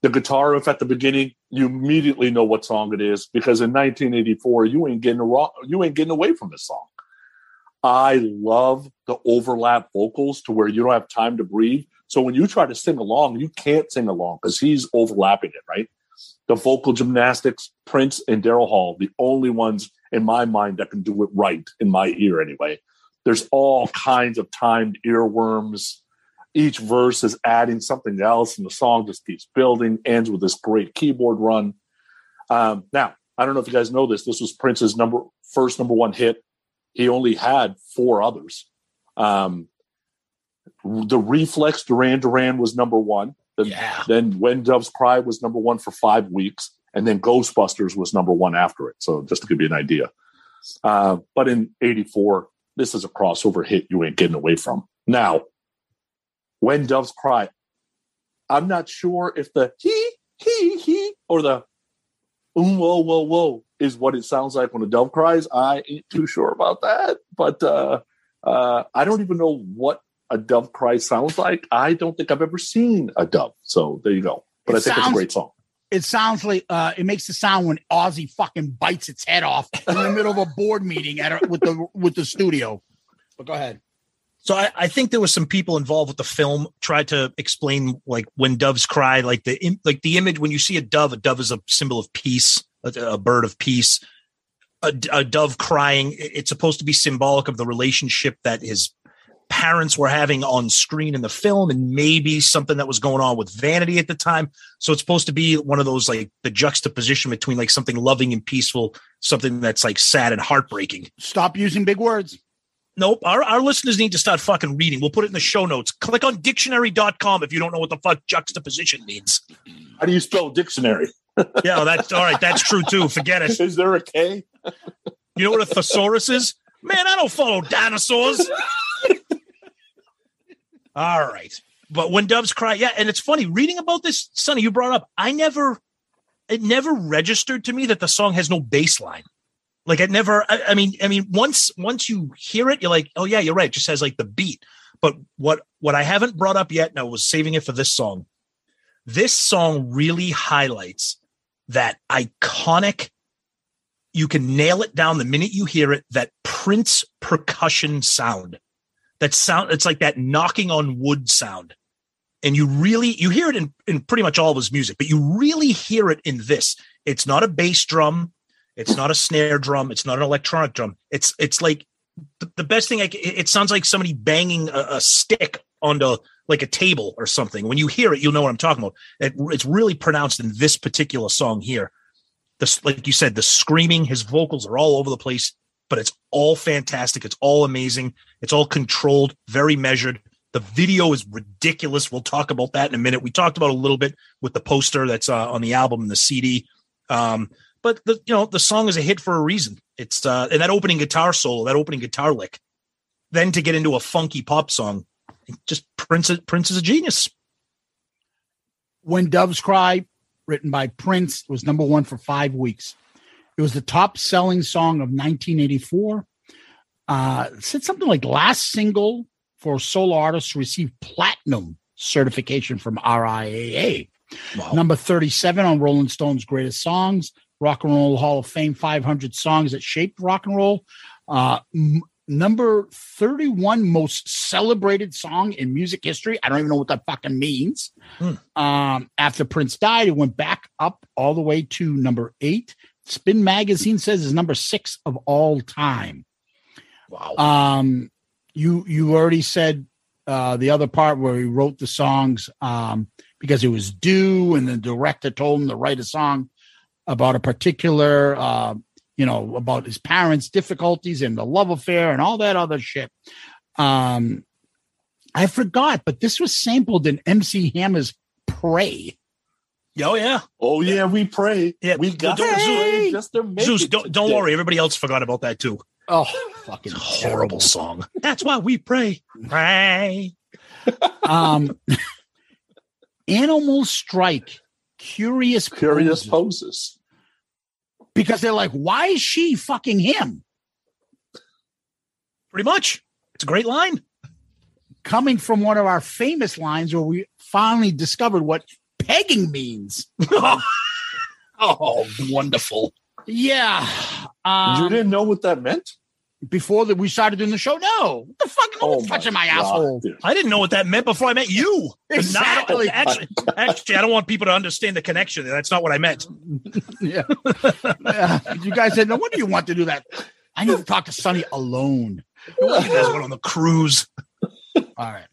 E: The guitar riff at the beginning, you immediately know what song it is because in 1984, you ain't getting a, you ain't getting away from this song. I love the overlap vocals to where you don't have time to breathe. So when you try to sing along, you can't sing along because he's overlapping it, right? The vocal gymnastics, Prince and Daryl Hall, the only ones in my mind that can do it right in my ear anyway. There's all kinds of timed earworms. Each verse is adding something else, and the song just keeps building, ends with this great keyboard run. Um, now, I don't know if you guys know this. This was Prince's number first number one hit. He only had four others. Um, the Reflex Duran Duran was number one. Then,
F: Yeah.
E: then When Doves Cry was number one for five weeks, and then Ghostbusters was number one after it. So just to give you an idea. Uh, but in '84, this is a crossover hit you ain't getting away from. Now, When Doves Cry, I'm not sure if the he he he or the um, whoa whoa whoa is what it sounds like when a dove cries. I ain't too sure about that, but uh, uh, I don't even know what a dove cry sounds like. I don't think I've ever seen a dove. So there you go. But
G: It
E: I think it's a great song.
G: It sounds like uh, it makes the sound when Ozzy fucking bites its head off in the middle of a board meeting at a, with the with the studio. But go ahead.
F: So I, I think there was some people involved with the film tried to explain like when doves cry, like the like the image when you see a dove, a dove is a symbol of peace, a, a bird of peace. A, a dove crying, it's supposed to be symbolic of the relationship that his parents were having on screen in the film, and maybe something that was going on with Vanity at the time. So it's supposed to be one of those like the juxtaposition between like something loving and peaceful, something that's like sad and heartbreaking.
G: Stop using big words.
F: Nope. Our, our listeners need to start fucking reading. We'll put it in the show notes. Click on dictionary.com if you don't know what the fuck juxtaposition means.
E: How do you spell dictionary?
F: Yeah, that's all right. That's true too. Forget it.
E: Is there a K?
F: You know what a thesaurus is? Man, I don't follow dinosaurs. all right. But when doves cry, yeah, and it's funny reading about this, Sonny, you brought up. I never, it never registered to me that the song has no bass line. Like it never. I, I mean, I mean, once once you hear it, you're like, oh yeah, you're right. It just has like the beat. But what what I haven't brought up yet, and I was saving it for this song. This song really highlights that iconic. You can nail it down the minute you hear it. That Prince percussion sound. That sound. It's like that knocking on wood sound and you really you hear it in, in pretty much all of his music but you really hear it in this it's not a bass drum it's not a snare drum. It's not an electronic drum. It's it's like the, best thing I, it sounds like somebody banging a, a stick onto like a table or something. When you hear it you'll know what i'm talking about. It, it's really pronounced in this particular song here. Like you said the screaming his vocals are all over the place but it's all fantastic. It's all amazing. It's all controlled very measured. The video is ridiculous. We'll talk about that in a minute. We talked about a little bit with the poster that's uh, on the album and the CD. Um, but the you know the song is a hit for a reason. It's uh, and that opening guitar solo, that opening guitar lick, then to get into a funky pop song, just Prince. Prince is a genius.
G: When Doves Cry, written by Prince, was number one for five weeks. It was the top selling song of 1984. Uh, said something like last single for solo artists to receive platinum certification from RIAA. Number 37 on Rolling Stone's greatest songs, Rock and Roll Hall of Fame 500 songs that shaped rock and roll. Uh, m- number 31 most celebrated song in music history. I don't even know what that fucking means. Um, after Prince died, it went back up all the way to number eight. Spin Magazine says is number six of all time.
F: Wow.
G: Um, you you already said uh, the other part where he wrote the songs um, because it was due, and the director told him to write a song about a particular, uh, you know, about his parents' difficulties and the love affair and all that other shit. Um, I forgot, but this was sampled in MC Hammer's "Pray."
F: Oh yeah.
E: Oh yeah, we pray.
F: Yeah,
E: we got
F: don't-
E: to
F: Zeus-
E: pray just
F: Zeus, don't don't worry. Everybody else forgot about that too.
G: Oh, fucking
F: horrible song. That's why we pray. Pray.
G: Um, animals strike curious
E: Curious
G: poses
E: poses.
G: Because they're like, why is she fucking him?
F: Pretty much. It's a great line.
G: Coming from one of our famous lines where we finally discovered what pegging means.
F: oh, wonderful.
G: Yeah. Um,
E: you didn't know what that meant?
G: Before that we started doing the show? No. What the fuck? No
E: Oh
G: one's touching
E: my
G: my
E: God,
G: asshole.
E: dude.
F: I didn't know what that meant before I met you.
G: Exactly.
F: Not- actually, actually, I don't want people to understand the connection. That's not what I meant.
G: yeah. Yeah. You guys said, no wonder you want to do that. I need to talk to Sonny alone.
F: No wonder you guys went on the cruise.
G: All right.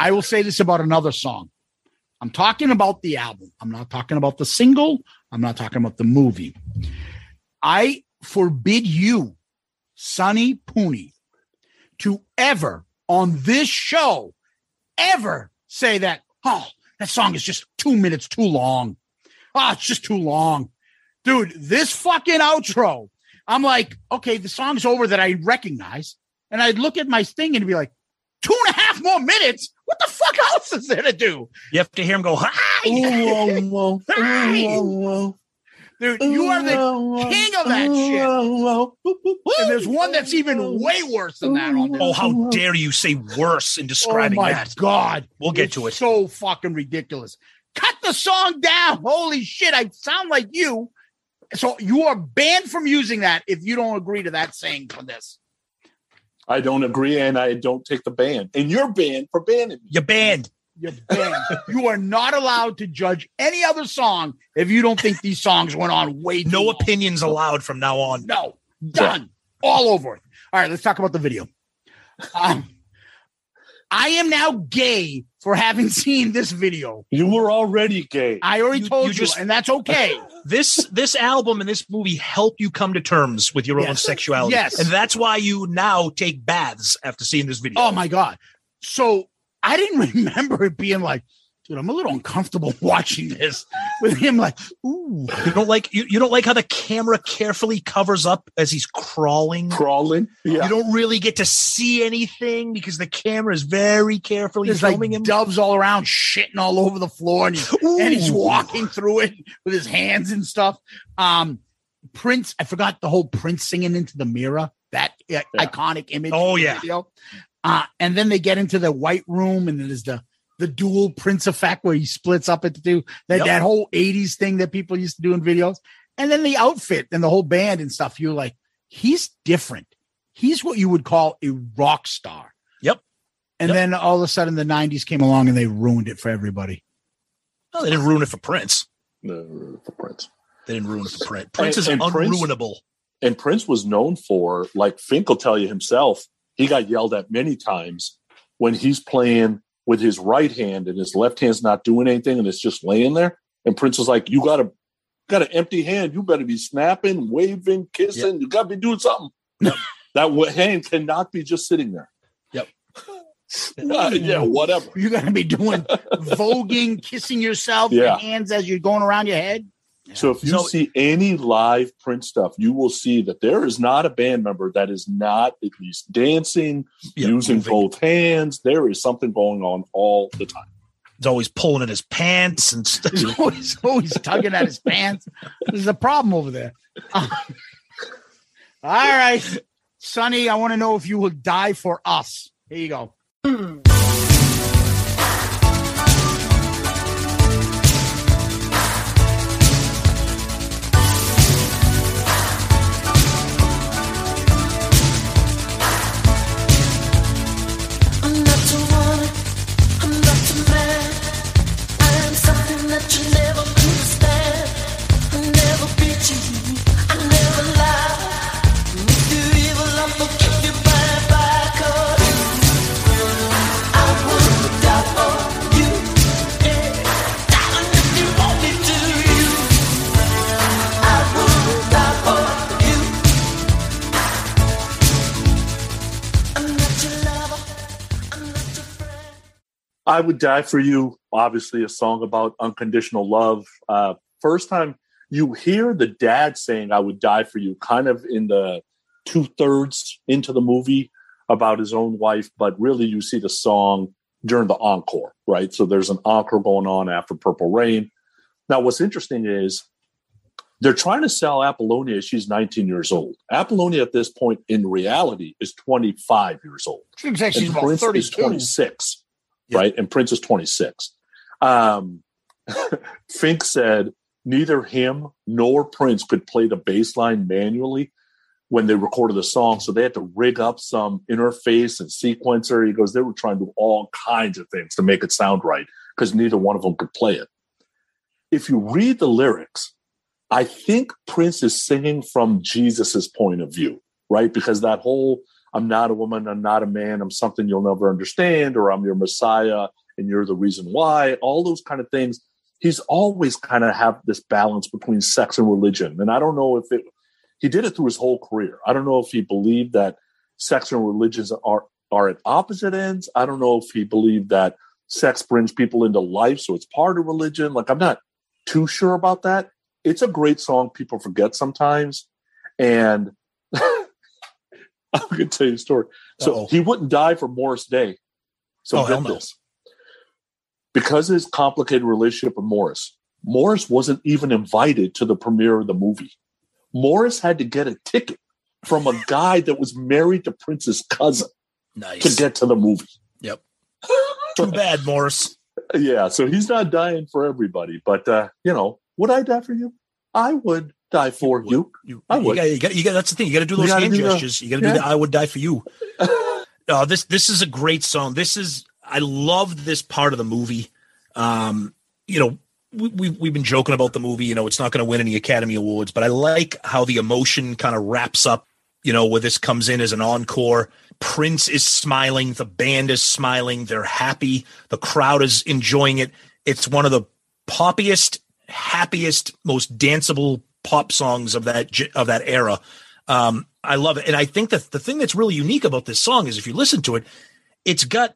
G: I will say this about another song. I'm talking about the album. I'm not talking about the single. I'm not talking about the movie. I forbid you, Sonny Pooney, to ever on this show ever say that, oh, that song is just two minutes too long. Oh, it's just too long. Dude, this fucking outro, I'm like, okay, the song's over that I recognize. And I'd look at my thing and be like, two and a half more minutes? What the fuck else is there to do?
F: You have to hear him go, hi.
E: Whoa, whoa,
G: Hi.
E: whoa, whoa.
G: Dude, you are the king of that shit. And there's one that's even way worse than that on this.
F: Oh, how dare you say worse in describing
G: oh my
F: that?
G: god.
F: We'll get
G: It's
F: to it.
G: So fucking ridiculous. Cut the song down. Holy shit. I sound like you. So you are banned from using that if you don't agree to that saying for this.
E: I don't agree, and I don't take the ban. And you're banned for banning me.
F: You're banned.
G: You're banned. you are not allowed to judge any other song if you don't think these songs went on way too
F: No
G: long.
F: opinions allowed from now on.
G: No, done. All over it. All right, let's talk about the video. Um, I am now gay for having seen this video.
E: You were already gay.
G: I already
F: You-
G: told
F: you
G: you,
F: just-
G: and that's okay.
F: This this album and this movie help you come to terms with your own sexuality.
G: Yes.
F: And that's why you now take baths after seeing this video.
G: Oh my god! So I didn't remember it being like, dude, I'm a little uncomfortable watching this with him. Like, ooh,
F: You don't like you, you don't like how the camera carefully covers up as he's crawling.
E: Crawling. Yeah.
F: You don't really get to see anything because the camera is very carefully
G: there's like
F: filming him.
G: doves all around, shitting all over the floor, and he's, and he's walking through it with his hands and stuff. Um, Prince, I forgot the whole Prince singing into the mirror. That uh, iconic image.
F: Oh, yeah.
G: video. Uh, and then they get into the white room, and then there's the the dual Prince effect where he splits up into two. That
F: Yep.
G: that whole '80s thing that people used to do in videos, and then the outfit and the whole band and stuff. You're like, he's different. He's what you would call a rock star.
F: Yep.
G: And
F: Yep.
G: then all of a sudden, the '90s came along and they ruined it for everybody.
F: No, they didn't ruin it for Prince.
E: No, for Prince.
F: They didn't ruin it for Prince. Prince is
E: And- and Prince-
F: unruinable.
E: And Prince was known for, like Fink will tell you himself, he got yelled at many times when he's playing with his right hand and his left hand's not doing anything and it's just laying there. And Prince was like, You got a got an empty hand. You better be snapping, waving, kissing. You gotta be doing something. that hand cannot be just sitting there.
F: Yep.
E: Uh, yeah, whatever.
G: You're to be doing voguing, kissing yourself,
E: Yeah.
G: your hands as you're going around your head.
E: So if you
F: So-
E: see any live Prince stuff, you will see that there is not a band member that is not at least dancing,
F: Yeah,
E: using
F: moving.
E: both hands. There is something going on all the time.
F: He's always pulling at his pants and stuff.
G: He's always, always tugging at his pants. There's a problem over there. Uh, all right, Sonny, I want to know if you will die for us. Here you go.
I: I would die for you.
E: Obviously, a song about unconditional love. Uh, first time you hear the dad saying "I would die for you," kind of in the two thirds into the movie about his own wife, but really you see the song during the encore, right? So there's an encore going on after Purple Rain. Now, what's interesting is they're trying to sell Apollonia. She's 19 years old. Apollonia at this point, in reality, is 25 years old.
G: She's
E: actually
G: about 30,
E: 26 yeah. right? And Prince is 26. Um, Fink said neither him nor Prince could play the bass line manually when they recorded the song. So they had to rig up some interface and sequencer. He goes, they were trying to do all kinds of things to make it sound right because neither one of them could play it. If you read the lyrics, I think Prince is singing from Jesus's point of view, right? Because that whole I'm not a woman, I'm not a man, I'm something you'll never understand, or I'm your Messiah and you're the reason why, all those kind of things. He's always kind of have this balance between sex and religion. And I don't know if it he did it through his whole career. I don't know if he believed that sex and religions are are at opposite ends. I don't know if he believed that sex brings people into life, so it's part of religion. Like I'm not too sure about that. It's a great song people forget sometimes. And I'm going to tell you a story. So
F: Uh-oh.
E: he wouldn't die for Morris Day. So
F: Oh,
E: get
F: no.
E: this. Because of his complicated relationship with Morris, Morris wasn't even invited to the premiere of the movie. Morris had to get a ticket from a guy that was married to Prince's cousin
F: Nice.
E: to get to the movie.
F: Yep. Too bad, Morris.
E: Yeah, so he's not dying for everybody, but uh, you know, would I die for you? I would die for you.
F: You,
E: I
F: you
E: would.
F: got, you got, you got, that's the thing. You got to do those hand
E: do the-
F: gestures. you got to
E: yeah.
F: do the "I would die for you." uh, this this is a great song. This is I love this part of the movie. Um, you know, we, we we've been joking about the movie. You know, it's not going to win any Academy Awards, but I like how the emotion kind of wraps up. You know, where this comes in as an encore. Prince is smiling. The band is smiling. They're happy. The crowd is enjoying it. It's one of the poppiest, happiest, most danceable pop songs of that of that era. Um, I love it, and I think that the thing that's really unique about this song is if you listen to it, it's got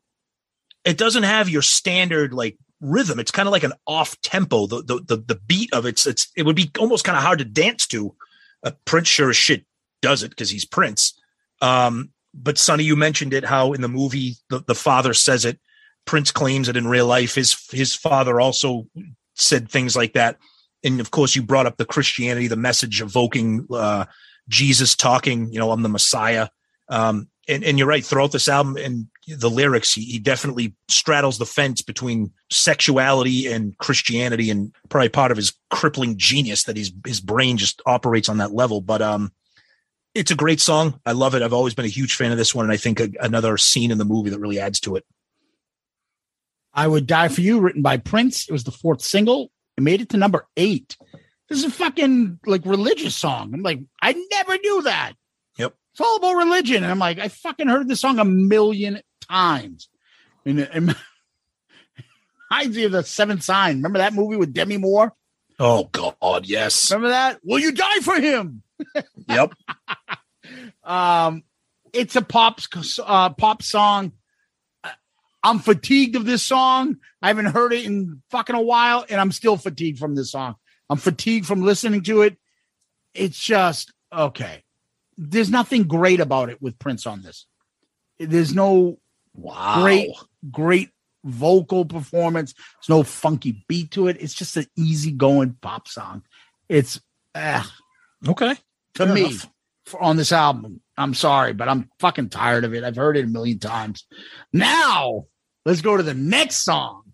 F: it doesn't have your standard like rhythm. It's kind of like an off tempo. The, the the the beat of it's it's it would be almost kind of hard to dance to. Uh, Prince sure as shit does it because he's Prince. Um, but Sonny, you mentioned it how in the movie the, the father says it. Prince claims it in real life. His his father also said things like that. And of course, you brought up the Christianity, the message evoking uh, Jesus talking. You know, I'm the Messiah. Um, and, and you're right. Throughout this album and the lyrics, he, he definitely straddles the fence between sexuality and Christianity, and probably part of his crippling genius that his his brain just operates on that level. But um, it's a great song. I love it. I've always been a huge fan of this one, and I think a, another scene in the movie that really adds to it.
G: I Would Die For You, written by Prince. It was the fourth single. It made it to number eight. This is a fucking like religious song. I'm like, I never knew that.
F: Yep.
G: It's all about religion. And I'm like, I fucking heard this song a million times. And it reminds me of the seventh sign. Remember that movie with Demi Moore?
F: Oh God, yes.
G: Remember that? Will you die for him?
F: Yep.
G: Um, it's a pop uh, pop song. I'm fatigued of this song. I haven't heard it in fucking a while, and I'm still fatigued from this song. I'm fatigued from listening to it. It's just okay. There's nothing great about it with Prince on this. There's no
F: wow.
G: great, great vocal performance. There's no funky beat to it. It's just an easygoing pop song. It's eh,
F: okay
G: to
F: Fair
G: me
F: enough.
G: on this album. I'm sorry, but I'm fucking tired of it. I've heard it a million times. Now, let's go to the next song.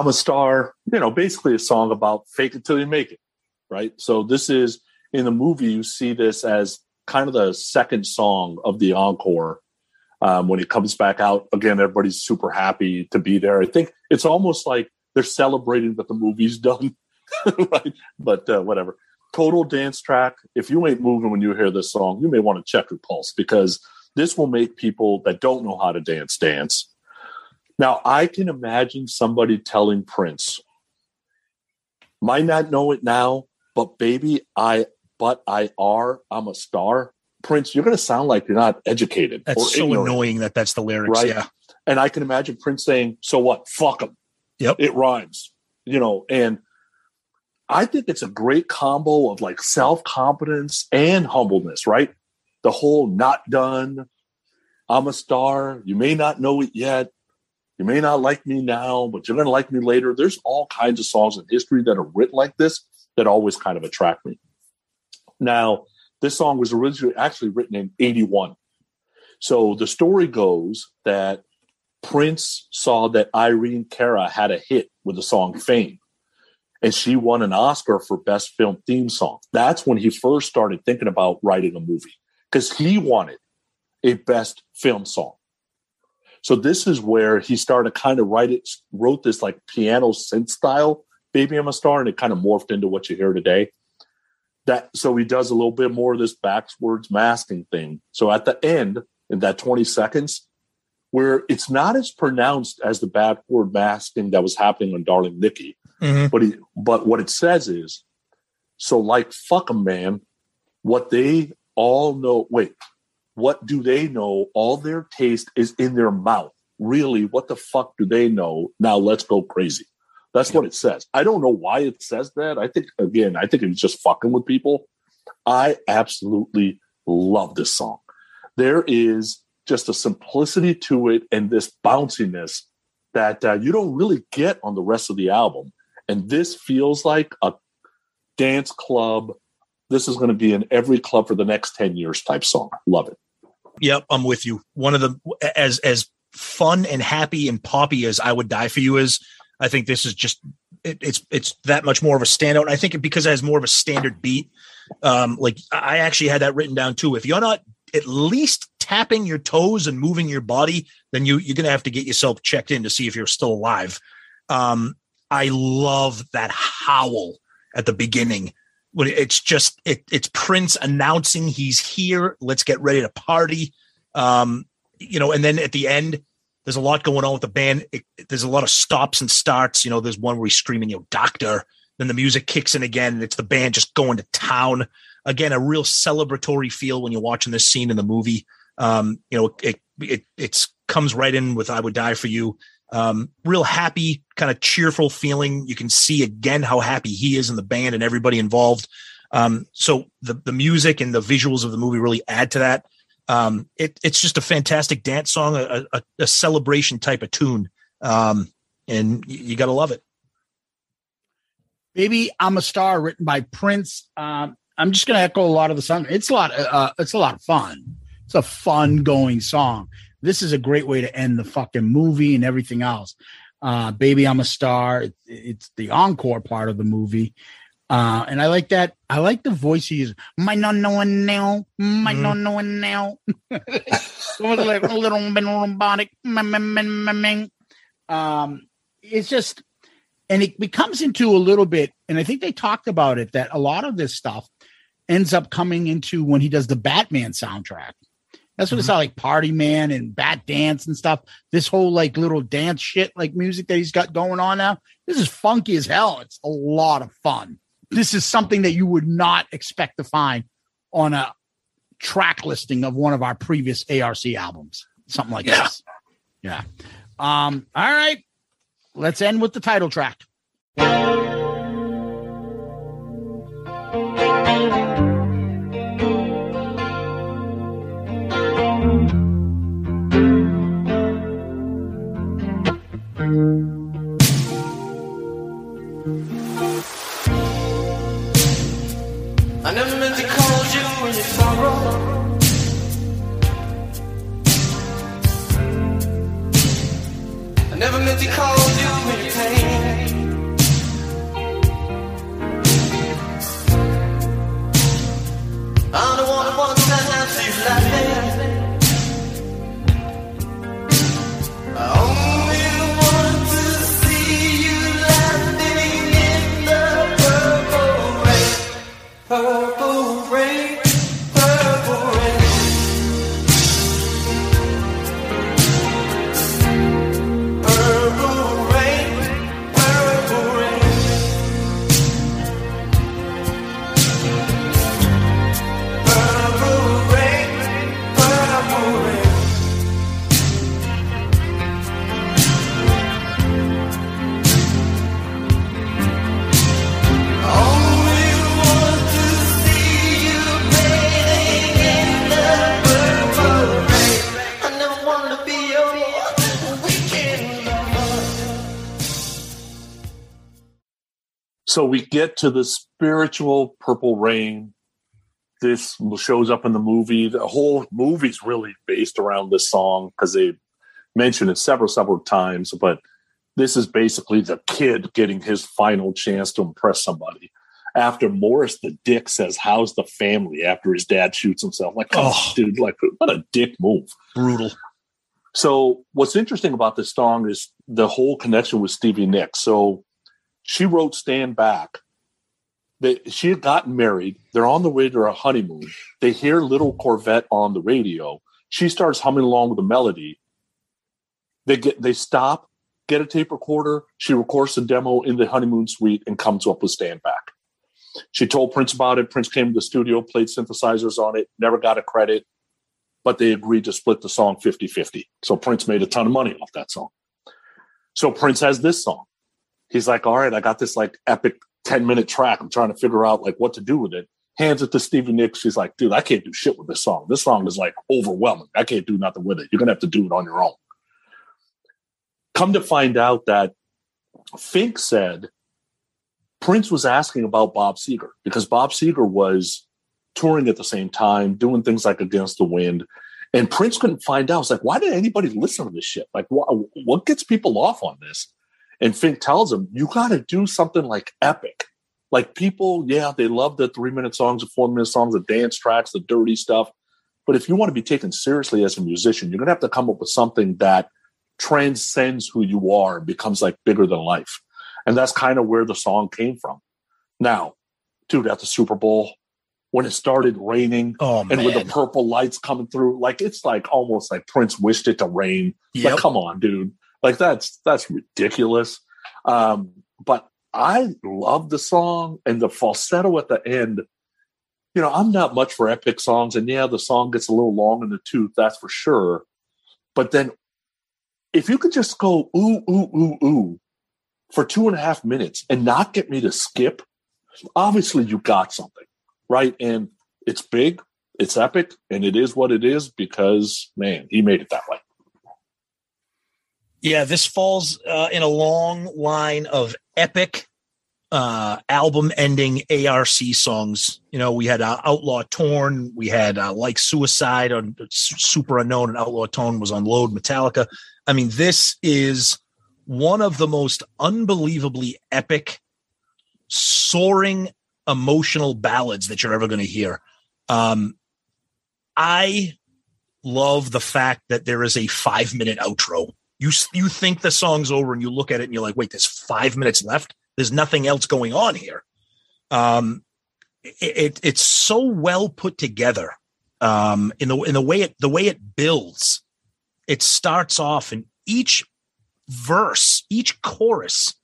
E: I'm a Star, you know, basically a song about fake it till you make it, right? So this is in the movie, you see this as kind of the second song of the encore. Um, when it comes back out, again, everybody's super happy to be there. I think it's almost like they're celebrating that the movie's done, right? But uh, whatever. Total dance track. If you ain't moving when you hear this song, you may want to check your pulse because this will make people that don't know how to dance dance. Now, I can imagine somebody telling Prince, might not know it now, but baby, I, but I are, I'm a star. Prince, you're going to sound like you're not educated.
F: That's so
E: ignorant,
F: annoying that that's the lyrics.
E: right?
F: Yeah.
E: And I can imagine Prince saying, so what? Fuck them.
F: Yep.
E: It rhymes, you know, and I think it's a great combo of like self confidence and humbleness, right? The whole not done, I'm a star, you may not know it yet, You may not like me now, but you're going to like me later. There's all kinds of songs in history that are written like this that always kind of attract me. Now, this song was originally actually written in 81. So the story goes that Prince saw that Irene Cara had a hit with the song Fame, and she won an Oscar for Best Film Theme Song. That's when he first started thinking about writing a movie because he wanted a Best Film Song. So this is where he started kind of write it, wrote this like piano synth style "Baby I'm a Star," and it kind of morphed into what you hear today. That so he does a little bit more of this backwards masking thing. So at the end, in that 20 seconds, where it's not as pronounced as the backward masking that was happening on Darling Nikki,
F: Mm-hmm.
E: but he, but what it says is, so like fuck a man. What they all know. Wait, what do they know? All their taste is in their mouth. Really, what the fuck do they know? Now let's go crazy. That's what it says. I don't know why it says that. I think again, I think it's just fucking with people. I absolutely love this song. There is just a simplicity to it and this bounciness that uh, you don't really get on the rest of the album. And this feels like a dance club. This is going to be in every club for the next 10 years type song. Love it.
F: Yep, I'm with you. One of the as as fun and happy and poppy as I would die for you is, I think this is just it, it's it's that much more of a standout. And I think because it has more of a standard beat. Um, like I actually had that written down too. If you're not at least tapping your toes and moving your body, then you you're gonna have to get yourself checked in to see if you're still alive. Um, I love that howl at the beginning it's just it, it's Prince announcing he's here. Let's get ready to party. Um, you know, and then at the end, there's a lot going on with the band. It, there's a lot of stops and starts. You know, there's one where he's screaming, "You know, doctor." Then the music kicks in again, and it's the band just going to town. Again, a real celebratory feel when you're watching this scene in the movie. Um, you know, it it it's comes right in with "I Would Die for You." Um, real happy, kind of cheerful feeling. You can see again how happy he is in the band and everybody involved. Um, so the the music and the visuals of the movie really add to that. Um, it, it's just a fantastic dance song, a, a, a celebration type of tune, um, and you, you got to love it.
G: Baby, I'm a star, written by Prince. Um, I'm just going to echo a lot of the song. It's a lot. Uh, it's a lot of fun. It's a fun going song. This is a great way to end the fucking movie and everything else. Uh, Baby, I'm a star. It, it's the encore part of the movie. Uh, and I like that. I like the voice he uses. My no no one now. My no no one now. Almost like a little bit robotic. Um, it's just, and it becomes into a little bit. And I think they talked about it that a lot of this stuff ends up coming into when he does the Batman soundtrack. That's what it's all like Party Man and Batdance and stuff. This whole like little dance shit, like music that he's got going on now. This is funky as hell. It's a lot of fun. This is something that you would not expect to find on a track listing of one of our previous ARC albums. Something like
F: Yeah.
G: this. Yeah. Um, all right. Let's end with the title track.
I: I never meant to
E: So we get to the spiritual Purple Rain. This shows up in the movie. The whole movie's really based around this song because they mention it several, several times. But this is basically the kid getting his final chance to impress somebody. After Morris the dick says, How's the family? after his dad shoots himself. Like, oh,
F: Oh.
E: dude, like, what a dick move.
F: Brutal.
E: So what's interesting about this song is the whole connection with Stevie Nicks. So she wrote Stand Back. They, she had gotten married. They're on the way to a honeymoon. They hear Little Corvette on the radio. She starts humming along with the melody. They get they stop, get a tape recorder. She records the demo in the honeymoon suite and comes up with Stand Back. She told Prince about it. Prince came to the studio, played synthesizers on it, never got a credit but they agreed to split the song 50 50. So Prince made a ton of money off that song. So Prince has this song. He's like, all right, I got this like epic 10 minute track. I'm trying to figure out like what to do with it. Hands it to Stevie Nicks. She's like, dude, I can't do shit with this song. This song is like overwhelming. I can't do nothing with it. You're going to have to do it on your own. Come to find out that Fink said Prince was asking about Bob Seger because Bob Seger was touring at the same time, doing things like Against the Wind. And Prince couldn't find out. It's like, why did anybody listen to this shit? Like, what, what gets people off on this? And Fink tells him, you got to do something like epic. Like, people, yeah, they love the three minute songs, the four minute songs, the dance tracks, the dirty stuff. But if you want to be taken seriously as a musician, you're going to have to come up with something that transcends who you are and becomes like bigger than life. And that's kind of where the song came from. Now, dude, at the Super Bowl, when it started raining
F: Oh,
E: and with the purple lights coming through, like it's like almost like Prince wished it to rain.
F: Yep.
E: Like, come on, dude. Like that's that's ridiculous. Um, but I love the song and the falsetto at the end. You know, I'm not much for epic songs, and yeah, the song gets a little long in the tooth, that's for sure. But then if you could just go ooh, ooh, ooh, ooh for two and a half minutes and not get me to skip, obviously you got something, right? And it's big, it's epic, and it is what it is because man, he made it that way.
F: Yeah, this falls uh, in a long line of epic uh, album ending ARC songs. You know, we had uh, Outlaw Torn, we had uh, Like Suicide on Superunknown, and Outlaw Torn was on Load Metallica. I mean, this is one of the most unbelievably epic, soaring, emotional ballads that you're ever going to hear. Um, I love the fact that there is a five minute outro. You you think the song's over and you look at it and you're like, wait, there's five minutes left. There's nothing else going on here. Um, it, it it's so well put together. Um, in the in the way it the way it builds, it starts off and each verse, each chorus,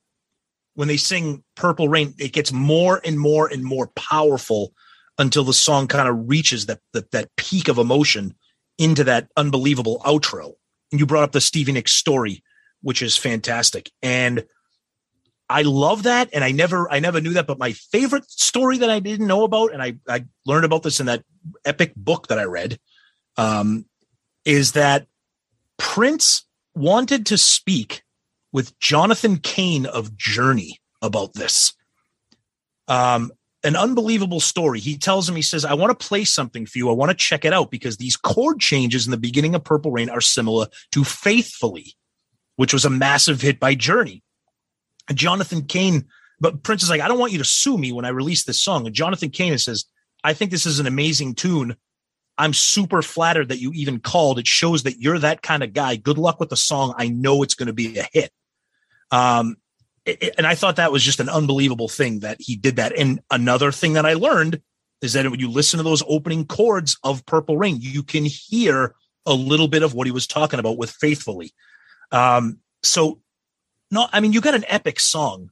F: when they sing "Purple Rain," it gets more and more and more powerful until the song kind of reaches that, that that peak of emotion into that unbelievable outro. You brought up the Stevie Nicks story, which is fantastic. And I love that. And I never I never knew that. But my favorite story that I didn't know about, and I, I learned about this in that epic book that I read, um, is that Prince wanted to speak with Jonathan Cain of Journey about this. Um, an unbelievable story. He tells him, he says, I want to play something for you. I want to check it out because these chord changes in the beginning of Purple Rain are similar to Faithfully, which was a massive hit by Journey. And Jonathan Cain, but Prince is like, I don't want you to sue me when I release this song. And Jonathan Cain says, I think this is an amazing tune. I'm super flattered that you even called. It shows that you're that kind of guy. Good luck with the song. I know it's going to be a hit. Um, and I thought that was just an unbelievable thing that he did that. And another thing that I learned is that when you listen to those opening chords of Purple Rain, you can hear a little bit of what he was talking about with Faithfully. Um, so, no, I mean, you got an epic song,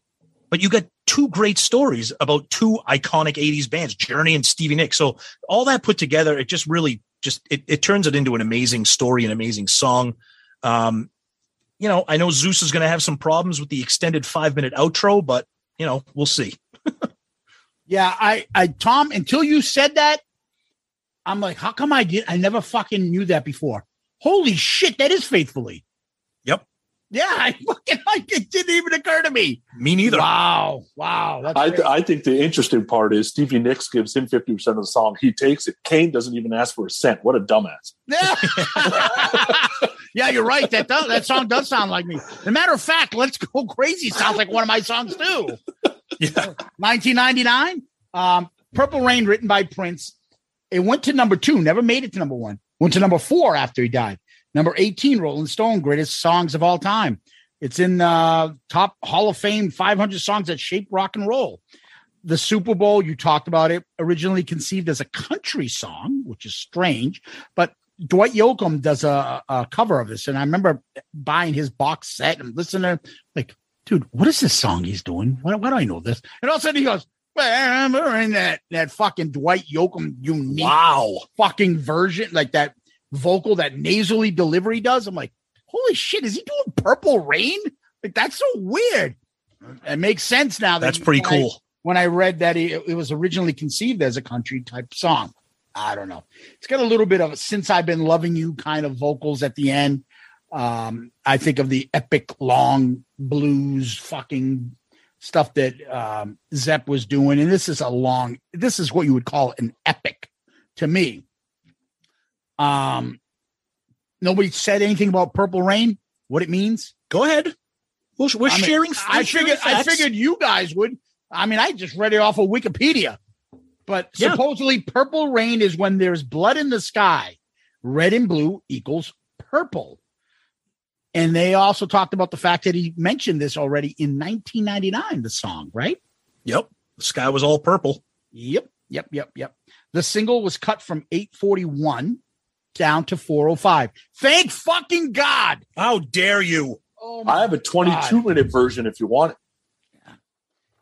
F: but you got two great stories about two iconic 80s bands, Journey and Stevie Nicks. So, all that put together, it just really just it, it turns it into an amazing story, an amazing song. Um, you know, I know Zeus is going to have some problems with the extended five minute outro, but you know, we'll see.
G: Yeah, I, I, Tom, until you said that, I'm like, how come I did? I never fucking knew that before. Holy shit, that is faithfully.
F: Yep.
G: Yeah, I fucking like it didn't even occur to me.
F: Me neither.
G: Wow, wow. That's
E: I,
G: great.
E: I think the interesting part is Stevie Nicks gives him 50% of the song. He takes it. Cain doesn't even ask for a cent. What a dumbass.
G: Yeah. you're right. That does, that song does sound like me. As a matter of fact, "Let's Go Crazy" sounds like one of my songs too.
F: Yeah.
G: 1999, um, "Purple Rain," written by Prince. It went to number two. Never made it to number one. Went to number four after he died. Number 18, Rolling Stone, greatest songs of all time. It's in uh, top Hall of Fame 500 songs that shaped rock and roll. The Super Bowl, you talked about it, originally conceived as a country song, which is strange, but Dwight Yoakam does a, a cover of this. And I remember buying his box set and listening, like, dude, what is this song he's doing? Why, why do I know this? And all of a sudden he goes, well, we're in that, that fucking Dwight Yoakam unique
F: Wow.
G: fucking version, like that vocal, that nasally delivery does. I'm like, holy shit, is he doing Purple Rain? Like that's so weird. It makes sense now. That
F: That's pretty
G: when I-
F: cool.
G: when I read that it, it was originally conceived as a country type song. I don't know. It's got a little bit of a since I've been loving you kind of vocals at the end. Um, I think of the epic long blues fucking stuff that um, Zep was doing, and this is a long. This is what you would call an epic to me. Um, nobody said anything about Purple Rain. What it means?
F: Go ahead. We're, we're
G: I mean,
F: sharing.
G: I
F: we're sharing
G: figured. I figured you guys would. I mean, I just read it off of Wikipedia. But
F: Yeah.
G: supposedly, purple rain is when there's blood in the sky. Red and blue equals purple. And they also talked about the fact that he mentioned this already in 1999. The song, right?
F: Yep. The sky was all purple.
G: Yep. Yep. Yep. Yep. The single was cut from 841 down to 405. Thank fucking God.
F: How dare you?
G: Oh my
E: I have a 22 minute version if you want it. Yeah.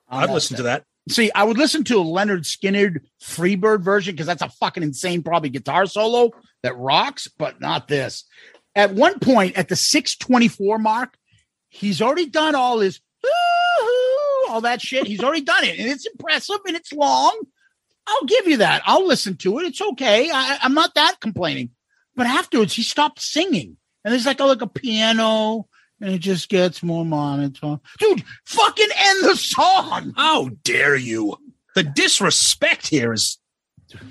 F: I'd listen to that.
G: See, I would listen to a Lynyrd Skynyrd Freebird version because that's a fucking insane, probably guitar solo that rocks, but not this. At one point, at the 624 mark, he's already done all his all that shit. He's already done it, and it's impressive and it's long. I'll give you that. I'll listen to it. It's okay. I, I'm not that complaining. But afterwards, he stopped singing, and there's like a like a piano, and it just gets more monotone. Dude, fucking end the song.
F: How dare you? The disrespect here is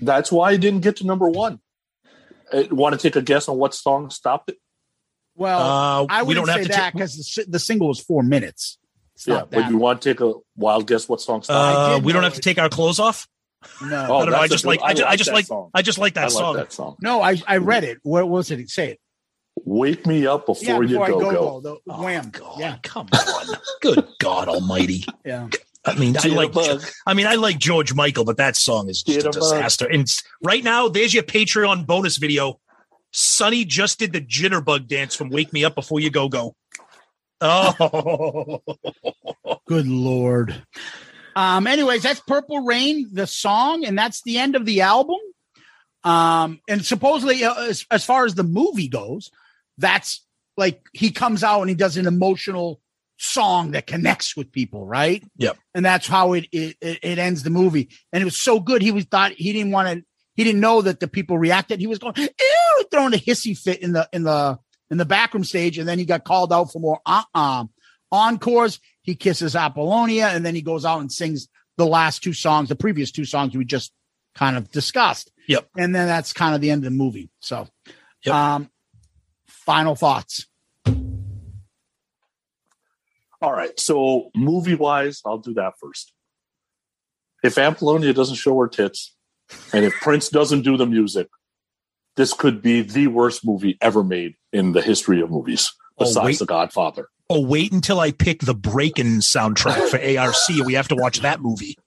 E: That's why it didn't get to number one. Uh, want to take a guess on what song stopped it?
G: Well,
F: Uh,
G: I
F: we
G: wouldn't
F: don't have
G: say
F: to
G: that
F: ta-
G: because the, the single was four minutes. It's
E: Yeah, but you want to take a wild guess what song stopped
F: Uh,
G: did
F: we don't
G: know
F: have to take our clothes off.
G: no,
E: Oh,
F: I don't know. I just
E: good-
F: like. I
E: I
F: just. I
E: like
F: just
E: that
F: like.
E: song.
F: I just like that
E: like
F: song.
E: that song.
G: no, I I read it. What was it? Say it.
E: Wake me up before,
G: Yeah,
E: you
G: before I
E: go
G: go,
E: go.
G: go. The
F: Oh,
G: wham.
F: God,
G: Yeah,
F: come on. Good God Almighty.
G: yeah.
F: I mean, I like.
E: Jitterbug.
F: I mean, I like George Michael, but that song is just a
E: Jitterbug.
F: disaster. And right now, there's your Patreon bonus video. Sonny just did the jitterbug dance from "Wake Me Up Before You Go Go." Oh,
G: Good lord. Um. Anyways, that's Purple Rain, the song, and that's the end of the album. Um. And supposedly, uh, as, as far as the movie goes, that's like he comes out and he does an emotional song that connects with people, right?
F: Yep.
G: And that's how it it, it ends the movie. And it was so good. He was thought he didn't want to. He didn't know that the people reacted. He was going ew, throwing a hissy fit in the in the in the backroom stage, and then he got called out for more uh uh encores. He kisses Apollonia, and then he goes out and sings the last two songs, the previous two songs we just kind of discussed.
F: Yep.
G: And then that's kind of the end of the movie. So,
F: Yep.
G: um, final thoughts.
E: All right. So movie wise, I'll do that first. If Apollonia doesn't show her tits, and if Prince doesn't do the music, this could be the worst movie ever made in the history of movies,
F: Oh,
E: besides
F: wait.
E: The Godfather.
F: oh, wait until I pick the Breakin' soundtrack for ARC. We have to watch that movie.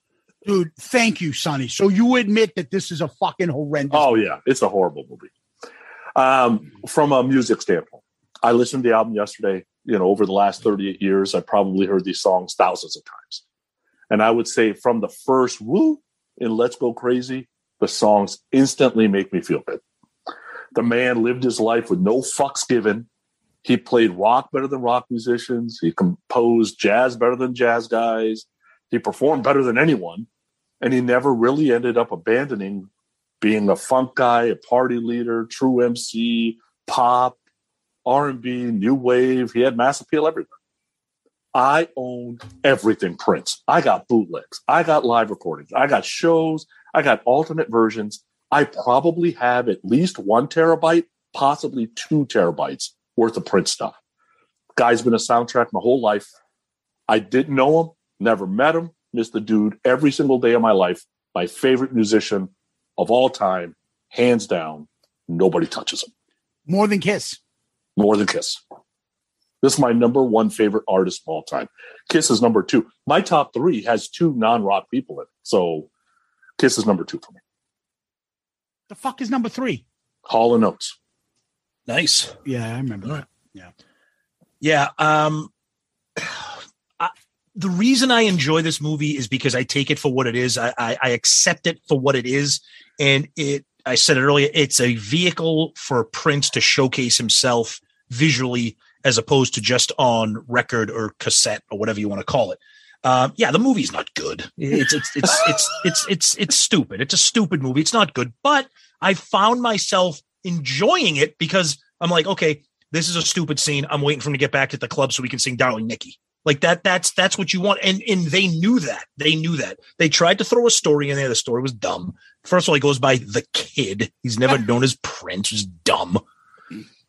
G: Dude, thank you, Sonny. So you admit that this is a fucking horrendous.
E: Oh yeah, it's a horrible movie. Um, from a music standpoint, I listened to the album yesterday. You know, over the last 38 years, I probably heard these songs thousands of times. And I would say from the first woo in Let's Go Crazy, the songs instantly make me feel good. The man lived his life with no fucks given. He played rock better than rock musicians. He composed jazz better than jazz guys. He performed better than anyone. And he never really ended up abandoning being a funk guy, a party leader, true MC, pop, R and B, new wave. He had mass appeal everywhere. I own everything Prince. I got bootlegs. I got live recordings. I got shows. I got alternate versions. I probably have at least one terabyte, possibly two terabytes worth of Prince stuff. Guy's been a soundtrack my whole life. I didn't know him, never met him, missed the dude every single day of my life. My favorite musician of all time, hands down. Nobody touches him.
G: More than Kiss.
E: More than Kiss. This is my number one favorite artist of all time. Kiss is number two. My top three has two non-rock people in it. So Kiss is number two for me.
G: The fuck is number three?
E: Hall and Oates.
F: Nice.
G: Yeah, I remember that. Yeah.
F: Yeah. Um, I, the reason I enjoy this movie is because I take it for what it is. I, I, I accept it for what it is, and it. I said it earlier. It's a vehicle for Prince to showcase himself visually, as opposed to just on record or cassette or whatever you want to call it. Um, yeah, the movie's not good. It's it's it's it's it's it's it's stupid. It's a stupid movie. It's not good. But I found myself enjoying it because I'm like, okay, this is a stupid scene. I'm waiting for him to get back at the club so we can sing Darling Nikki. Like that, that's that's what you want. And and they knew that. They knew that. They tried to throw a story in there. The story was dumb. First of all, he goes by the kid. He's never known as Prince. He's dumb.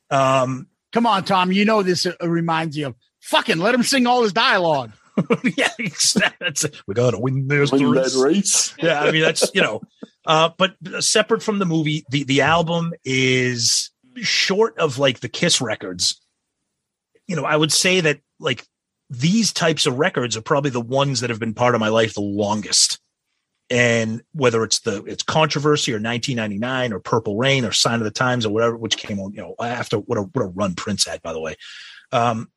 F: Um,
G: Come on, Tom. You know this uh, reminds you of fucking let him sing all his dialogue.
F: yeah, that's we gotta win this
E: Win
F: race.
E: race.
F: yeah, I mean that's you know, uh, but separate from the movie, the the album is short of like the Kiss records. You know, I would say that like these types of records are probably the ones that have been part of my life the longest. And whether it's the it's controversy or 1999 or Purple Rain or Sign of the Times or whatever, which came on, you know, after what a what a run Prince had, by the way. Um,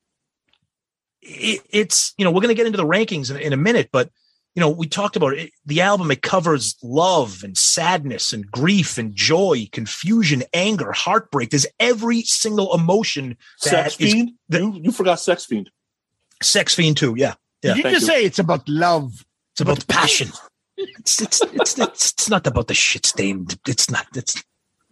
F: it, it's you know we're going to get into the rankings in, in a minute, but you know we talked about it. The album it covers love and sadness and grief and joy, confusion, anger, heartbreak. There's every single emotion.
E: Sex
F: that is-
E: Fiend. you you forgot Sex Fiend.
F: Sex Fiend too. Yeah, yeah.
G: Did you just say it's about love?
F: It's about passion. It's it's it's it's, it's not about the shit stained. It's not. It's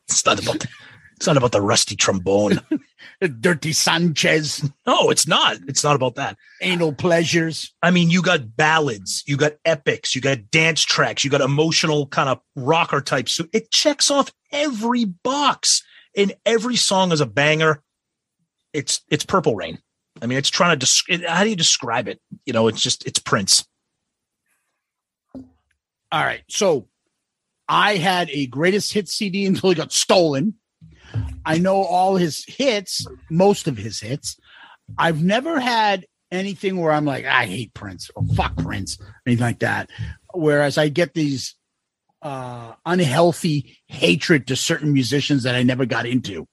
F: it's not about. The, it's not about the rusty trombone.
G: Dirty Sanchez.
F: No, it's not. It's not about that.
G: Anal pleasures.
F: I mean, you got ballads, you got epics, you got dance tracks, you got emotional kind of rocker type. So it checks off every box, and every song is a banger. It's it's Purple Rain. I mean, it's trying to. Desc- how do you describe it? You know, it's just it's Prince.
G: All right. So I had a greatest hit CD until he got stolen. I know all his hits, most of his hits. I've never had anything where I'm like, I hate Prince or fuck Prince, anything like that. Whereas I get these uh, unhealthy hatred to certain musicians that I never got into.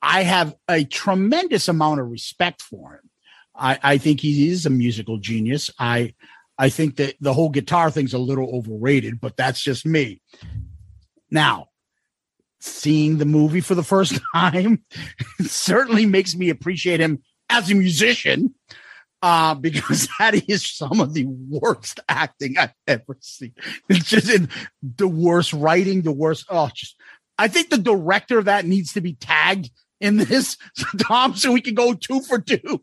G: I have a tremendous amount of respect for him. I, I think he is a musical genius. I I think that the whole guitar thing's a little overrated, but that's just me. Now, seeing the movie for the first time certainly makes me appreciate him as a musician uh, because that is some of the worst acting I've ever seen. It's just in the worst writing, the worst. Oh, just I think the director of that needs to be tagged in this, Tom, so we can go two for two.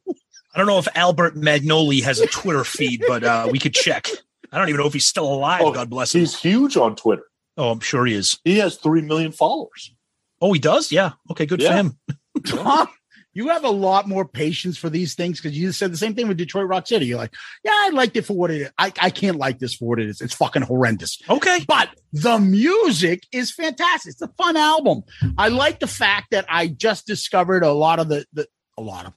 F: I don't know if Albert Magnoli has a Twitter feed, but uh, we could check. I don't even know if he's still alive. God bless him.
E: Oh, He's huge on Twitter.
F: Oh, I'm sure he is.
E: He has three million followers.
F: Oh, he does? Yeah. Okay, good for him.
G: Tom, you have a lot more patience for these things because you said the same thing with Detroit Rock City. You're like, yeah, I liked it for what it is. I, I can't like this for what it is. It's fucking horrendous.
F: Okay.
G: But the music is fantastic. It's a fun album. I like the fact that I just discovered a lot of the, the a lot of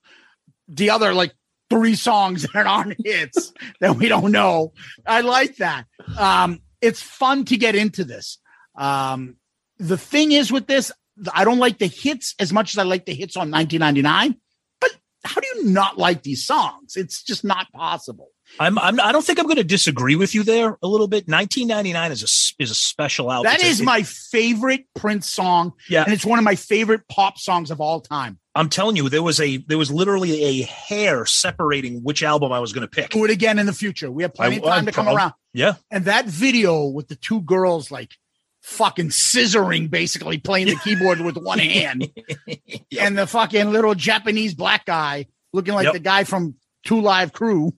G: the other like three songs that aren't hits that we don't know. I like that. Um, it's fun to get into this. Um, the thing is with this, I don't like the hits as much as I like the hits on 1999. But how do you not like these songs? It's just not possible.
F: I'm, I'm I don't think I'm going to disagree with you there a little bit. 1999 is a is a special album.
G: That
F: It's a-
G: my favorite Prince song.
F: Yeah.
G: And it's one of my favorite pop songs of all time.
F: I'm telling you, there was a there was literally a hair separating which album I was going to pick.
G: Do it again in the future. We have plenty of
F: I-
G: time to come
F: I'll-
G: around.
F: Yeah.
G: And that video with the two girls like fucking scissoring, basically playing the keyboard with one hand, and the fucking little Japanese black guy looking like
F: Yep.
G: the guy from Two Live Crew.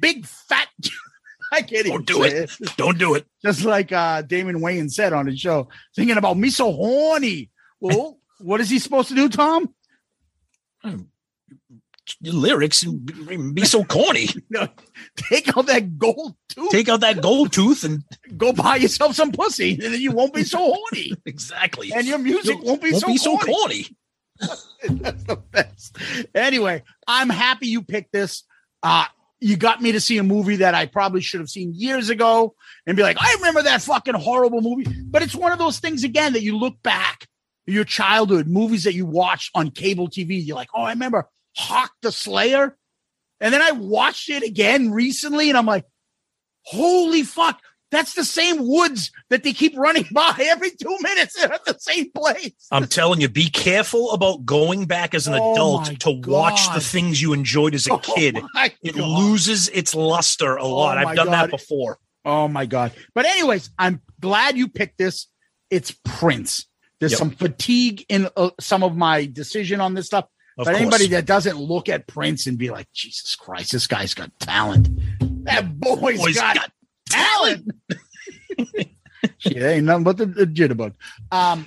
G: Big fat. I can't even
F: Don't do
G: say
F: it. Don't do it.
G: Just like uh, Damon Wayans said on his show, thinking about me so horny. Well, what is he supposed to do, Tom?
F: Your Lyrics and be- so corny.
G: No, take out that gold tooth.
F: Take out that gold tooth and
G: go buy yourself some pussy, and then you won't be so horny.
F: exactly.
G: And your music won't be,
F: Won't
G: so,
F: be so
G: corny. That's the best. Anyway, I'm happy you picked this. Uh, you got me to see a movie that I probably should have seen years ago and be like, I remember that fucking horrible movie. But it's one of those things again that you look back your childhood movies that you watched on cable TV. You're like, oh, I remember Hawk the Slayer. And then I watched it again recently and I'm like, holy fuck. That's the same woods that they keep running by every two minutes. At the same place.
F: I'm telling you, be careful about going back as an
G: Oh
F: adult to watch the things you enjoyed as a
G: Oh
F: kid.
G: my
F: it
G: God.
F: loses its luster a oh lot.
G: my
F: I've done
G: God.
F: that before.
G: Oh my god! But anyways, I'm glad you picked this. It's Prince. There's
F: Yep.
G: some fatigue in uh, some of my decision on this stuff.
F: Of
G: but anybody that doesn't look at Prince and be like, Jesus Christ, this guy's got talent. That boy's
F: Boy's
G: got,
F: got
G: talent. Shit, ain't nothing but the, the jitterbug. Um,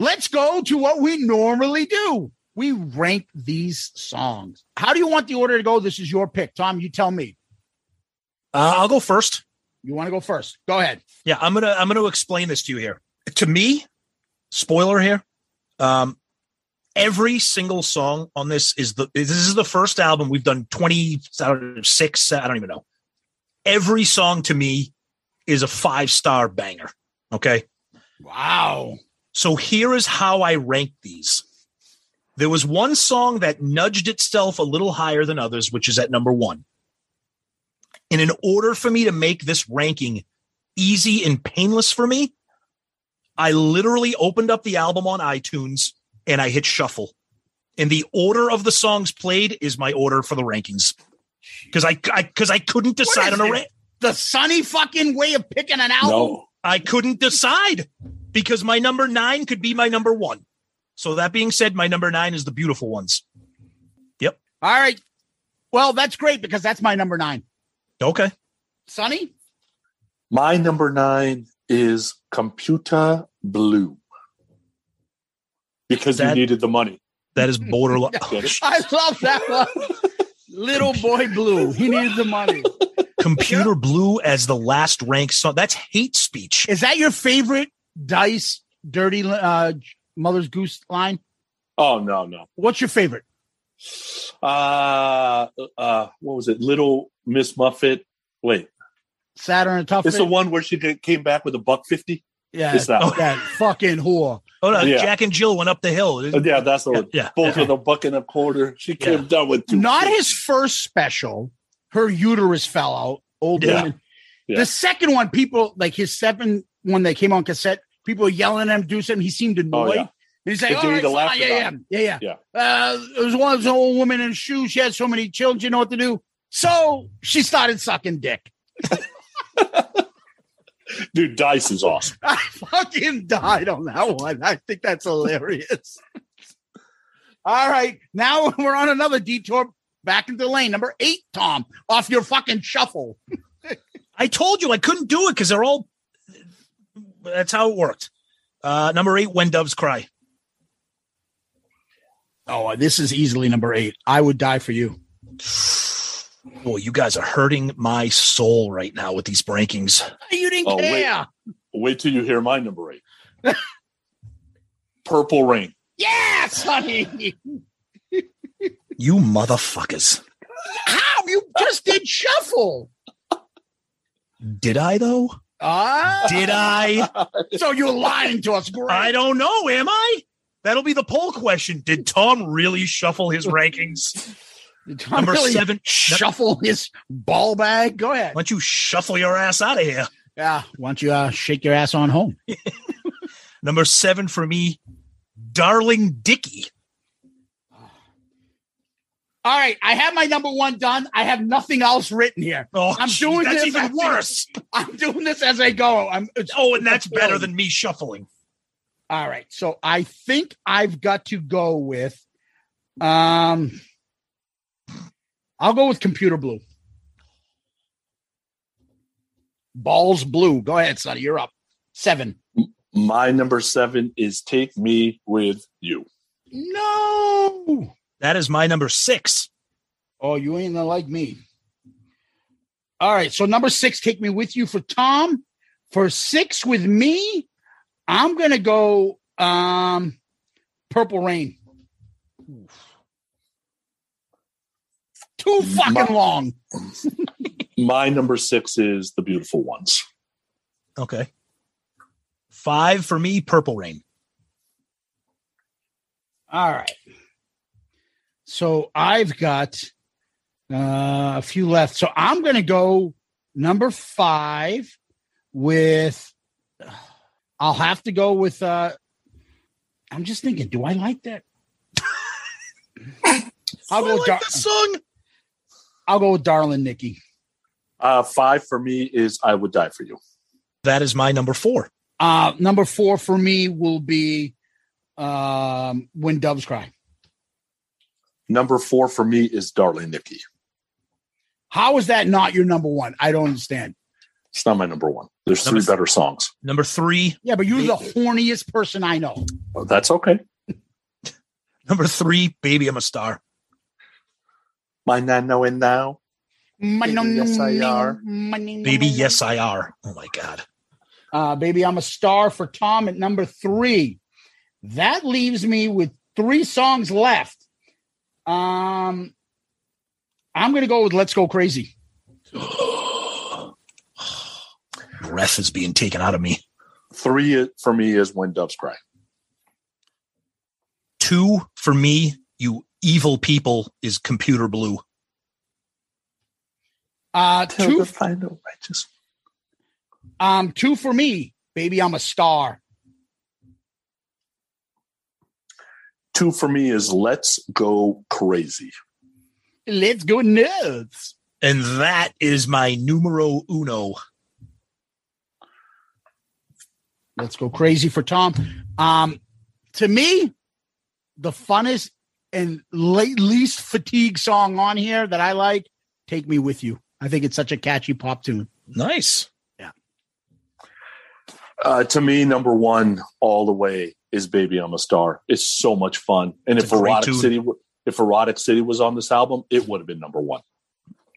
G: let's go to what we normally do. We rank these songs. How do you want the order to go? This is your pick, Tom. You tell me.
F: Uh, I'll go first.
G: You want to go first? Go ahead.
F: Yeah, I'm gonna I'm gonna explain this to you here. To me, spoiler here. Um, every single song on this is the this is the first album we've done 26 I don't even know. Every song to me is a five star banger. Okay.
G: Wow.
F: So here is how I rank these. There was one song that nudged itself a little higher than others, which is at number one. And in order for me to make this ranking easy and painless for me, I literally opened up the album on iTunes and I hit shuffle. And the order of the songs played is my order for the rankings. Because I because I, couldn't decide on a rank.
G: The sunny fucking way of picking an album.
F: I couldn't decide because my number nine could be my number one. So that being said, my number nine is the beautiful ones. Yep.
G: All right. Well, that's great because that's my number nine.
F: Okay.
G: Sonny?
E: My number nine is Computer Blue because
F: That-
E: you needed the money.
F: That is borderline.
E: Get?
G: I love that one. Little boy blue. He needs the money.
F: Computer Blue as the last rank song. That's hate speech.
G: Is that your favorite Dice Dirty uh, Mother's Goose line?
E: Oh no, no.
G: What's your favorite?
E: Uh, uh, what was it? Little Miss Muffet. Wait,
G: Saturn and Tough.
E: it's the one where she came back with a buck fifty.
G: Yeah,
E: it's that. one.
G: that fucking whore.
F: Oh no,
E: Yeah.
F: Jack and Jill went up the hill.
E: Uh, yeah, that's the one.
F: yeah,
E: Both
F: yeah.
E: with a buck and a quarter. She came down with two.
G: Not his first special. Her uterus fell out. Old
E: Yeah.
G: woman.
E: Yeah.
G: The second one, people like his seven when they came on cassette. People were yelling at him do something. He seemed annoyed.
E: Oh, yeah.
G: He's like,
E: They
G: "All
E: gave you
G: right, fine, yeah, yeah, yeah, yeah,
E: Yeah.
G: Uh, there was one old woman in a shoe. She had so many children. You know what to do. So she started sucking dick.
E: Dude, Dice is awesome.
G: I fucking died on that one. I think that's hilarious. All right. Now we're on another detour back into lane. Number eight, Tom, off your fucking shuffle.
F: I told you I couldn't do it because they're all. That's how it worked. Uh, number eight, When Doves Cry.
G: Oh, this is easily number eight. I would die for you.
F: Boy, you guys are hurting my soul right now with these rankings.
G: You didn't
E: Oh, wait.
G: care.
E: Wait till you hear my number eight. Purple Rain.
G: Yes, honey.
F: You motherfuckers.
G: How? You just did shuffle.
F: Did I though?
G: Ah.
F: Did I?
G: So you're lying to us. Great.
F: I don't know. Am I? That'll be the poll question. Did Tom really shuffle his rankings?
G: Tom
F: Number
G: really
F: seven.
G: Shuffle his ball bag. Go ahead.
F: Why don't you shuffle your ass out of here?
G: Yeah. Why don't you uh, shake your ass on home?
F: Number seven for me, Darling Dicky.
G: All right, I have my number one done. I have nothing else written here.
F: Oh,
G: I'm doing
F: that's
G: this
F: even
G: as-
F: worse.
G: I'm doing this as I go. I'm.
F: Oh, and that's better than me shuffling.
G: All right, so I think I've got to go with. Um, I'll go with computer blue. Balls blue. Go ahead, Sonny. You're up. Seven.
E: My number seven is Take Me With You.
G: No.
F: That is my number six.
G: Oh, you ain't gonna like me. All right, so number six, take me with you for Tom. For six with me, I'm gonna go um Purple Rain. Too fucking long.
E: My number six is The Beautiful Ones.
F: Okay. Five for me, Purple Rain.
G: All right. So I've got uh, a few left. So I'm going to go number five with. I'll have to go with. uh I'm just thinking. Do I like that? I'll go. with Dar-
F: song.
G: I'll go with Darling Nikki.
E: Uh, five for me is I Would Die For You.
F: That is my number four.
G: Uh, number four for me will be um, When Doves Cry.
E: Number four for me is Darling Nikki.
G: How is that not your number one? I don't understand.
E: It's not my number one. There's
F: Number
E: three better songs.
F: Number three.
G: Yeah, but you're the horniest person I know.
E: Oh, that's okay.
F: Number three, Baby, I'm a Star.
E: My not knowing now. yes, I are.
F: Baby, yes, I are. Oh my God.
G: Uh, baby, I'm a star for Tom at number three. That leaves me with three songs left. Um, I'm going to go with Let's Go Crazy.
F: Breath is being taken out of me.
E: Three for me is When Doves Cry.
F: Two for me, you evil people, is Computer Blue.
G: Uh,
E: Till
G: two,
E: the final righteous.
G: um, two for me. Baby, I'm a star.
E: Two for me is Let's Go Crazy.
G: Let's go nuts.
F: And that is my numero uno.
G: Let's go crazy for Tom. Um, to me, the funnest and late, least fatigue song on here that I like, "Take Me With You." I think it's such a catchy pop tune.
F: Nice. Yeah.
E: Uh, to me, number one all the way is "Baby I'm a Star." It's so much fun, and
F: It's
E: if Erotic
F: tune.
E: City, if Erotic City was on this album, it would have been number one.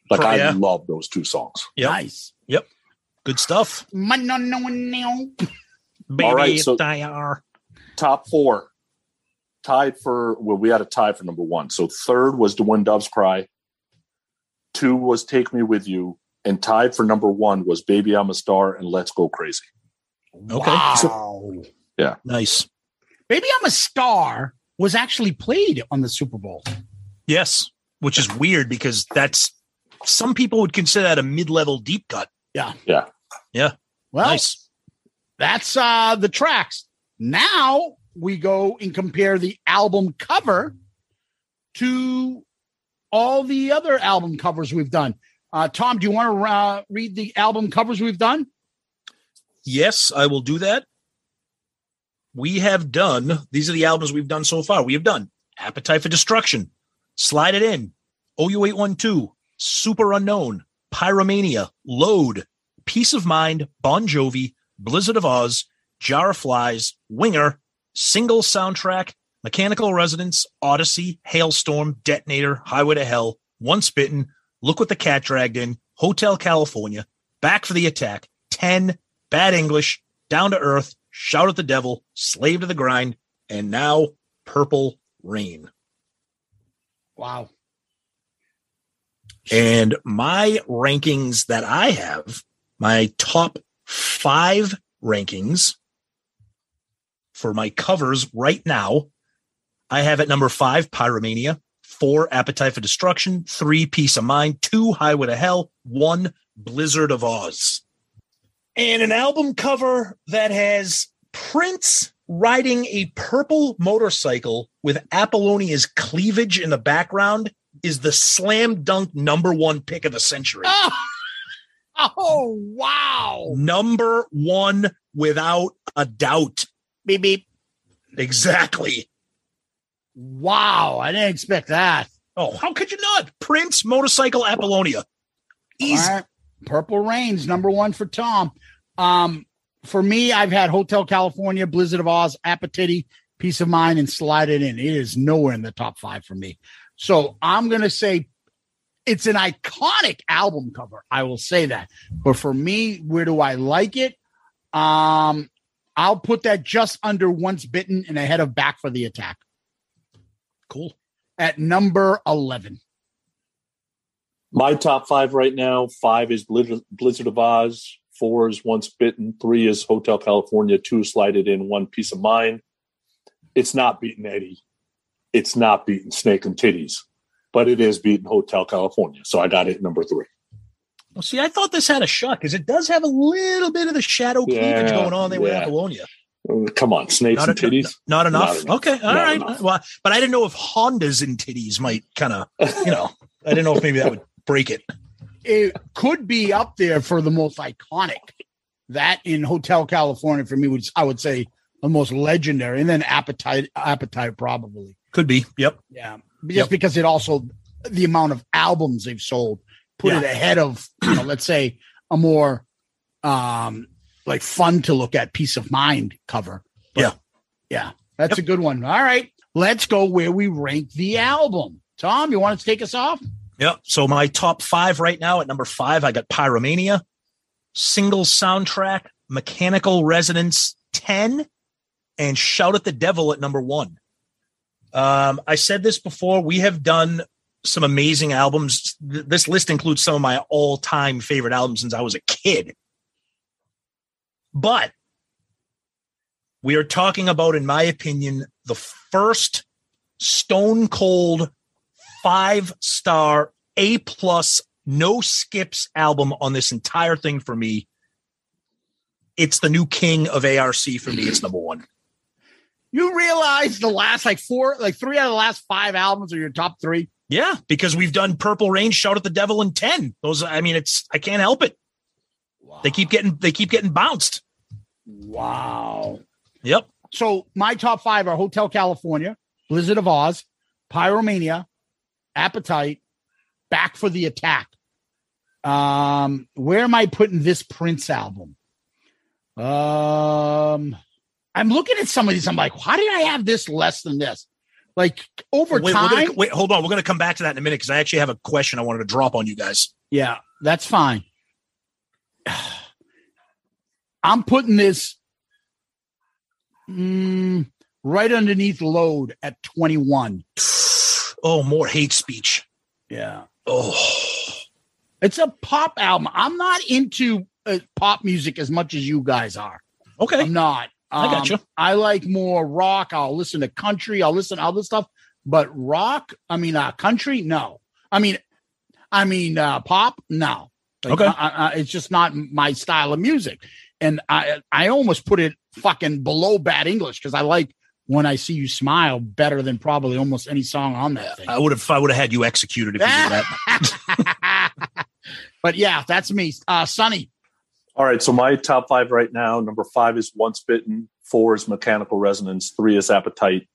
E: Like I
F: Yeah.
E: love those two songs.
F: Yep.
G: Nice.
F: Yep. Good stuff.
G: Baby,
E: All right, so- Top four, tied for well, we had a tie for number one. So third was "The When Doves Cry," two was "Take Me With You," and tied for number one was "Baby I'm a Star" and "Let's Go Crazy."
F: Okay.
G: Wow.
E: Yeah.
F: Nice.
G: Baby, I'm a star was actually played on the Super Bowl.
F: Yes. Which is weird because that's some people would consider that a mid-level deep cut.
G: Yeah.
E: Yeah.
F: Yeah.
G: Well,
F: nice.
G: that's uh the tracks. Now we go and compare the album cover to all the other album covers we've done. Uh, Tom, do you want to uh, read the album covers we've done?
F: Yes, I will do that. We have done, these are the albums we've done so far. We have done Appetite for Destruction, Slide It In, OU812, Superunknown, Pyromania, Load, Piece of Mind, Bon Jovi, Blizzard of Ozz, Jar of Flies, Winger, Single Soundtrack, Mechanical Resonance, Odyssey, Halestorm, Detonator, Highway to Hell, Once Bitten, Look What the Cat Dragged In, Hotel California, Back for the Attack, 10, Bad English, Down to Earth, Shout at the Devil, Slave to the Grind, and now Purple Rain.
G: Wow.
F: And my rankings that I have, my top five rankings for my covers right now, I have at number five, Pyromania, four, Appetite for Destruction, three, Piece of Mind, two, Highway to Hell, one, Blizzard of Ozz. And an album cover that has Prince riding a purple motorcycle with Apollonia's cleavage in the background is the slam dunk number one pick of the century.
G: Oh, oh wow.
F: Number one without a doubt.
G: Beep beep.
F: Exactly.
G: Wow. I didn't expect that.
F: Oh, how could you not? Prince Motorcycle Apollonia. Easy.
G: Right. Purple Rains, number one for Tom. Um, for me, I've had Hotel California, Blizzard of Ozz, Appetite, Piece of Mind, and Slide It In. It is nowhere in the top five for me. So I'm going to say it's an iconic album cover. I will say that. But for me, where do I like it? Um, I'll put that just under Once Bitten and ahead of Back for the Attack.
F: Cool.
G: At number 11.
E: My top five right now five is Blizzard, Blizzard of Ozz, four is Once Bitten, three is Hotel California, two is Slide It In, one Piece of Mind. It's not beating Eddie. It's not beating Snake and Titties, but it is beating Hotel California. So I got it number three.
F: Well, see, I thought this had a shot because it does have a little bit of the shadow cleavage
E: Yeah,
F: going on there with
E: yeah.
F: Apollonia.
E: Uh, Come on, Snakes
F: Not,
E: and
F: en-
E: Titties.
F: not enough.
E: Not enough.
F: Okay, all
E: Not
F: right.
E: enough.
F: Well, but I didn't know if Hondas and titties might kind of, you know, I didn't know if maybe that would break it.
G: it could be up there for the most iconic. That in Hotel California for me, which I would say the most legendary, and then Appetite, Appetite probably.
F: Could be. Yep.
G: Yeah, just
F: Yep.
G: because it also the amount of albums they've sold put it ahead of you know, let's say a more um like fun to look at Piece of Mind cover. But,
F: Yeah.
G: yeah, that's a good one. All right, let's go where we rank the album. Tom, you want to take us off?
F: Yep. So my top five right now at number five, I got Pyromania, single soundtrack, Mechanical Resonance 10, and Shout at the Devil at number one. Um, I said this before. We have done some amazing albums. This list includes some of my all time favorite albums since I was a kid. But we are talking about, in my opinion, the first stone cold five star A plus no skips album on this entire thing for me. It's the new king of ARC for me. It's number one.
G: You realize the last like four, like three out of the last five albums are your top three.
F: Yeah, because we've done Purple Rain, Shout at the Devil, and Ten. Those, I mean, it's I can't help it. They keep getting they keep getting bounced.
G: Wow.
F: Yep.
G: So my top five are Hotel California, Blizzard of Ozz, Pyromania, Appetite, Back for the Attack. Um, where am I putting this Prince album? Um, I'm looking at some of these. I'm like, why did I have this less than this? Like over
F: Wait,
G: time.
F: gonna, wait, hold on. We're going to come back to that in a minute because I actually have a question I wanted to drop on you guys.
G: Yeah, that's fine. I'm putting this mm, right underneath load at 21.
F: Oh, more hate speech.
G: Yeah.
F: Oh,
G: It's a pop album. I'm not into uh, pop music as much as you guys are.
F: okay.
G: I'm not.
F: I got you.
G: I like more rock. I'll listen to country. I'll listen to other stuff. But rock, I mean, uh, country, no. I mean, I mean, uh, pop, no. Like,
F: Okay.
G: I, I, it's just not my style of music. And I, I almost put it fucking below bad English because I like when I see you smile better than probably almost any song on that thing.
F: I would have I would have had you executed if you did that.
G: but yeah, that's me. Uh, Sonny.
E: All right, so my top five right now number five is Once Bitten, four is Mechanical Resonance, three is Appetite,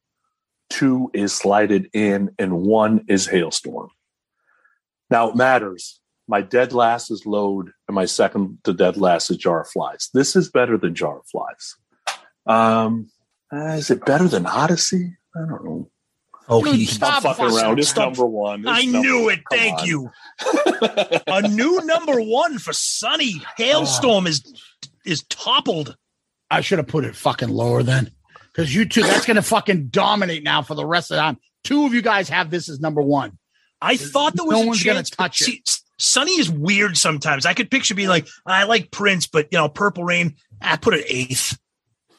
E: two is Slided In, and one is Halestorm. Now it matters. My dead last is Load, and my second to dead last is Jar of Flies. This is better than Jar of Flies. Um, is it better than Odyssey? I don't know.
F: Oh,
G: Dude,
F: he,
G: stop
E: fucking
G: fucking-
E: around. It's
F: stop.
E: number one. It's
F: I
E: number
F: knew
E: one.
F: it.
E: Come
F: Thank
E: on.
F: you. a new number one for Sunny. Halestorm is is toppled.
G: I should have put it fucking lower then. Because you two, that's gonna fucking dominate now for the rest of the time. Two of you guys have this as number one.
F: I thought there was
G: No
F: a
G: one's gonna
F: chance.
G: touch it.
F: See, Sunny is weird sometimes. I could picture being like, I like Prince, but you know, Purple Rain, I put it eighth.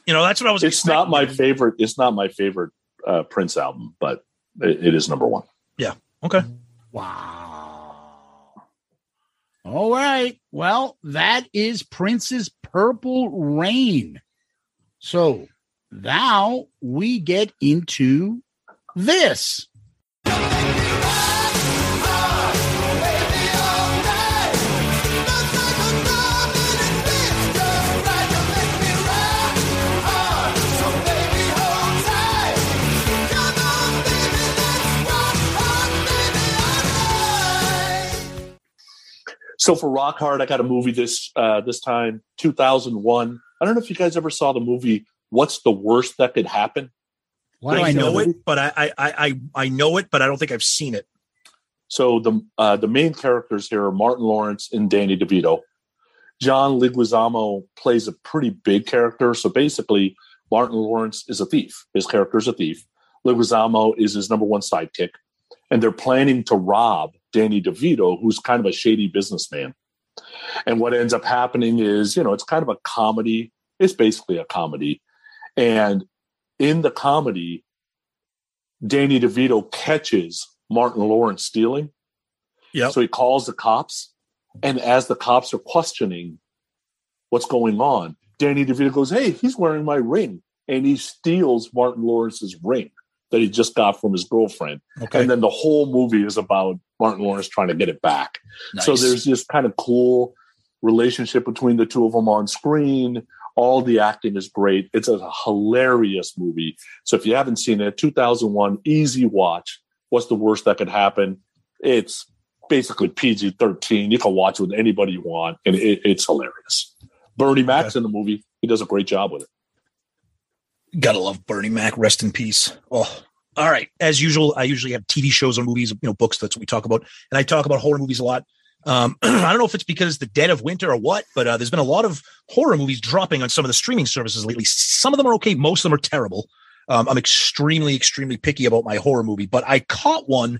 F: You know, that's what I was.
E: It's not my favorite. It's not my favorite uh, Prince album, but it, it is number one.
F: Yeah. Okay.
G: Wow. All right. Well, that is Prince's Purple Rain. So now we get into this.
E: So for Rock Hard, I got a movie this uh, this time, 2001. I don't know if you guys ever saw the movie What's the Worst That Could Happen?
F: Why do I know it? But I, I I I know it, but I don't think I've seen it.
E: So the uh, the main characters here are Martin Lawrence and Danny DeVito. John Leguizamo plays a pretty big character. So basically, Martin Lawrence is a thief. His character is a thief. Leguizamo is his number one sidekick, and they're planning to rob Danny DeVito, who's kind of a shady businessman. And what ends up happening is, you know, it's kind of a comedy. It's basically a comedy. And in the comedy, Danny DeVito catches Martin Lawrence stealing.
F: Yeah.
E: So he calls the cops. And as the cops are questioning what's going on, Danny DeVito goes, Hey, he's wearing my ring. And he steals Martin Lawrence's ring that he just got from his girlfriend.
F: Okay.
E: And then the whole movie is about Martin Lawrence trying to get it back. So there's this kind of cool relationship between the two of them on screen. All the acting is great. It's a hilarious movie. So if you haven't seen it, 2001, easy watch. What's the worst that could happen? It's basically PG 13. You can watch it with anybody you want, and it, it's hilarious. Bernie Mac's in the movie. He does a great job with it.
F: Gotta love Bernie Mac. Rest in peace. Oh, all right. As usual, I usually have TV shows or movies, you know, books. That's what we talk about, and I talk about horror movies a lot. Um, I don't know if it's because the dead of winter or what, but uh, there's been a lot of horror movies dropping on some of the streaming services lately. Some of them are okay, most of them are terrible. Um, I'm extremely, extremely picky about my horror movie, but I caught one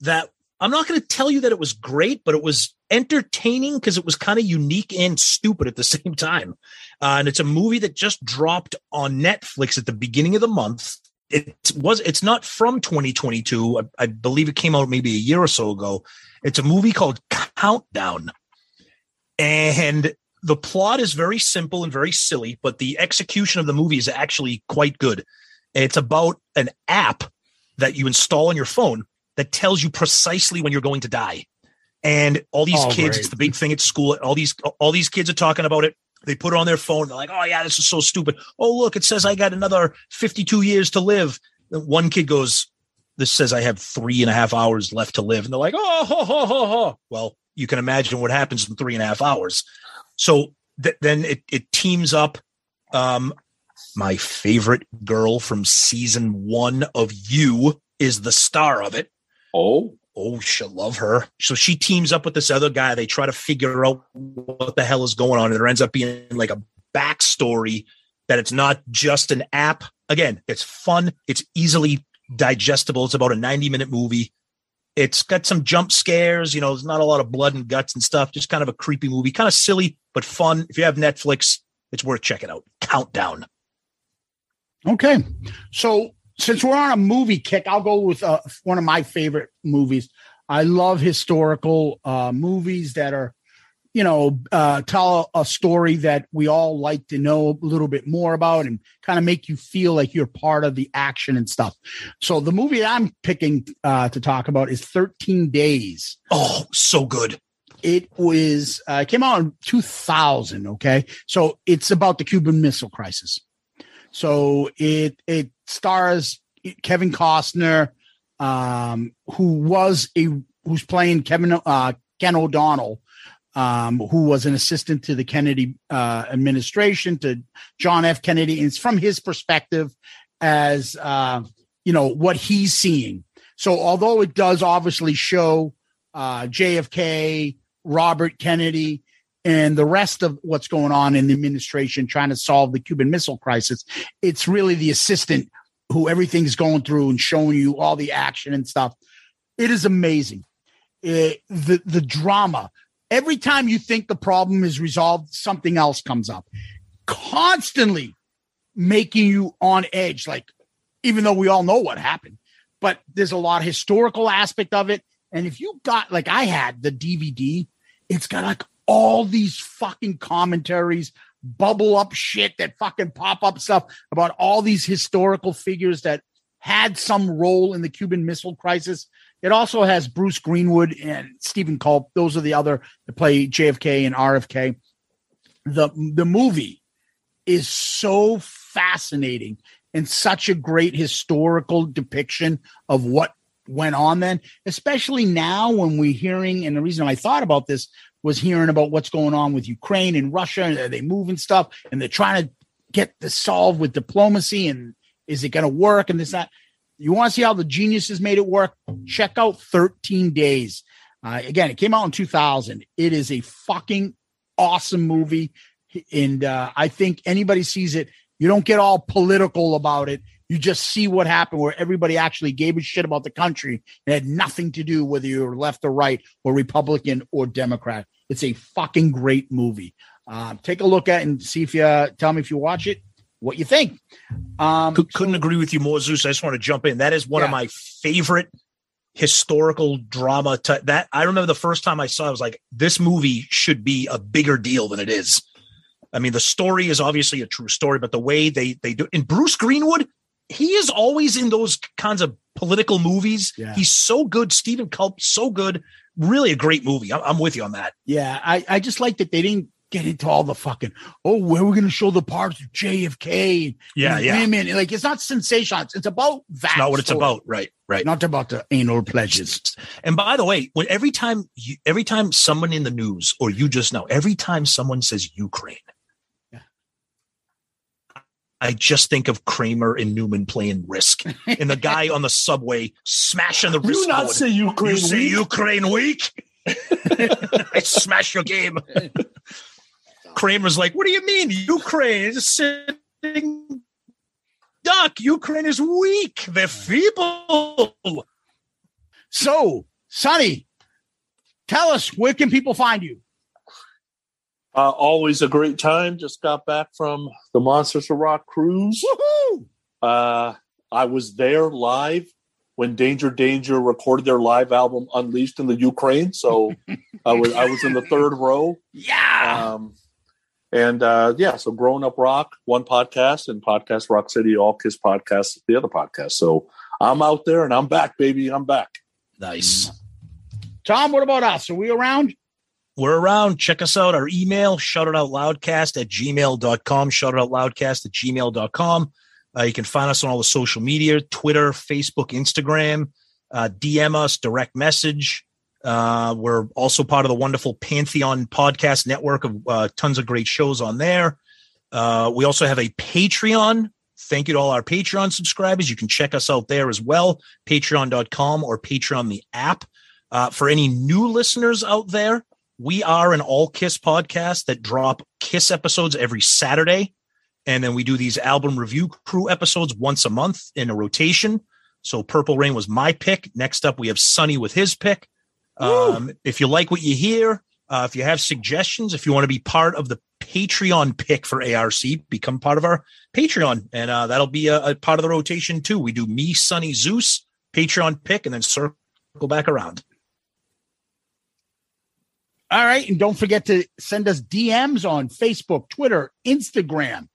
F: that I'm not going to tell you that it was great, but it was entertaining because it was kind of unique and stupid at the same time. Uh, and it's a movie that just dropped on Netflix at the beginning of the month. It was it's not from 2022. I, I believe it came out maybe a year or so ago. It's a movie called Countdown. And the plot is very simple and very silly, but the execution of the movie is actually quite good. It's about an app that you install on your phone that tells you precisely when you're going to die. And all these
G: Oh,
F: kids,
G: great.
F: it's the big thing at school. All these all these kids are talking about it. They put it on their phone. They're like, "Oh yeah, this is so stupid." Oh look, it says I got another 52 years to live. One kid goes, "This says I have three and a half hours left to live," and they're like, "Oh, ho, ho, ho, ho." well, you can imagine what happens in three and a half hours. So th- then it it teams up. Um, my favorite girl from season one of You is the star of it.
E: Oh,
F: oh, she'll love her. So she teams up with this other guy. They try to figure out what the hell is going on, and there ends up being like a backstory that it's not just an app. Again, it's fun. It's easily digestible. It's about a 90 minute movie. It's got some jump scares. You know, there's not a lot of blood and guts and stuff. Just kind of a creepy movie, kind of silly, but fun. If you have Netflix, it's worth checking out. Countdown.
G: Okay. So since we're on a movie kick, I'll go with uh, one of my favorite movies. I love historical uh, movies that are, you know, uh, tell a story that we all like to know a little bit more about and kind of make you feel like you're part of the action and stuff. So the movie I'm picking uh, to talk about is 13 Days.
F: Oh, so good.
G: It was uh, came out in 2000. Okay, so it's about the Cuban Missile Crisis. So it it stars Kevin Costner, um, who was a who's playing Kevin uh, Ken O'Donnell, um, who was an assistant to the Kennedy uh, administration to John F. Kennedy, and it's from his perspective as uh, you know what he's seeing. So although it does obviously show uh, JFK, Robert Kennedy, and the rest of what's going on in the administration trying to solve the Cuban Missile Crisis, it's really the assistant who everything's going through and showing you all the action and stuff. It is amazing. It- the the drama. Every time you think the problem is resolved, something else comes up. Constantly making you on edge, like even though we all know what happened, but there's a lot of historical aspect of it. And if you got like I had the DVD, it's got like all these fucking commentaries, bubble up shit that fucking pop up stuff about all these historical figures that had some role in the Cuban Missile Crisis. It also has Bruce Greenwood and Steven Culp. Those are the other that play JFK and RFK. The the movie is so fascinating and such a great historical depiction of what went on then, especially now when we're hearing, and the reason I thought about this was hearing about what's going on with Ukraine and Russia, and are they moving stuff, and they're trying to get this solved with diplomacy, and is it going to work, and this that. You want to see how the geniuses made it work? Check out 13 Days. Uh, again, it came out in 2000. It is a fucking awesome movie. And uh, I think anybody sees it, you don't get all political about it. You just see what happened where everybody actually gave a shit about the country and had nothing to do whether you're left or right or Republican or Democrat. It's a fucking great movie. Uh, take a look at it and see if you uh, tell me if you watch it what you think. Um,
F: Could, couldn't agree with you more, Zeus. I just want to jump in. That is one of my favorite historical drama. T- that I remember the first time I saw, it, I was like, this movie should be a bigger deal than it is. I mean, the story is obviously a true story, but the way they they do and Bruce Greenwood, he is always in those kinds of political movies.
G: Yeah.
F: He's so good. Steven Culp, so good. Really a great movie. I'm, I'm with you on that.
G: Yeah, I, I just like that they didn't get into all the fucking oh where we're going to show the parts of JFK
F: Yeah,
G: and
F: yeah.
G: women like it's not sensational it's about that
F: It's not what it's
G: story.
F: about. Right, right.
G: not about the anal pleasures
F: And by the way, when every time you, every time someone in the news or you just know, every time someone says Ukraine, I just think of Kramer and Newman playing Risk, and the guy on the subway smashing the
E: Do
F: wrist.
E: not
F: board.
E: say Ukraine
F: You say
E: weak.
F: Ukraine weak. I smash your game. Kramer's like, "What do you mean Ukraine is sitting duck? Ukraine is weak. They're feeble."
G: so sonny tell us where can people find you
E: Uh, always a great time. Just got back from the Monsters of Rock cruise.
G: Woohoo!
E: Uh, I was there live when Danger Danger recorded their live album Unleashed in the Ukraine. So I was I was in the third row.
G: Yeah.
E: Um, and uh, yeah, so Growing Up Rock, one podcast, and Podcast Rock City, All Kiss Podcasts, the other podcast. So I'm out there and I'm back, baby. I'm back.
F: Nice.
G: tom what about us are we around
F: We're around. Check us out. Our email, shout it out loudcast at gmail.com. Shout it out loudcast at gmail.com. Uh, you can find us on all the social media Twitter, Facebook, Instagram. Uh, DM us, direct message. Uh, we're also part of the wonderful Pantheon podcast network of uh, tons of great shows on there. Uh, we also have a Patreon. Thank you to all our Patreon subscribers. You can check us out there as well, patreon.com or Patreon the app. Uh, for any new listeners out there, we are an all Kiss podcast that drop Kiss episodes every Saturday. And then we do these album review crew episodes once a month in a rotation. So Purple Rain was my pick. Next up, we have Sunny with his pick. Um, if you like what you hear, uh, if you have suggestions, if you want to be part of the Patreon pick for ARC, become part of our Patreon. And uh, that'll be a, a part of the rotation too. We do me, Sunny, Zeus, Patreon pick, and then circle back around.
G: All right. And don't forget to send us DMs on Facebook, Twitter, Instagram.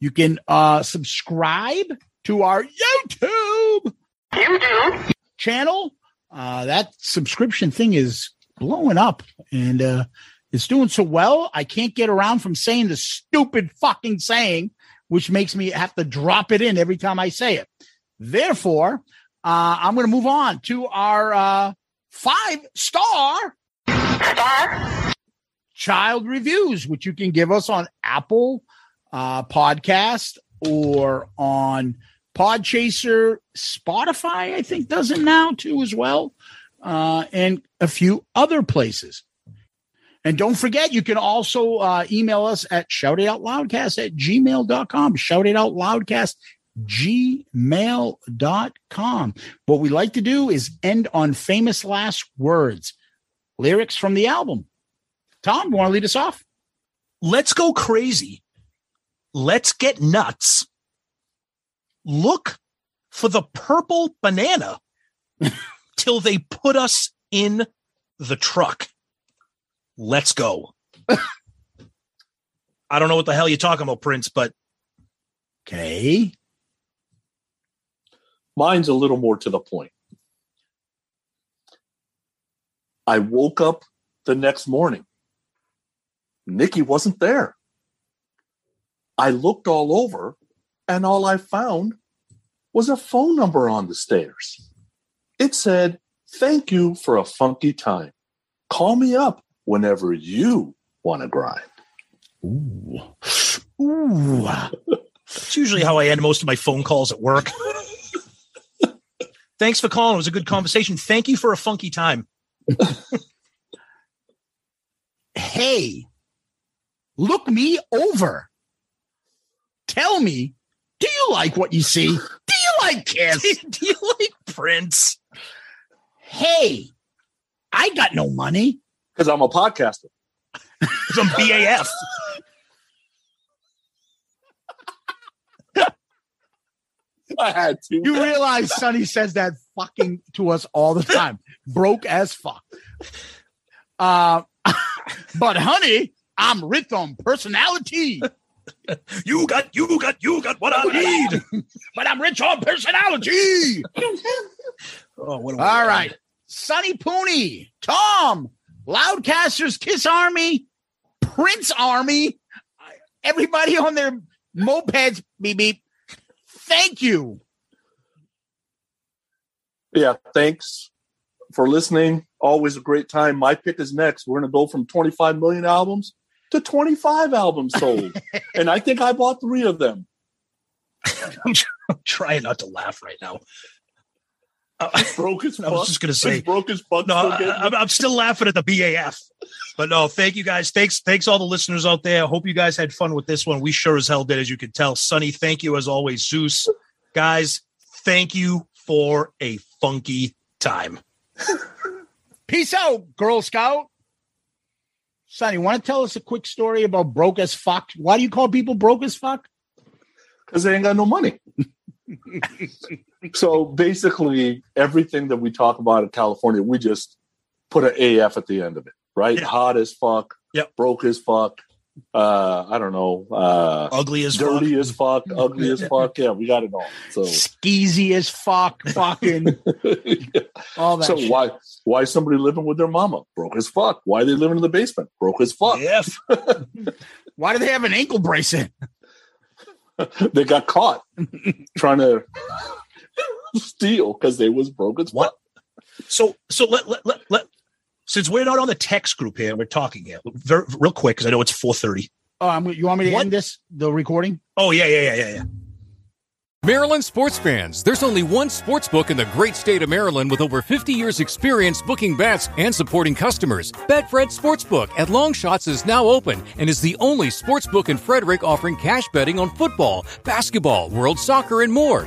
G: You can uh, subscribe to our YouTube, YouTube. channel. Uh, that subscription thing is blowing up and uh, it's doing so well. I can't get around from saying the stupid fucking saying, which makes me have to drop it in every time I say it. Therefore, uh, I'm going to move on to our uh, five star child reviews, which you can give us on Apple uh, Podcast or on Podchaser, Spotify. I think does it now too as well, uh, and a few other places. And don't forget, you can also uh, email us at shoutitoutloudcast at gmail.com. Shout it out loudcast gmail.com. What we like to do is end on famous last words, lyrics from the album. Tom, want to lead us off?
F: Let's go crazy. Let's get nuts. Look for the purple banana till they put us in the truck. Let's go. I don't know what the hell you're talking about, Prince, but
G: okay.
E: Mine's a little more to the point. I woke up the next morning. Nikki wasn't there. I looked all over, and all I found was a phone number on the stairs. It said, Thank you for a funky time. Call me up whenever you want to grind.
F: Ooh. Ooh. It's usually how I end most of my phone calls at work. Thanks for calling. It was a good conversation. Thank you for a funky time.
G: Hey, look me over. Tell me, do you like what you see? Do you like Kiss?
F: do you like Prince?
G: Hey, I got no money.
E: Because I'm a podcaster.
F: Because I'm BAF.
E: I had to.
G: You realize Sonny says that fucking to us all the time. Broke as fuck. Uh, but honey, I'm rich on personality.
F: You got, you got, you got what I need.
G: but I'm rich on personality.
F: oh, what a
G: all right. Sonny Pooney, Tom, Loudcasters, Kiss Army, Prince Army, everybody on their mopeds, beep beep. Thank you.
E: Yeah, thanks for listening. Always a great time. My pick is next. We're going to go from 25 million albums to 25 albums sold. and I think I bought three of them.
F: I'm, trying not to laugh right now.
E: broke as
F: I was just going to say,
E: broke as fuck.
F: No, I, I'm still laughing at the BAF. But no, thank you guys. Thanks, thanks all the listeners out there. I hope you guys had fun with this one. We sure as hell did, as you can tell. Sonny, thank you as always. Zeus, guys, thank you for a funky time.
G: Peace out, Girl Scout. Sonny, want to tell us a quick story about broke as fuck? Why do you call people broke as fuck?
E: Because they ain't got no money. so basically, everything that we talk about in California, we just put an AF at the end of it, right?
F: Yeah.
E: Hot as fuck,
F: Yep.
E: broke as fuck, uh, I don't know, uh,
F: Ugly as
E: dirty
F: fuck.
E: as fuck, ugly as fuck. Yeah, we got it all. So,
G: Skeezy as fuck, fucking all that.
E: so
G: shit.
E: why why is somebody living with their mama? Broke as fuck. Why are they living in the basement? Broke as fuck.
F: F.
G: Why do they have an ankle bracelet?
E: they got caught trying to steal because they was broke as
F: What? So, so let, let, let, let, since we're not on the text group here, and we're talking here very, real quick because I know it's 4:30.
G: Oh, I'm, you want me to
F: What?
G: end this the recording?
F: Oh yeah, yeah, yeah, yeah, yeah.
A: Maryland sports fans, there's only one sports book in the great state of Maryland with over 50 years experience booking bets and supporting customers. Betfred Sportsbook at Longshots is now open and is the only sports book in Frederick offering cash betting on football, basketball, world soccer, and more.